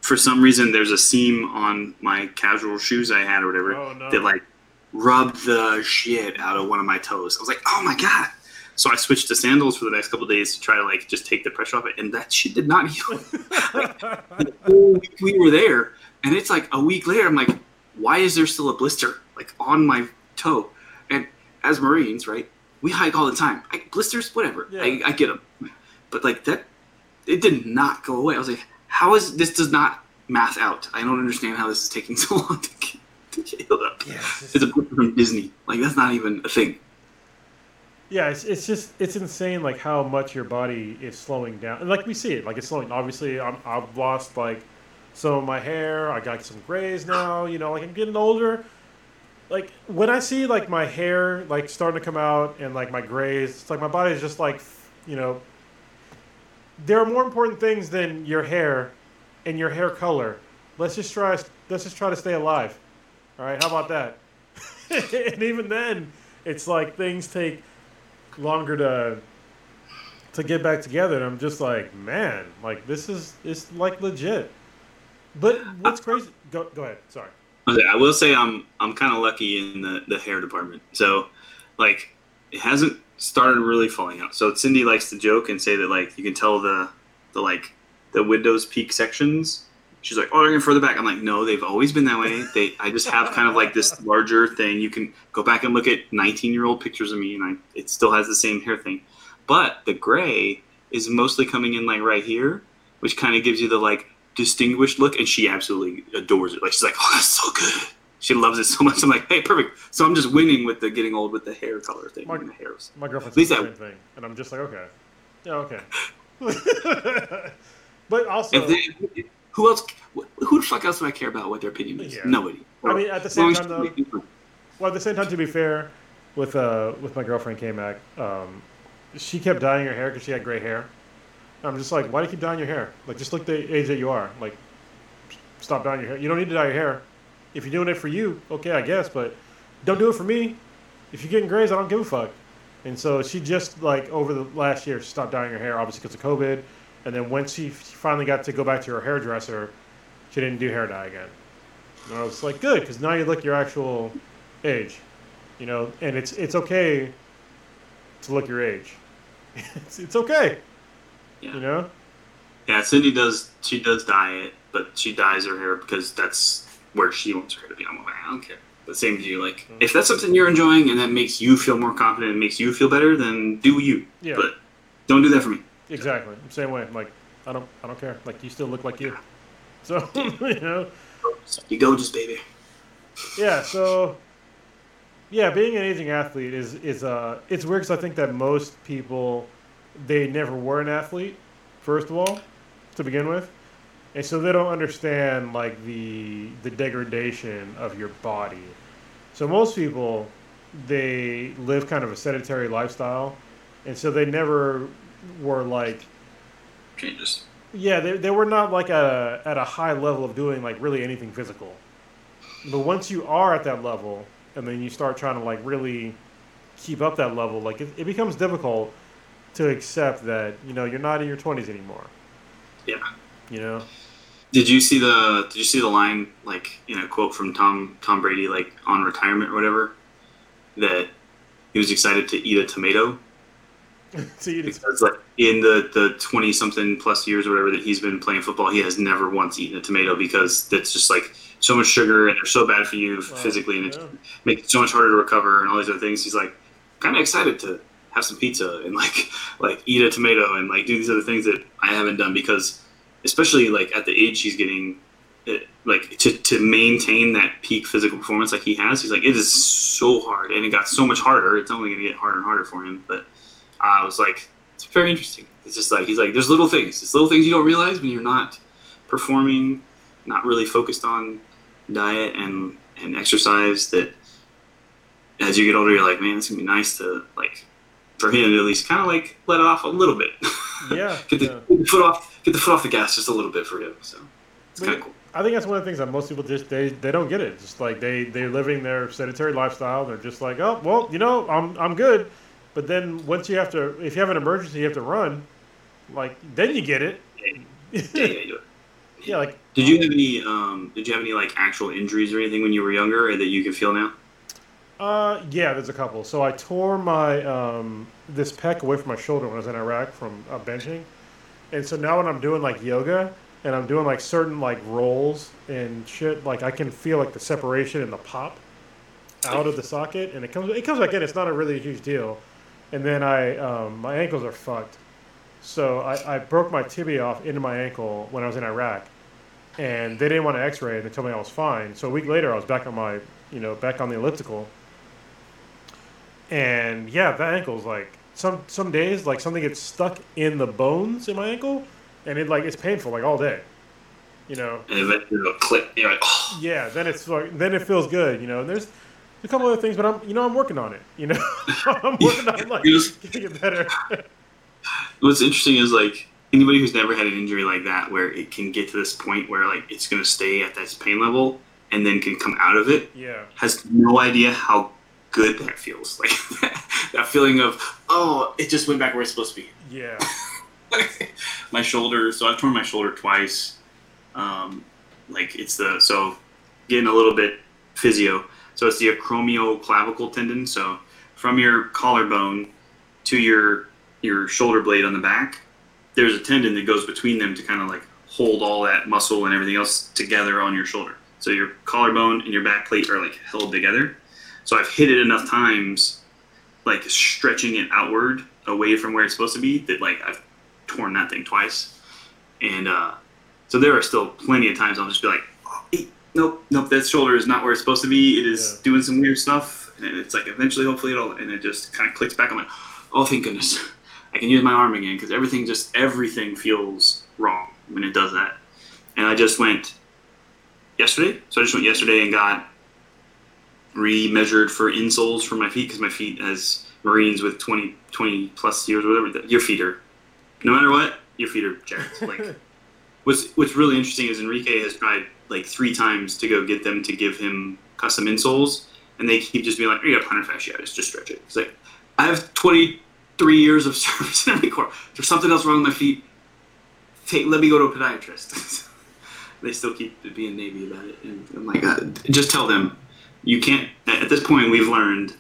for some reason there's a seam on my casual shoes I had or whatever Oh, no. that like rubbed the shit out of one of my toes. I was like, oh my god. So I switched to sandals for the next couple of days to try to like just take the pressure off it, and that shit did not [laughs] heal. the whole week we were there, and it's like a week later. I'm like, why is there still a blister like on my toe? And as Marines, right, we hike all the time. I, blisters, whatever. Yeah. I, I get them, but like that, it did not go away. I was like, how is this does not math out? I don't understand how this is taking so [laughs] long to get, to get healed up. Yeah, it's just- It's a book from Disney. Like that's not even a thing. Yeah, it's, it's just it's insane like how much your body is slowing down, and like we see it, like it's slowing. Obviously, I'm, I've lost like some of my hair. I got some grays now. You know, like I'm getting older. Like when I see like my hair like starting to come out and like my grays, it's like my body is just like you know. There are more important things than your hair and your hair color. Let's just try. Let's just try to stay alive. All right, how about that? [laughs] and even then, it's like things take longer to to get back together and I'm just like, man, like this is it's like legit. But what's crazy go go ahead, sorry. I will say I'm I'm kind of lucky in the, the hair department. So, like, it hasn't started really falling out. So Cindy likes to joke and say that like you can tell the the like the windows peak sections. She's like, oh, they're getting further back. I'm like, no, they've always been that way. They I just have kind of like this [laughs] larger thing. You can go back and look at 19 year old pictures of me, and I it still has the same hair thing. But the gray is mostly coming in like right here, which kind of gives you the like distinguished look, and she absolutely adores it. Like she's like, "Oh, that's so good." She loves it so much. I'm like, "Hey, perfect." So I'm just winning with the getting old with the hair color thing and the hairs. My girlfriend At least says I- thing. And I'm just like, okay. [laughs] Yeah, okay. [laughs] but also If they, who else? Who the fuck else do I care about what their opinion is? Yeah. Nobody. I mean, at the same time, though- make me feel- Well, at the same time, to be fair, with uh, with my girlfriend K-Mac, um, she kept dyeing her hair because she had gray hair. I'm just like, why do you keep dyeing your hair? Like, just look the age that you are. Like, stop dyeing your hair. You don't need to dye your hair. If you're doing it for you, okay, I guess, but don't do it for me. If you're getting grays, I don't give a fuck. And so she just like over the last year, she stopped dyeing her hair, obviously because of COVID. And then when she finally got to go back to her hairdresser, she didn't do hair dye again. And I was like, good, because now you look your actual age, you know, and it's it's okay to look your age. [laughs] it's, it's okay, Yeah. you know. Yeah, Cindy does. She does dye it, but she dyes her hair because that's where she wants her hair to be. I'm like, I don't care. The same as you. Like, mm-hmm. if that's something you're enjoying and that makes you feel more confident and makes you feel better, then do you. Yeah. But don't do that for me. Exactly. Same way. I'm like, I don't I don't care. Like you still look like you. [laughs] So [laughs] you know. You go, just baby. Yeah, so yeah, being an aging athlete is is uh it's weird because I think that most people they never were an athlete first of all to begin with, and so they don't understand like the the degradation of your body. So most people they live kind of a sedentary lifestyle, and so they never were like Changes. yeah, they, they were not like a, at a high level of doing like really anything physical. But once you are at that level, and then you start trying to like really keep up that level, like it, it becomes difficult to accept that you know you're not in your 20s anymore. Yeah. You know, Did you see the Did you see the line like in a quote from Tom Tom Brady like on retirement or whatever that he was excited to eat a tomato see, it's, [laughs] because like in the the twenty something plus years or whatever that he's been playing football, he has never once eaten a tomato because that's just like so much sugar and they're so bad for you physically and yeah. it makes it so much harder to recover and all these other things. He's like kind of excited to have some pizza and like [laughs] like eat a tomato and like do these other things that I haven't done because especially like at the age he's getting it, like to, to maintain that peak physical performance like he has he's like it is so hard and it got so much harder it's only going to get harder and harder for him but I was like, it's very interesting. It's just like he's like, there's little things. It's little things you don't realize when you're not performing, not really focused on diet and and exercise. That as you get older, you're like, man, it's gonna be nice to like for him to at least kind of like let it off a little bit. [laughs] Yeah, get, the, yeah. get the foot off, get the foot off the gas just a little bit for him. So it's kind of cool. I think that's one of the things that most people just they, they don't get it. Just like they they're living their sedentary lifestyle. They're just like, oh well, you know, I'm I'm good. But then once you have to, if you have an emergency, you have to run. Like then you get it. Yeah, yeah, yeah, do [laughs] it. yeah, like Did you have any? Um, did you have any like actual injuries or anything when you were younger that you can feel now? Uh, yeah, there's a couple. So I tore my um, this pec away from my shoulder when I was in Iraq from uh, benching, and so now when I'm doing like yoga and I'm doing like certain like rolls and shit, like I can feel like the separation and the pop out of the socket, and it comes it comes back in. It's not a really huge deal, and then I um, my ankles are fucked. So I, I broke my tibia off into my ankle when I was in Iraq, and they didn't want to X-ray and They told me I was fine. So a week later, I was back on my you know back on the elliptical. And yeah, that ankle's like some some days like something gets stuck in the bones in my ankle, and it like it's painful like all day. You know. And eventually it'll click. You're like, oh, [sighs] Yeah. Then it's like then it feels good. You know. And there's a couple other things, but I'm you know I'm working on it. You know. [laughs] I'm working on like You just- getting it better. [laughs] What's interesting is like anybody who's never had an injury like that, where it can get to this point where like it's gonna stay at this pain level and then can come out of it, yeah. has no idea how good that feels. [laughs] Like that feeling of oh, it just went back where it's supposed to be. Yeah. my shoulder. So I've torn my shoulder twice. Um, like it's the so getting a little bit physio. So it's the acromioclavicle tendon. So from your collarbone to your your shoulder blade on the back, there's a tendon that goes between them to kind of like hold all that muscle and everything else together on your shoulder. So your collarbone and your back plate are like held together. So I've hit it enough times, like stretching it outward away from where it's supposed to be, that like I've torn that thing twice. And uh, so there are still plenty of times I'll just be like, oh, hey, nope, nope, that shoulder is not where it's supposed to be. It is Yeah. doing some weird stuff. And it's like eventually, hopefully, it'll, and it just kind of clicks back. I'm like, oh, thank goodness. I can use my arm again because everything just, everything feels wrong when it does that. And I just went yesterday. So I just went yesterday and got re-measured for insoles for my feet because my feet as Marines with 20, 20 plus years or whatever, your feet are, no matter what, your feet are jacked. Like, [laughs] what's what's really interesting is Enrique has tried like three times to go get them to give him custom insoles, and they keep just being like, "Oh, "You got plantar fasciitis, just stretch it." It's like, I have twenty three years of [laughs] service in the Corps. There's something else wrong with my feet. Take, let me go to a podiatrist. [laughs] they still keep being navy about it, and I'm like, uh, just tell them you can't. At this point, we've learned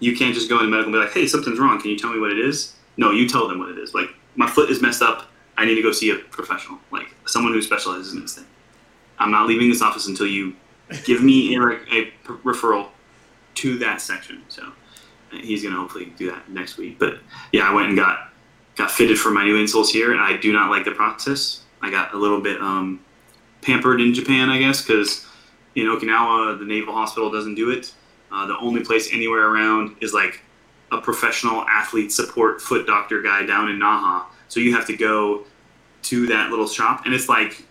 you can't just go into medical and be like, "Hey, something's wrong. Can you tell me what it is?" No, you tell them what it is. Like, my foot is messed up. I need to go see a professional, like someone who specializes in this thing. I'm not leaving this office until you give me a, a referral to that section. So uh, he's gonna hopefully do that next week. But yeah, I went and got got fitted for my new insoles here, and I do not like the process. I got a little bit um, pampered in Japan, I guess, because in Okinawa the naval hospital doesn't do it. Uh, the only place anywhere around is like a professional athlete support foot doctor guy down in Naha. So you have to go to that little shop, and it's like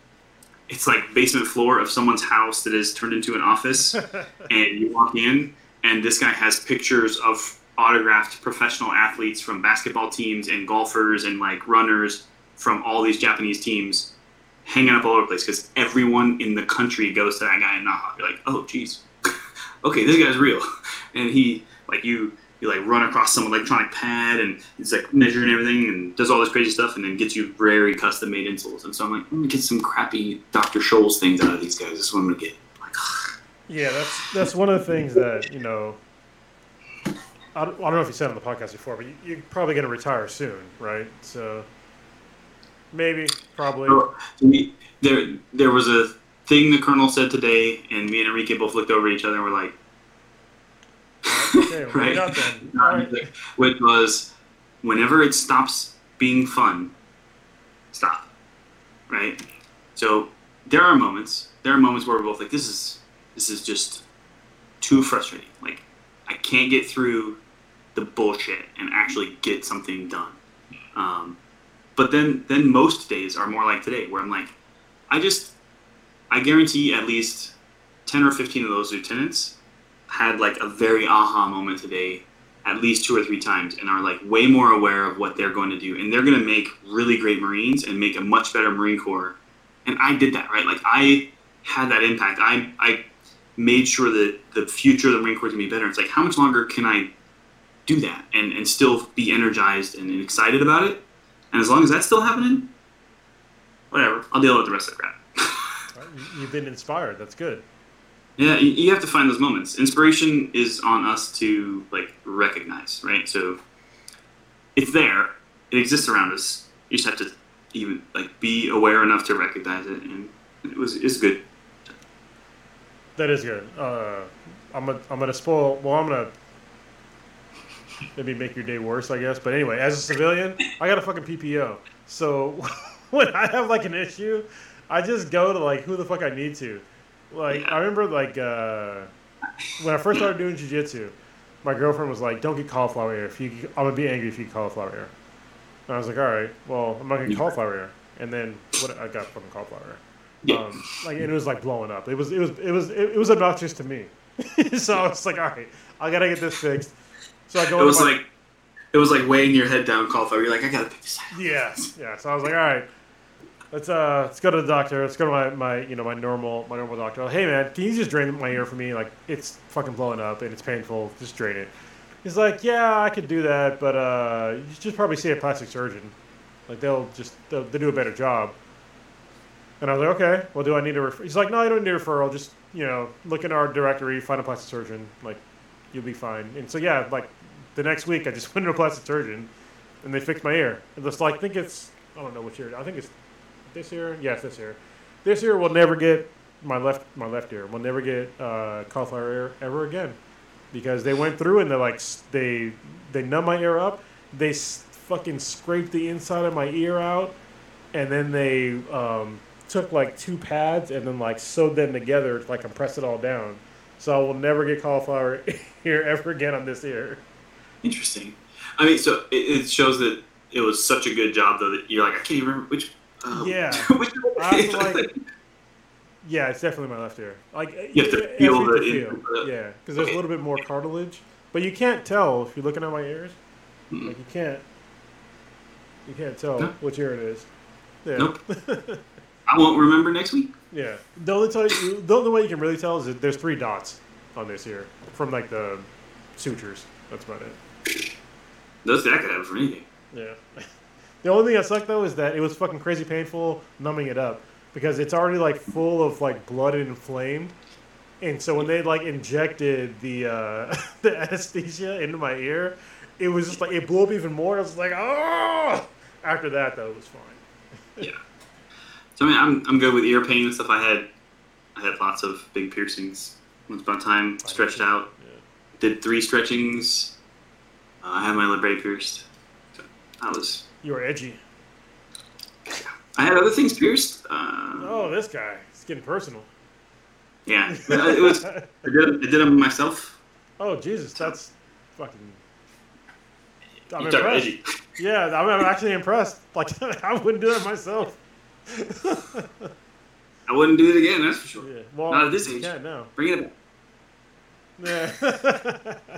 it's like basement floor of someone's house that is turned into an office, [laughs] and you walk in, and this guy has pictures of autographed professional athletes from basketball teams and golfers and like runners from all these Japanese teams hanging up all over the place because everyone in the country goes to that guy in Naha. You're like, oh, geez, [laughs] okay, this guy's real, and he like you you like run across some electronic pad and it's like measuring everything and does all this crazy stuff and then gets you very custom made insoles. And so I'm like, I'm gonna get some crappy Dr. Scholl's things out of these guys. This is what I'm gonna get. Like, Yeah, that's that's one of the things that you know. I don't, I don't know if you said on the podcast before, but you, you're probably to retire soon, right? So maybe, probably. Oh, there, there was a thing the colonel said today, and me and Enrique both looked over at each other and were like, Okay, right? we got then. [laughs] All right. Which was, whenever it stops being fun, stop. Right. So there are moments. There are moments where we're both like, this is, this is just too frustrating. Like, I can't get through the bullshit and actually get something done. Um, but then then most days are more like today, where I'm like, I just I guarantee at least ten or fifteen of those lieutenants had like a very aha moment today at least two or three times and are like way more aware of what they're going to do. And they're going to make really great marines and make a much better marine corps. And i did that right? Like i had that impact. I i made sure that the future of the marine corps is going to be better. It's like how much longer can i do that and and still be energized and excited about it? And as long as that's still happening whatever. I'll deal with the rest of the crap. [laughs] You've been inspired. That's good. Yeah, you, have to find those moments. Inspiration is on us to like recognize, right? So it's there. It exists around us. You just have to even like be aware enough to recognize it, and it was it's good. That is good. Uh, I'm gonna, I'm gonna spoil. Well, I'm gonna maybe make your day worse, I guess. But anyway, as a civilian, I got a fucking PPO. So [laughs] when I have like an issue, I just go to like who the fuck I need to. Like I remember like uh, when I first started doing jujitsu, my girlfriend was like, "Don't get cauliflower ear. If you, I'm gonna be angry if you get cauliflower ear." And I was like, "All right, well, I'm not gonna get cauliflower ear." And then what? I got fucking cauliflower ear. Yeah. Um, like and it was like blowing up. It was it was it was it, was obnoxious to me. [laughs] so I was like, all right, I gotta get this fixed. So I go. It was my- like it was like weighing your head down, cauliflower. You're like, I gotta pick this out. yeah, yeah. So I was like, all right, let's uh let's go to the doctor. Let's go to my, my you know my normal my normal doctor. Hey man, can you just drain my ear for me? Like it's fucking blowing up and it's painful. Just drain it. He's like, yeah, I could do that, but uh, you should probably see a plastic surgeon. Like they'll just they'll, they do a better job. And I was like, okay, well, do I need a referral? He's like, no, you don't need a referral. Just you know, look in our directory, find a plastic surgeon. Like, you'll be fine. And so yeah, like the next week, I just [laughs] went to a plastic surgeon, and they fixed my ear. And it's like, I think it's I don't know which ear. I think it's this ear. Yes, this ear. This ear will never get my left my left ear We'll never get uh, cauliflower ear ever again because they went through and they like they they numb my ear up. They fucking scraped the inside of my ear out, and then they um, took like two pads and then like sewed them together to like compress it all down. So I will never get cauliflower [laughs] ear ever again on this ear. Interesting. I mean, so it, it shows that it was such a good job though that you're like, I can't even remember which. Oh, Yeah. [laughs] which I was like- Yeah, it's definitely my left ear. Like You have to yeah, feel the can input of it. Yeah, because there's a little bit more cartilage, but you can't tell if you're looking at my ears. Mm-mm. Like you can't, you can't tell No. which ear it is. Yeah. Nope. [laughs] I won't remember next week. Yeah. The only tell you, the only way you can really tell is that there's three dots on this ear from like the sutures. That's about it. Those that could happen for anything. Yeah. [laughs] The only thing that sucked though is that it was fucking crazy painful numbing it up because it's already like full of like blood and inflamed. And so when they like injected the uh, [laughs] the anesthesia into my ear, it was just like it blew up even more. I was like, oh. After that though, it was fine. Yeah. So I mean, I'm, I'm good with ear pain and stuff. I had I had lots of big piercings. Once upon a time, stretched out. Yeah. Did three stretchings. Uh, I had my labret pierced. So I was. You were edgy. I had other things pierced. Uh, Oh, this guy. It's getting personal. Yeah, it was. I did, I did them myself. oh Jesus, that's fucking. I'm You talk impressed. edgy. Yeah, I'm, I'm actually impressed. Like [laughs] I wouldn't do that myself. I wouldn't do it again. That's for sure. Yeah. Well, Not at this age. can't now. Bring it back. Yeah. [laughs]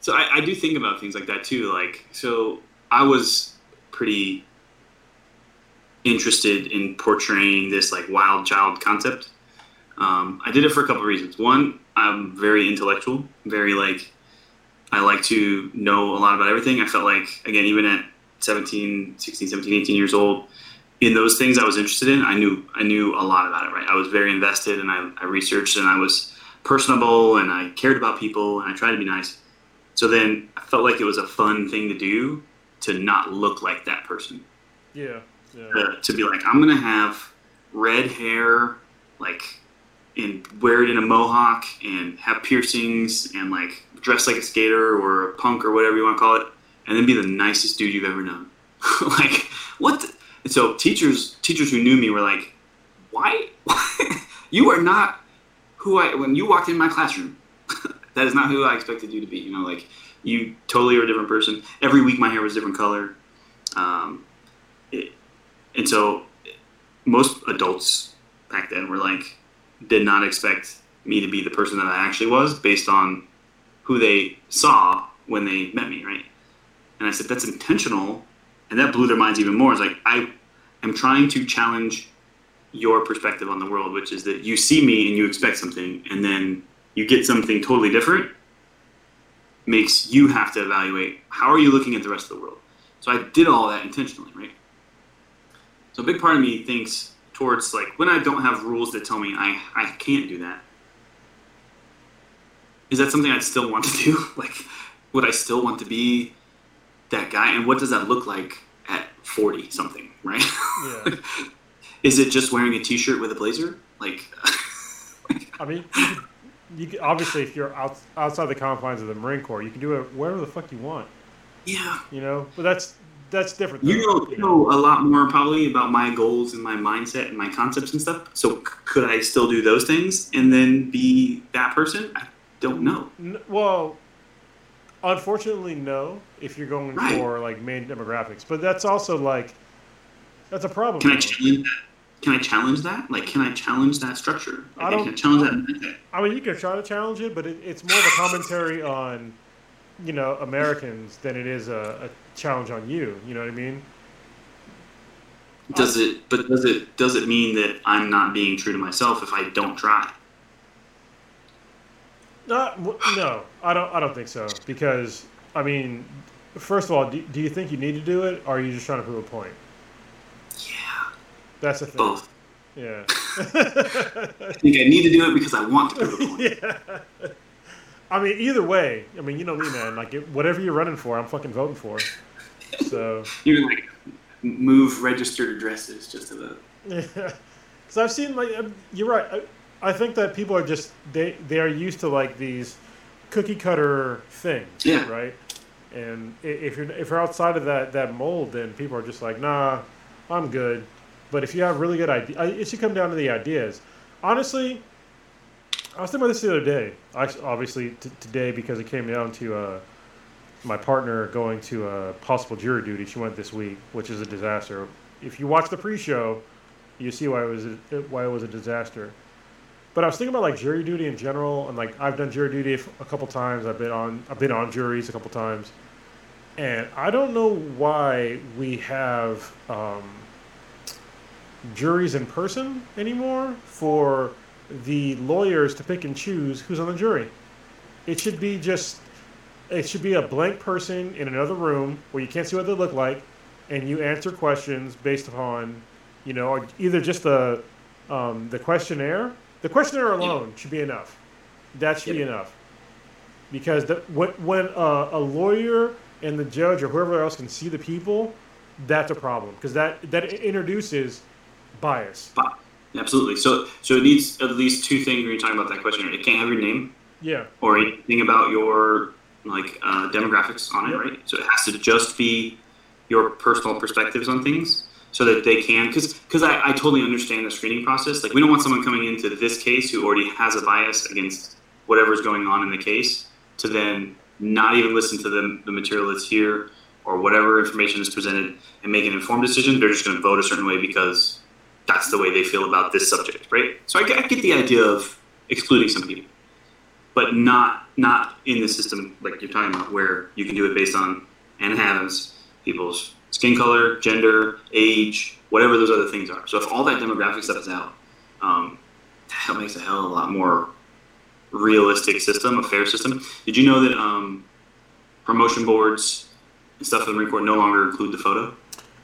So I, I do think about things like that too. Like, so I was pretty interested in portraying this like wild child concept. Um, I did it for a couple of reasons. One, I'm very intellectual, very like I like to know a lot about everything. I felt like again, even at 17, 16, 17, 18 years old, in those things I was interested in, I knew I knew a lot about it. Right, I was very invested, and I, I researched, and I was personable, and I cared about people, and I tried to be nice. So then I felt like it was a fun thing to do to not look like that person. yeah. Yeah. Uh, to be like, I'm gonna have red hair, like, and wear it in a mohawk, and have piercings, and like dress like a skater or a punk or whatever you want to call it, and then be the nicest dude you've ever known. [laughs] like, what? The? And so teachers, teachers who knew me were like, why? [laughs] you are not who I. When you walked in my classroom, [laughs] that is not who I expected you to be. You know, like you totally are a different person. Every week my hair was a different color. Um, it, and so most adults back then were like, did not expect me to be the person that I actually was based on who they saw when they met me, right? And I said, that's intentional. And that blew their minds even more. It's like, I am trying to challenge your perspective on the world, which is that you see me and you expect something, and then you get something totally different, makes you have to evaluate how are you looking at the rest of the world. So I did all that intentionally, right? So a big part of me thinks towards like when I don't have rules that tell me I, I can't do that. Is that something I'd still want to do? [laughs] like, would I still want to be that guy? And what does that look like at 40 something, right? Yeah. [laughs] Is it just wearing a t-shirt with a blazer? Like, [laughs] I mean, you could, obviously, if you're out, outside the confines of the Marine Corps, you can do it wherever the fuck you want. yeah, You know, but that's that's different. you know, you know a lot more probably about my goals and my mindset and my concepts and stuff. So c- could I still do those things and then be that person? I don't know. N- well, unfortunately, no. If you're going Right. for like main demographics, but that's also like that's a problem. Can I challenge that? Can I challenge that? Like, can I challenge that structure? Like, I don't- Can I challenge that? I mean, you can try to challenge it, but it, it's more of a commentary on, you know, Americans than it is a, a challenge on you. You know what I mean? Does it? But does it? Does it mean that I'm not being true to myself if I don't try? Uh, not, no, I don't. I don't think so. Because I mean, first of all, do, do you think you need to do it, or are you just trying to prove a point? That's the thing. both. Yeah. [laughs] I think I need to do it because I want to prove a point. [laughs] yeah. I mean, either way. I mean, you know me, man. Like, it, whatever you're running for, I'm fucking voting for. So. [laughs] you can like move registered addresses just to vote. Yeah, because I've seen like um, you're right. I, I think that people are just they they are used to like these cookie cutter things, Yeah. right? And if you're if you're outside of that that mold, then people are just like, nah, I'm good. But if you have really good ideas, it should come down to the ideas. Honestly, I was thinking about this the other day. I, obviously t- today because it came down to uh, my partner going to a possible jury duty. She went this week, which is a disaster. If you watch the pre-show, you see why it was a, why it was a disaster. But I was thinking about like jury duty in general, and like I've done jury duty a couple times. I've been on I've been on juries a couple times, and I don't know why we have um, juries in person anymore for the lawyers to pick and choose who's on the jury. It should be just it should be a blank person in another room where you can't see what they look like, and you answer questions based upon, you know, either just the um, the questionnaire. The questionnaire alone should be enough. That should be enough. Because the, when when uh, a lawyer and the judge or whoever else can see the people, that's a problem because that that introduces bias. But absolutely. So so it needs at least two things when you're talking about that questionnaire. It can't have your name Yeah. or anything about your like uh, demographics on it, Yep. right? So it has to just be your personal perspectives on things, so that they can. Because because I, I totally understand the screening process. Like we don't want someone coming into this case who already has a bias against whatever's going on in the case to then not even listen to the, the material that's here or whatever information is presented and make an informed decision. They're just going to vote a certain way because that's the way they feel about this subject, right? So I, get- I get the idea of excluding some people, but not not in the system like you're talking about, where you can do it based on and has people's skin color, gender, age, whatever those other things are. So if all that demographic stuff is out, um, that makes a hell of a lot more realistic system, a fair system. Did you know that um, promotion boards and stuff in the Marine Corps no longer include the photo?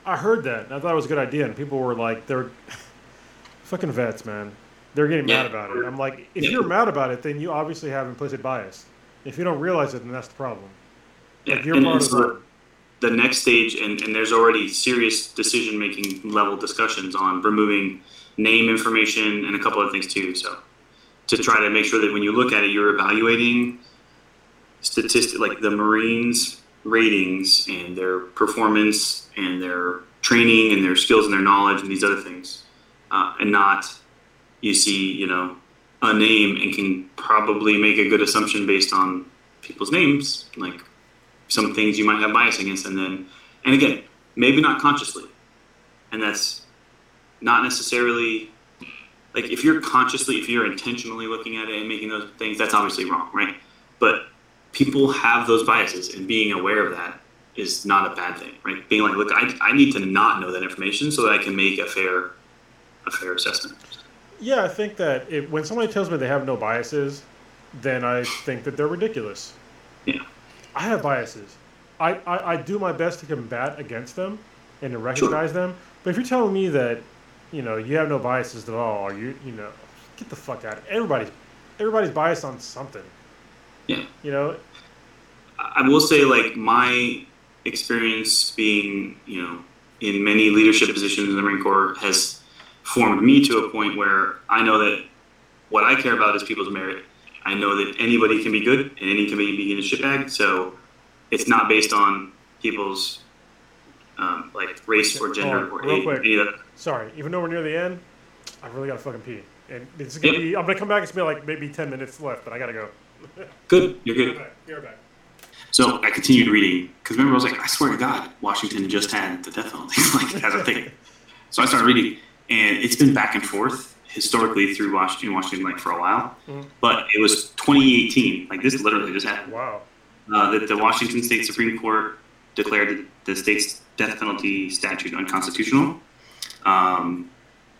I heard that. and I thought it was a good idea, and people were like, "They're [laughs] fucking vets, man. They're getting mad about it." I'm like, if Yeah. you're mad about it, then you obviously have implicit bias. If you don't realize it, then that's the problem. Like, you're and, part of so the next stage, and, and there's already serious decision making level discussions on removing name information and a couple of things too. So to try to make sure that when you look at it, you're evaluating statistic like the Marines ratings and their performance and their training and their skills and their knowledge and these other things, uh, and not you see you know a name and can probably make a good assumption based on people's names like some things you might have bias against, and then and again, maybe not consciously, and that's not necessarily like if you're consciously, if you're intentionally looking at it and making those things, that's obviously wrong, right? But people have those biases, and being aware of that is not a bad thing, right? Being like, look, I, I need to not know that information so that I can make a fair a fair assessment. Yeah, I think that if, when somebody tells me they have no biases, then I think that they're ridiculous. Yeah. I have biases. I, I, I do my best to combat against them and to recognize them. But if you're telling me that, you know, you have no biases at all, you you know, get the fuck out. of Everybody's everybody's biased on something. Yeah. You know, I will say, like my experience being, you know, in many leadership positions in the Marine Corps has formed me to a point where I know that what I care about is people's merit. I know that anybody can be good and any can be in a shitbag. So it's not based on people's um, like race or gender Oh, or real any, quick. any of that. sorry, even though we're near the end, I really gotta fucking pee. And it's gonna Yep. be I'm gonna come back, it's gonna be like maybe ten minutes left, but I gotta go. Good, you're Be good. right back. Be right back. So I continued reading because remember I was like, I swear to God, Washington just had the death penalty [laughs] like as a thing. So I started reading, and it's been back and forth historically through Washington, Washington, like for a while. Mhm. But it was 2018, like this literally just happened. Wow. Uh, that the Washington State Supreme Court declared the, the state's death penalty statute unconstitutional, um,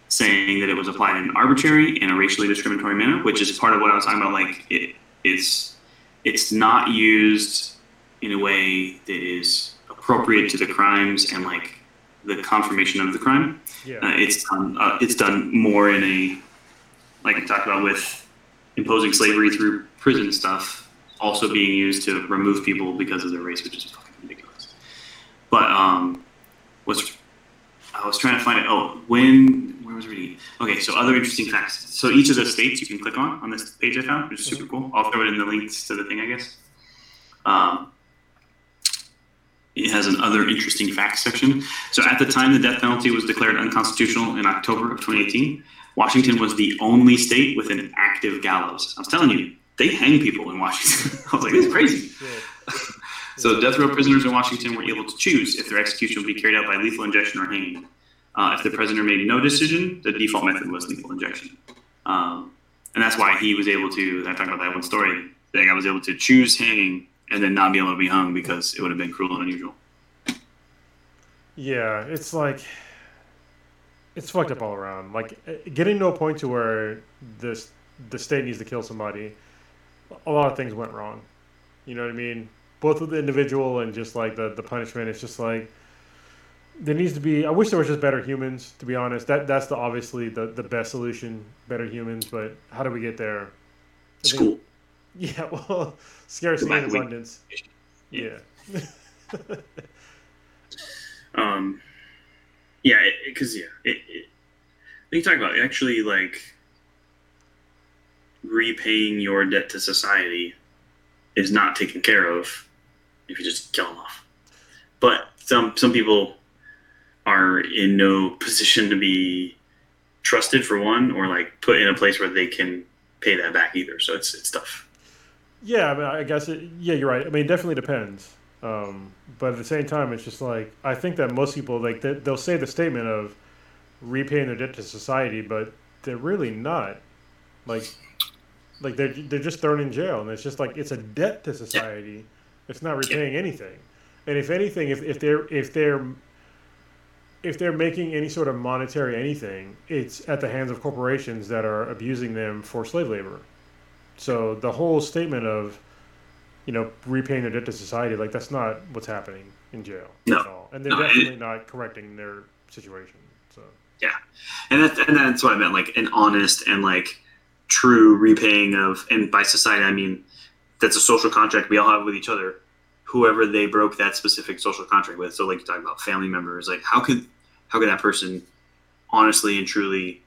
saying that it was applied in an arbitrary and a racially discriminatory manner, which is part of what I was talking about. Like it, it's it's not used in a way that is appropriate to the crimes and like the confirmation of the crime. Yeah. Uh, it's done. Uh, it's done more in a like I talked about with imposing slavery through prison stuff, also being used to remove people because of their race, which is fucking ridiculous. But um, what's I was trying to find it. Oh, when where was I reading? Okay, so other interesting facts. So each of the states you can click on on this page I found, which is super cool. I'll throw it in the links to the thing, I guess. Um, it has an other interesting facts section. So at the time the death penalty was declared unconstitutional in October of 2018, Washington was the only state with an active gallows. I was telling you, they hang people in Washington. [laughs] I was like, it's crazy. Yeah. So death row prisoners in Washington were able to choose if their execution would be carried out by lethal injection or hanging. Uh, if the prisoner made no decision, the default method was lethal injection. Um, and that's why he was able to, I talked about that one story, that I was able to choose hanging and then not be able to be hung because it would have been cruel and unusual. Yeah, it's like it's fucked up all around. Like eh, getting to a point to where this the state needs to kill somebody. A lot of things went wrong. You know what I mean? Both with the individual and just like the the punishment. It's just like there needs to be. I wish there was just better humans. To be honest, that that's the obviously the the best solution. Better humans, but how do we get there? I think- School. Yeah, [laughs] well, scarcity and abundance. Yeah. [laughs] Um, yeah, because yeah, it, it, you talk about actually like repaying your debt to society is not taken care of if you just kill them off. But some some people are in no position to be trusted for one, or like put in a place where they can pay that back either. So it's it's tough. Yeah, I mean, I guess it, yeah, you're right. I mean, it definitely depends. Um, but at the same time, it's just like I think that most people like they, they'll say the statement of repaying their debt to society, but they're really not. Like, like they're they're just thrown in jail, and it's just like it's a debt to society. It's not repaying anything, and if anything, if, if they're if they're if they're making any sort of monetary anything, it's at the hands of corporations that are abusing them for slave labor. So the whole statement of, you know, repaying their debt to society, like that's not what's happening in jail No. at all, and they're No, it- definitely not correcting their situation. So yeah, and that's and that's what I meant, like an honest and like true repaying of, and by society I mean that's a social contract we all have with each other. Whoever they broke that specific social contract with, so like you talk about family members, like how could how could that person honestly and truly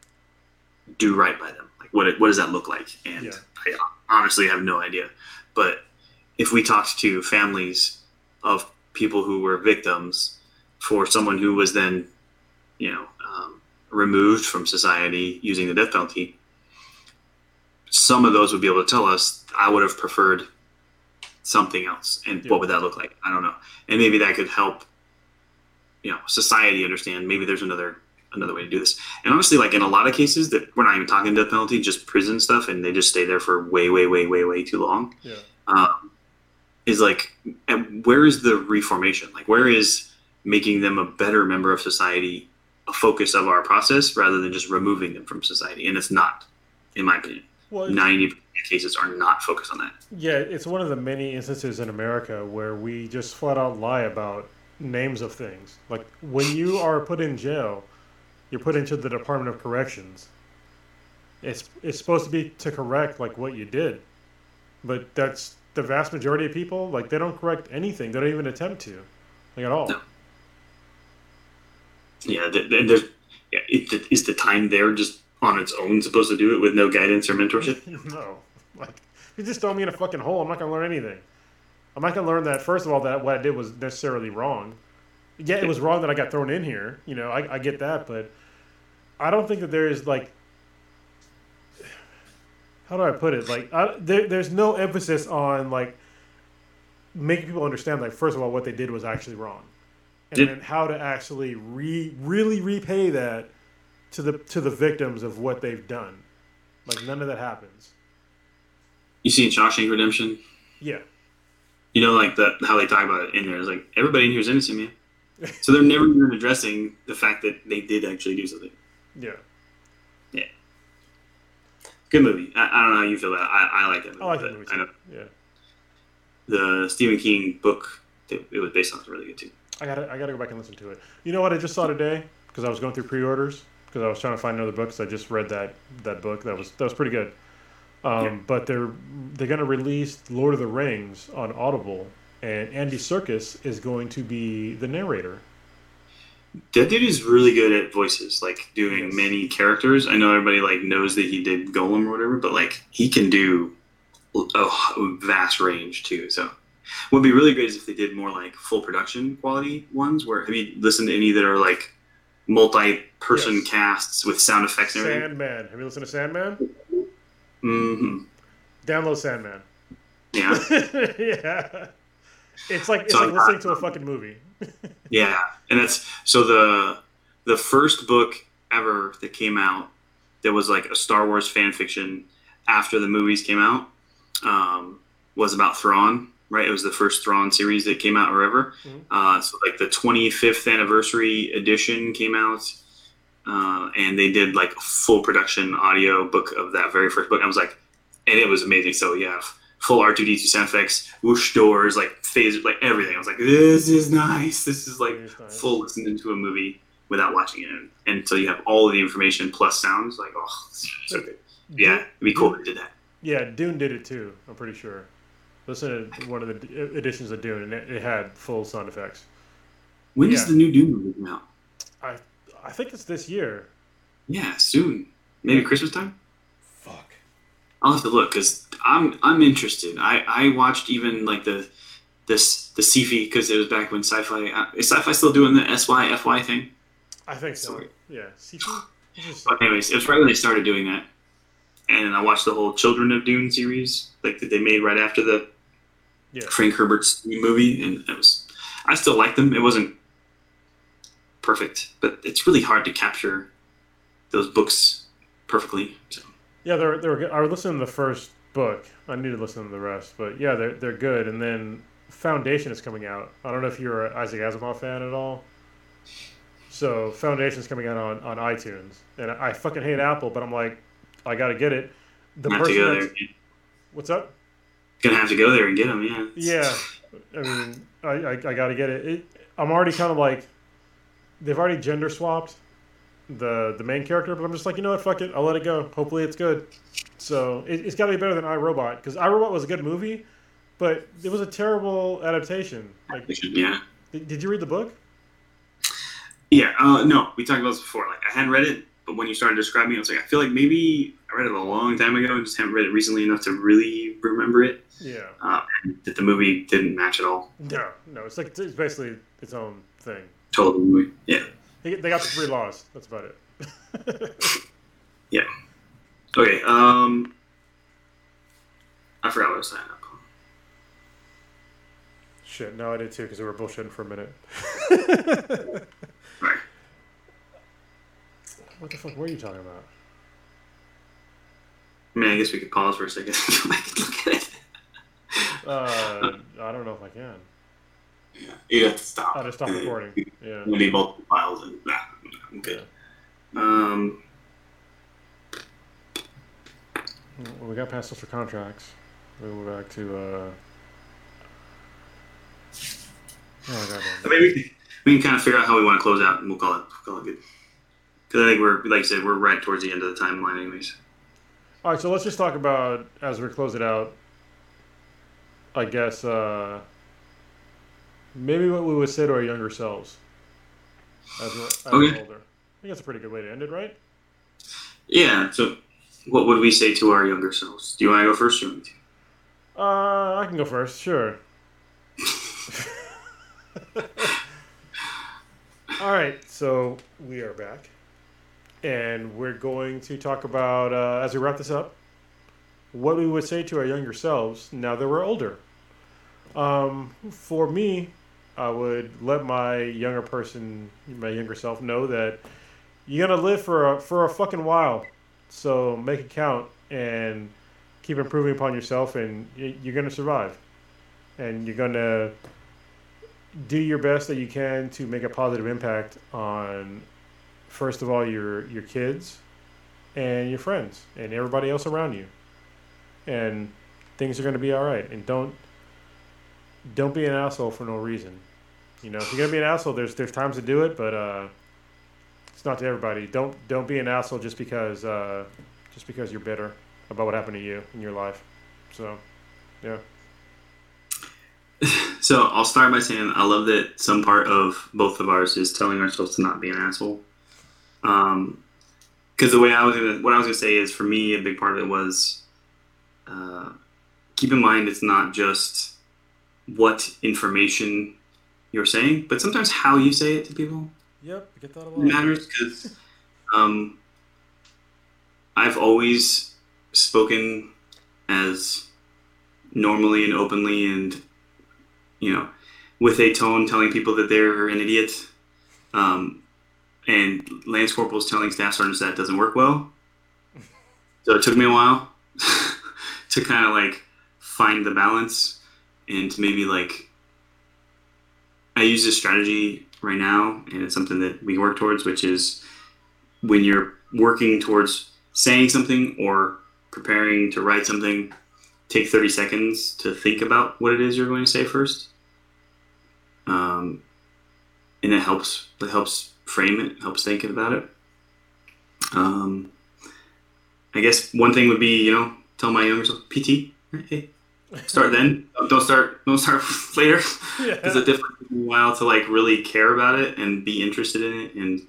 do right by them? Like what what does that look like? And Yeah. I honestly have no idea. But if we talked to families of people who were victims for someone who was then, you know, um, removed from society using the death penalty, some of those would be able to tell us, I would have preferred something else, and Yeah. what would that look like? I don't know, and maybe that could help, you know, society understand. Maybe there's another another way to do this. And honestly, like in a lot of cases that we're not even talking death penalty, just prison stuff, and they just stay there for way, way, way, way, way too long. Yeah. Um, is like, and where is the reformation? Like, where is making them a better member of society a focus of our process rather than just removing them from society? And it's not, in my opinion. Well, it's- Ninety cases are not focused on that. Yeah, it's one of the many instances in America where we just flat out lie about names of things. Like when you [laughs] are put in jail, you're put into the Department of Corrections. It's it's supposed to be to correct like what you did, but that's the vast majority of people. Like they don't correct anything. They don't even attempt to, like at all. No. Yeah, th- th- there's. Yeah, it, is the time there just on its own supposed to do it with no guidance or mentorship? [laughs] no, like you just throw me in a fucking hole. I'm not gonna learn anything. I'm not gonna learn that. First of all, that what I did was necessarily wrong. Yeah, it was wrong that I got thrown in here. You know, I, I get that, but I don't think that there is like. How do I put it? Like, I, there, there's no emphasis on like making people understand. Like, first of all, what they did was actually wrong, and Yeah. then how to actually re really repay that to the to the victims of what they've done. Like, none of that happens. You seen Shawshank Redemption, Yeah. you know, like the how they talk about it in there is like everybody in here is innocent, man. So they're never even addressing the fact that they did actually do something. Yeah. Yeah. Good movie. I, I don't know how you feel about it. I, I like that movie. I like that movie I know. Yeah. the Stephen King book. It, it was based on is really good too. I gotta I gotta go back and listen to it. You know what I just saw today because I was going through pre-orders because I was trying to find another book. 'cause I just read that that book that was that was pretty good. Um, Yeah. But they're they're gonna release Lord of the Rings on Audible, and Andy Serkis is going to be the narrator. That dude is really good at voices, like doing Yes. many characters. I know everybody like knows that he did Gollum or whatever, but like he can do a vast range too. So, what would be really great is if they did more like full production quality ones. Where have you listened to any that are like multi-person Yes. casts with sound effects and everything? Sandman. Have you listened to Sandman? Mm-hmm. Download Sandman. Yeah, [laughs] yeah. It's like it's So like listening to a fucking movie. [laughs] yeah, and that's so the the first book ever that came out that was like a Star Wars fan fiction after the movies came out um, was about Thrawn. Right, it was the first Thrawn series that came out, or ever. Mhm. Uh, so like the 25th anniversary edition came out, uh, and they did like a full production audio book of that very first book. I was like, and it was amazing. So yeah, full R2D2 sound effects, whoosh doors, like phasers, like everything. I was like, this is nice. This is like nice. full listening to a movie without watching it. And, and so you have all of the information plus sounds. Like, oh, so good. Yeah, it'd be cool if they did that. Yeah, Dune did it too. I'm pretty sure. Listen to one of the editions of Dune, and it, it had full sound effects. When does Yeah. the new Dune movie come out? I I think it's this year. Yeah, soon. Maybe Christmas time. Fuck. I'll have to look because I'm I'm interested. I I watched even like the this the sci-fi because it was back when sci-fi uh, is sci-fi still doing the syfy thing. I think so. Sorry. Yeah. Sifu? [sighs] It's just- But anyways, it was right when they started doing that, and I watched the whole Children of Dune series like that they made right after the Yeah. Frank Herbert's movie, and it was I still liked them. It wasn't perfect, but it's really hard to capture those books perfectly. So Yeah, they're they're good. I was listening to the first book. I need to listen to the rest, but yeah, they're they're good. And then Foundation is coming out. I don't know if you're an Isaac Asimov fan at all. So Foundation is coming out on, on iTunes, and I fucking hate Apple, but I'm like, I gotta get it. The to person there. what's up? Gonna have to go there and get them. Yeah. Yeah, I mean, I, I, I got to get it. it. I'm already kind of like, they've already gender swapped the the main character, but I'm just like, you know what, fuck it, I'll let it go. Hopefully, it's good. So it, it's got to be better than iRobot because iRobot was a good movie, but it was a terrible adaptation. Like, Yeah. did, did you read the book? Yeah, uh, no, we talked about this before. Like, I hadn't read it, but when you started describing it, I was like, I feel like maybe I read it a long time ago and just haven't read it recently enough to really remember it. Yeah. Uh, that the movie didn't match at all. No, no, it's like it's basically its own thing. Total movie. Yeah. They, they got the three laws. That's about it. [laughs] Yeah. Okay. Um, I forgot what I was saying. shit. No, I did too because we were bullshitting for a minute. [laughs] What the fuck were you talking about? I mean, I guess we could pause for a second and go back and look at it. Uh, I don't know if I can. Yeah, you have to stop. I'll just stop recording. Yeah. We need multiple files and nah, I'm good. Um, Well, we got past social contracts. We went back to. Uh... Oh. I mean, we can, we can kind of figure out how we want to close out, and we'll call it we'll call it good. Because I think we're like I said, we're right towards the end of the timeline, anyways. All right, so let's just talk about as we close it out. I guess uh, maybe what we would say to our younger selves as we're, as we're older. I think that's a pretty good way to end it, right? Yeah. So, what would we say to our younger selves? Do you want to go first, or me? Uh, I can go first, sure. [laughs] [laughs] All right, so we are back, and we're going to talk about uh, as we wrap this up, what we would say to our younger selves now that we're older. Um, for me, I would let my younger person, my younger self, know that you're gonna live for a, for a fucking while, so make it count and keep improving upon yourself, and you're gonna survive, and you're gonna do your best that you can to make a positive impact on, first of all, your your kids, and your friends, and everybody else around you, and things are gonna be all right. And don't don't be an asshole for no reason. You know, if you're gonna be an asshole, there's there's times to do it, but uh, it's not to everybody. Don't don't be an asshole just because uh, just because you're bitter about what happened to you in your life. So, yeah. [laughs] So I'll start by saying I love that some part of both of ours is telling ourselves to not be an asshole. Um, because the way I was gonna, what I was gonna say is for me, a big part of it was, uh, keep in mind it's not just what information you're saying, but sometimes how you say it to people Yep, I get that a lot. matters because um, I've always spoken as normally and openly and you know with a tone telling people that they're an idiot um, and lance corporals telling staff sergeants that doesn't work well. So it took me a while [laughs] to kind of like find the balance and to maybe like i use this strategy right now and it's something that we work towards which is when you're working towards saying something or preparing to write something take 30 seconds to think about what it is you're going to say first. Um, and it helps it helps frame it helps think about it. Um, i guess one thing would be you know tell my younger self pt hey start then. [laughs] Don't start don't start [laughs] later. Because it definitely took me a while to like really care about it and be interested in it and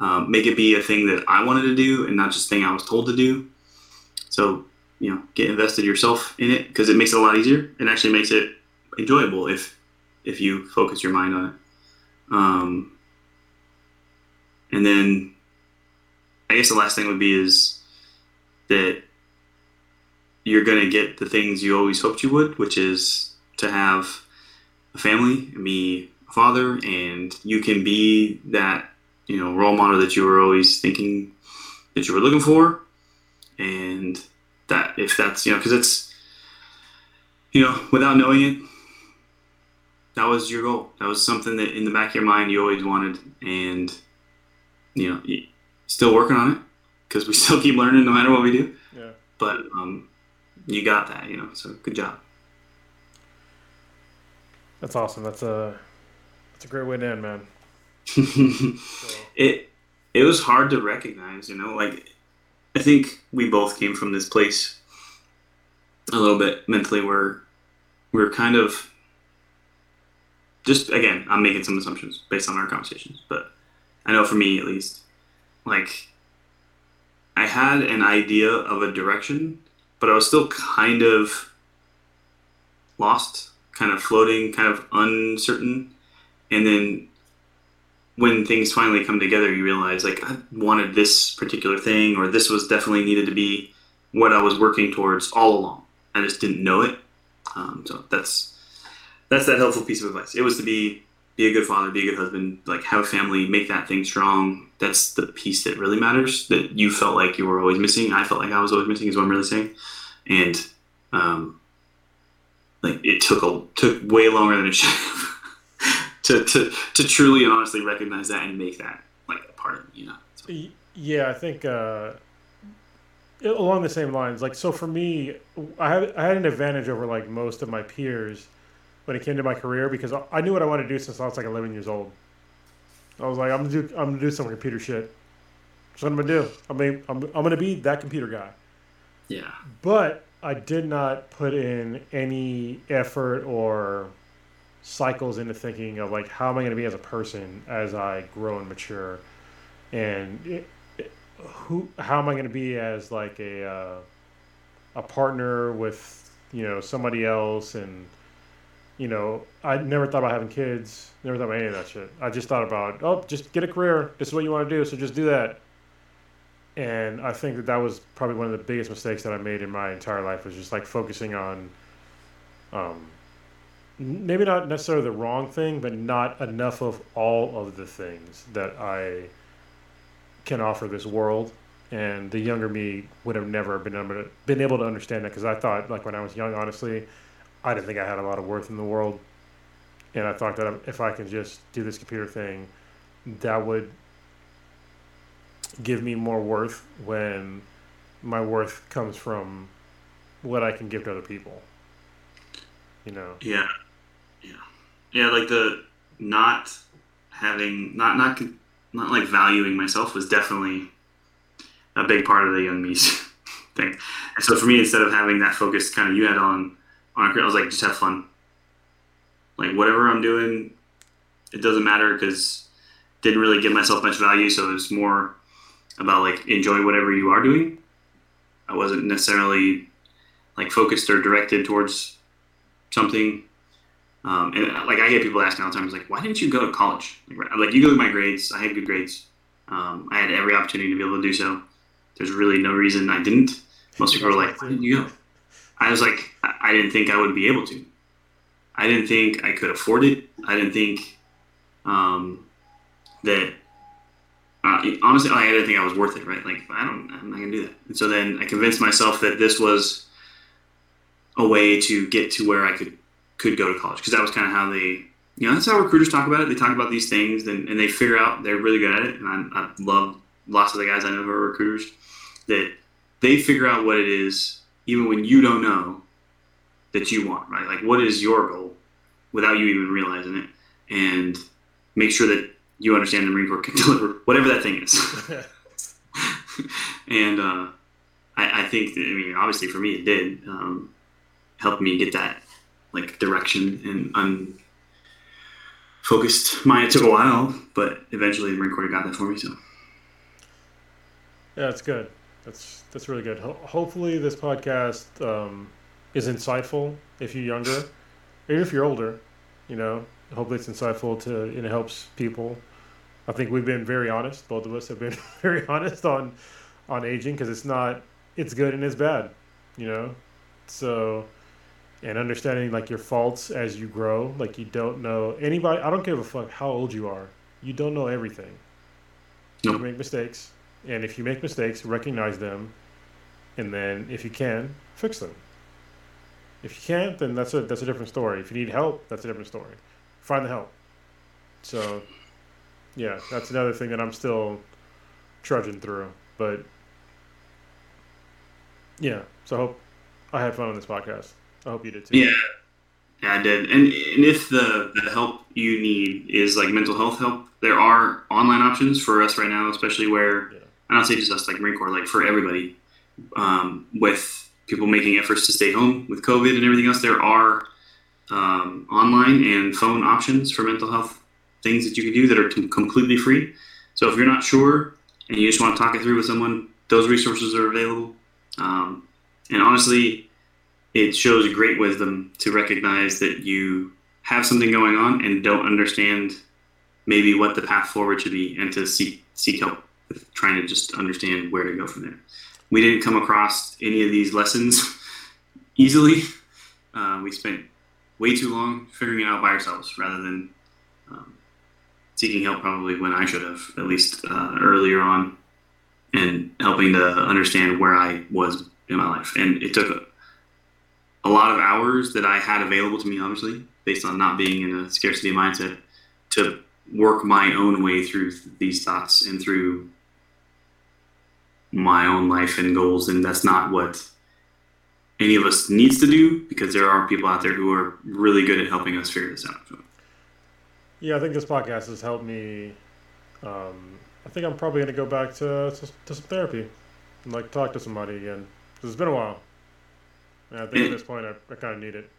um, make it be a thing that I wanted to do and not just thing I was told to do. So you know, get invested yourself in it because it makes it a lot easier. And actually makes it enjoyable if if you focus your mind on it. Um, and then I guess the last thing would be is that you're going to get the things you always hoped you would, which is to have a family be a father, and you can be that you know role model that you were always thinking that you were looking for, and that if that's you know because it's you know without knowing it, that was your goal. That was something that in the back of your mind you always wanted, and you know still working on it because we [laughs] still keep learning no matter what we do. Yeah. But um, you got that, you know. So good job. That's awesome. That's a that's a great way to end, man. [laughs] it it was hard to recognize, you know. Like I think we both came from this place a little bit mentally where we are kind of just again, I'm making some assumptions based on our conversations, but I know for me at least, like I had an idea of a direction, but I was still kind of lost, kind of floating, kind of uncertain. And then when things finally come together, you realize like I wanted this particular thing, or this was definitely needed to be what I was working towards all along. I just didn't know it. Um, so that's that's that helpful piece of advice. It was to be be a good father, be a good husband, like have a family, make that thing strong. That's the piece that really matters. That you felt like you were always missing. I felt like I was always missing. Is what I'm really saying. And um, like it took a took way longer than it should have [laughs] to, to to truly and honestly recognize that and make that like a part of me. You know. So, Yeah, I think uh, along the same lines. Like, so for me, I had I had an advantage over like most of my peers when it came to my career because I- knew what I wanted to do since I was like 11 years old. I was like, I'm gonna do I'm gonna do some computer shit. That's what I'm gonna do. I mean, I'm I'm gonna be that computer guy. yeah. But I did not put in any effort or cycles into thinking of like how am I going to be as a person as I grow and mature, and it, it- who how am I going to be as like a uh, a partner with you know somebody else and you know I never thought about having kids, never thought about any of that shit. I just thought about oh just get a career. This is what you want to do, so just do that and I think that that was probably one of the biggest mistakes that I made in my entire life was just like focusing on, um, maybe not necessarily the wrong thing, but not enough of all of the things that I can offer this world. And the younger me would have never been able to, been able to understand that because I thought like when I was young, honestly, I didn't think I had a lot of worth in the world, and I thought that if I can just do this computer thing, that would give me more worth when my worth comes from what I can give to other people. You know. Yeah, yeah, yeah. Like the not having, not not not like valuing myself was definitely a big part of the young me's [laughs] thing. And so for me, instead of having that focus, kind of you had on on, a I was like, just have fun. Like whatever I'm doing, it doesn't matter because didn't really give myself much value. So it was more about like enjoy whatever you are doing. I wasn't necessarily like focused or directed towards something. Um, and like I get people asking all the time, like, why didn't you go to college? Like, like you go to my grades. I had good grades. Um, I had every opportunity to be able to do so. There's really no reason I didn't. Most people are like, why didn't you go? I was like, I didn't think I would be able to. I didn't think I could afford it. I didn't think um, that. Uh, honestly, I didn't think I was worth it. Right? Like, I don't. I'm not gonna do that. And so then I convinced myself that this was a way to get to where I could could go to college because that was kind of how they. You know, that's how recruiters talk about it. They talk about these things and, and they figure out they're really good at it. And I, I love lots of the guys I know who are recruiters that they figure out what it is even when you don't know that you want, right? Like, what is your goal without you even realizing it? And make sure that you understand the Marine Corps can deliver whatever that thing is. [laughs] and uh, I, I think, that, I mean, obviously for me, it did um, help me get that like direction and unfocused mind. It took a while, but eventually the Marine Corps got that for me. So Yeah, that's good. That's that's really good. Ho- hopefully, this podcast um, is insightful if you're younger, even if you're older. You know, hopefully it's insightful to and it helps people. I think we've been very honest. Both of us have been [laughs] very honest on on aging because it's not it's good and it's bad. You know, so and understanding like your faults as you grow. Like you don't know anybody. I don't give a fuck how old you are. You don't know everything. You make mistakes, and if you make mistakes, recognize them, and then if you can, fix them. If you can't, then that's a that's a different story. If you need help, that's a different story. Find the help. So, yeah, that's another thing that I'm still trudging through. But yeah, so I hope I had fun on this podcast. I hope you did too. Yeah, yeah, I did. And and if the the help you need is like mental health help, there are online options for us right now, especially where Yeah. I don't say just us, like Marine Corps, like for everybody, um, with people making efforts to stay home with COVID and everything else. There are um, online and phone options for mental health things that you can do that are com- completely free. So if you're not sure and you just want to talk it through with someone, those resources are available. Um, and honestly, it shows great wisdom to recognize that you have something going on and don't understand maybe what the path forward should be and to seek seek help trying to just understand where to go from there. We didn't come across any of these lessons [laughs] easily. Uh, we spent way too long figuring it out by ourselves rather than um, seeking help probably when I should have, at least uh, earlier on, and helping to understand where I was in my life. And it took a, a lot of hours that I had available to me, obviously, based on not being in a scarcity mindset, to work my own way through these thoughts and through my own life and goals. And that's not what any of us needs to do because there are people out there who are really good at helping us figure this out. Yeah, I think this podcast has helped me. Um, I think I'm probably going to go back to, to, to some therapy and like talk to somebody again. It's been a while. And I think at this point I, I kind of need it.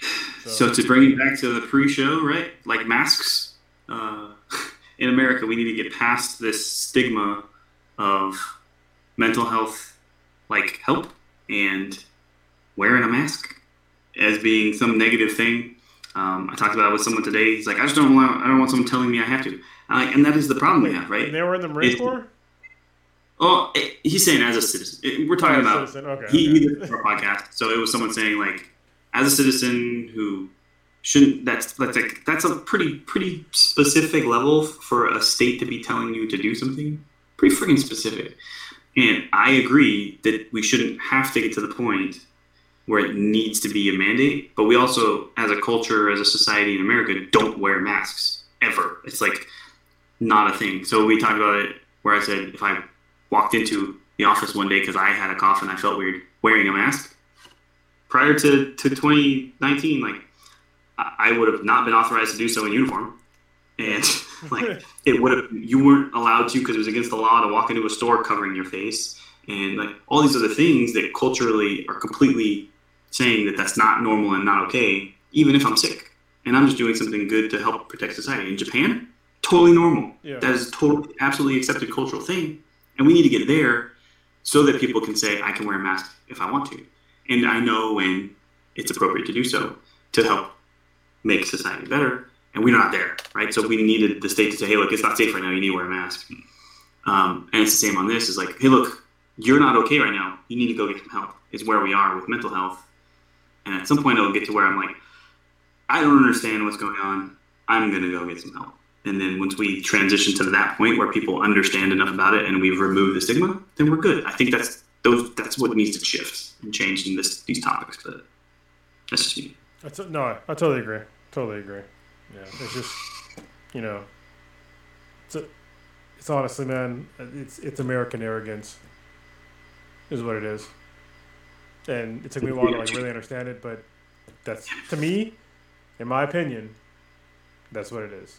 [sighs] so to bring it back to the pre-show, right? Like masks uh, [laughs] in America, we need to get past this stigma of mental health, like help and wearing a mask as being some negative thing. Um, I talked about it with someone today. He's like, I just don't want, I don't want someone telling me I have to. Like, and that is the problem we have, right? And they were in the Marine It- Corps? Oh, eh, he's saying as a citizen. Eh, We're talking about citizen, okay, he, okay. he did it for a podcast, so it was someone saying like, as a citizen who shouldn't. That's that's like that's a pretty pretty specific level for a state to be telling you to do something. Pretty freaking specific. And I agree that we shouldn't have to get to the point where it needs to be a mandate. But we also, as a culture, as a society in America, don't wear masks ever. It's like not a thing. So we talked about it where I said if I walked into the office one day because I had a cough and I felt weird wearing a mask. Prior to, to 2019, like I I would have not been authorized to do so in uniform, and [laughs] like it would have you weren't allowed to because it was against the law to walk into a store covering your face and like all these other things that culturally are completely saying that that's not normal and not okay, even if I'm sick and I'm just doing something good to help protect society. In Japan, totally normal. Yeah. That is totally absolutely accepted cultural thing, and we need to get there so that people can say I can wear a mask if I want to, and I know when it's appropriate to do so to help make society better. And we're not there, right? So we needed the state to say, "Hey, look, it's not safe right now. You need to wear a mask." Um, and it's the same on this. Is like, "Hey, look, you're not okay right now. You need to go get some help." Is where we are with mental health. And at some point, it'll get to where I'm like, I don't understand what's going on. I'm gonna go get some help. And then once we transition to that point where people understand enough about it and we've removed the stigma, then we're good. I think that's those that's what needs to shift and change in this these topics. But that's just me. That's, no, I totally agree. Totally agree. Yeah, it's just, you know, it's, a, it's honestly, man, it's it's American arrogance, is what it is. And it took me a while to like really understand it, but that's to me, in my opinion, that's what it is.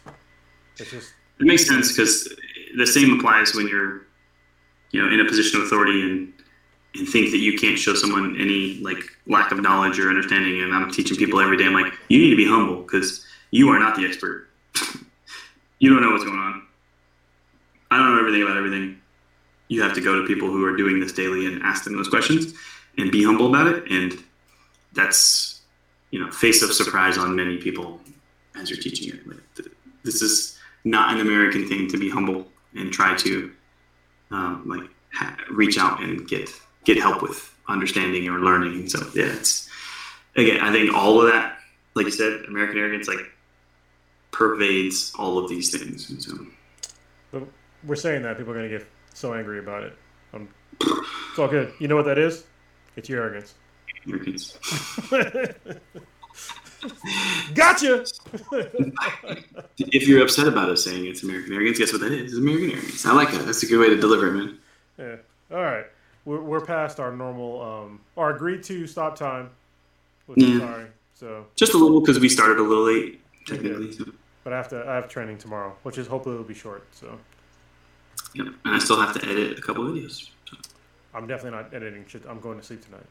It's just It makes sense because the same applies when you're, you know, in a position of authority and and think that you can't show someone any like lack of knowledge or understanding. And I'm teaching people every day. I'm like, you need to be humble because you are not the expert. you don't know what's going on. I don't know everything about everything. You have to go to people who are doing this daily and ask them those questions and be humble about it. And that's, you know, face of surprise on many people as you're teaching it. Like, this is not an American thing to be humble and try to um, like ha- reach out and get get help with understanding or learning. So yeah, it's again, I think all of that, like you said, American arrogance like pervades all of these things. So But we're saying that people are going to get so angry about it. Um, it's all good. You know what that is? It's your arrogance. Americans. [laughs] gotcha. if you're upset about us saying it's American arrogance, guess what that is? It's American arrogance. I like that. That's a good way to deliver it, man. yeah. All right. We're, we're past our normal, um, our agreed to stop time. Which Yeah. sorry. So, Just a little because we started a little late, technically. So, but I have to. I have training tomorrow, which is hopefully will be short. So yep. And I still have to edit a couple videos. So. I'm definitely not editing shit. I'm going to sleep tonight.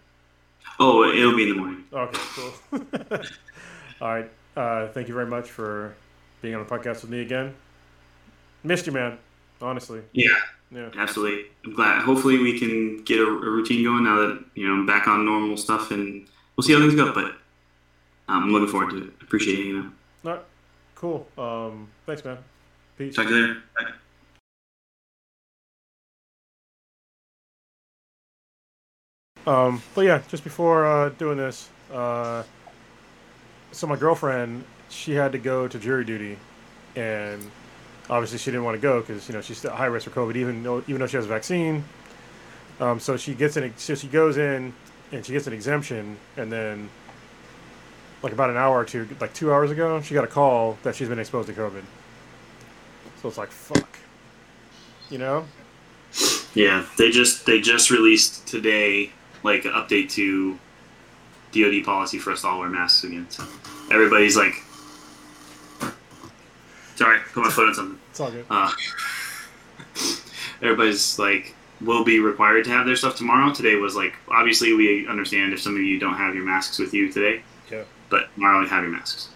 Oh, it'll be in the morning. Okay, cool. [laughs] All right. Uh, thank you very much for being on the podcast with me again. Missed you, man. Honestly. Yeah. Yeah. Absolutely. I'm glad. Hopefully, we can get a, a routine going now that you know I'm back on normal stuff, and we'll see how things go. But um, I'm looking forward to it. Appreciate it. You know. All right. Cool. Um, thanks, man. Peace. Talk to you later. Bye. Um, but yeah, just before uh, doing this, uh, so my girlfriend, she had to go to jury duty, and obviously she didn't want to go because you know she's still high risk for COVID, even though even though she has a vaccine. Um, so she gets an so she goes in and she gets an exemption, and then like about an hour or two, like two hours ago, she got a call that she's been exposed to COVID. So it's like fuck, you know. Yeah, they just they just released today like an update to DoD policy for us to all wear masks again. So everybody's like, sorry, put my foot on something. It's all good. Uh, everybody's like will be required to have their stuff tomorrow. Today was like obviously we understand if some of you don't have your masks with you today. But tomorrow have your masks.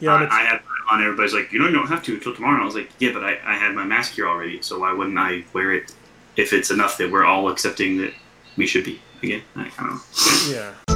Yeah, I, I had on. Everybody's like, you know, you don't have to until tomorrow. I was like, yeah, but I, I had my mask here already, so why wouldn't I wear it if it's enough that we're all accepting that we should be again? I, I don't know. yeah.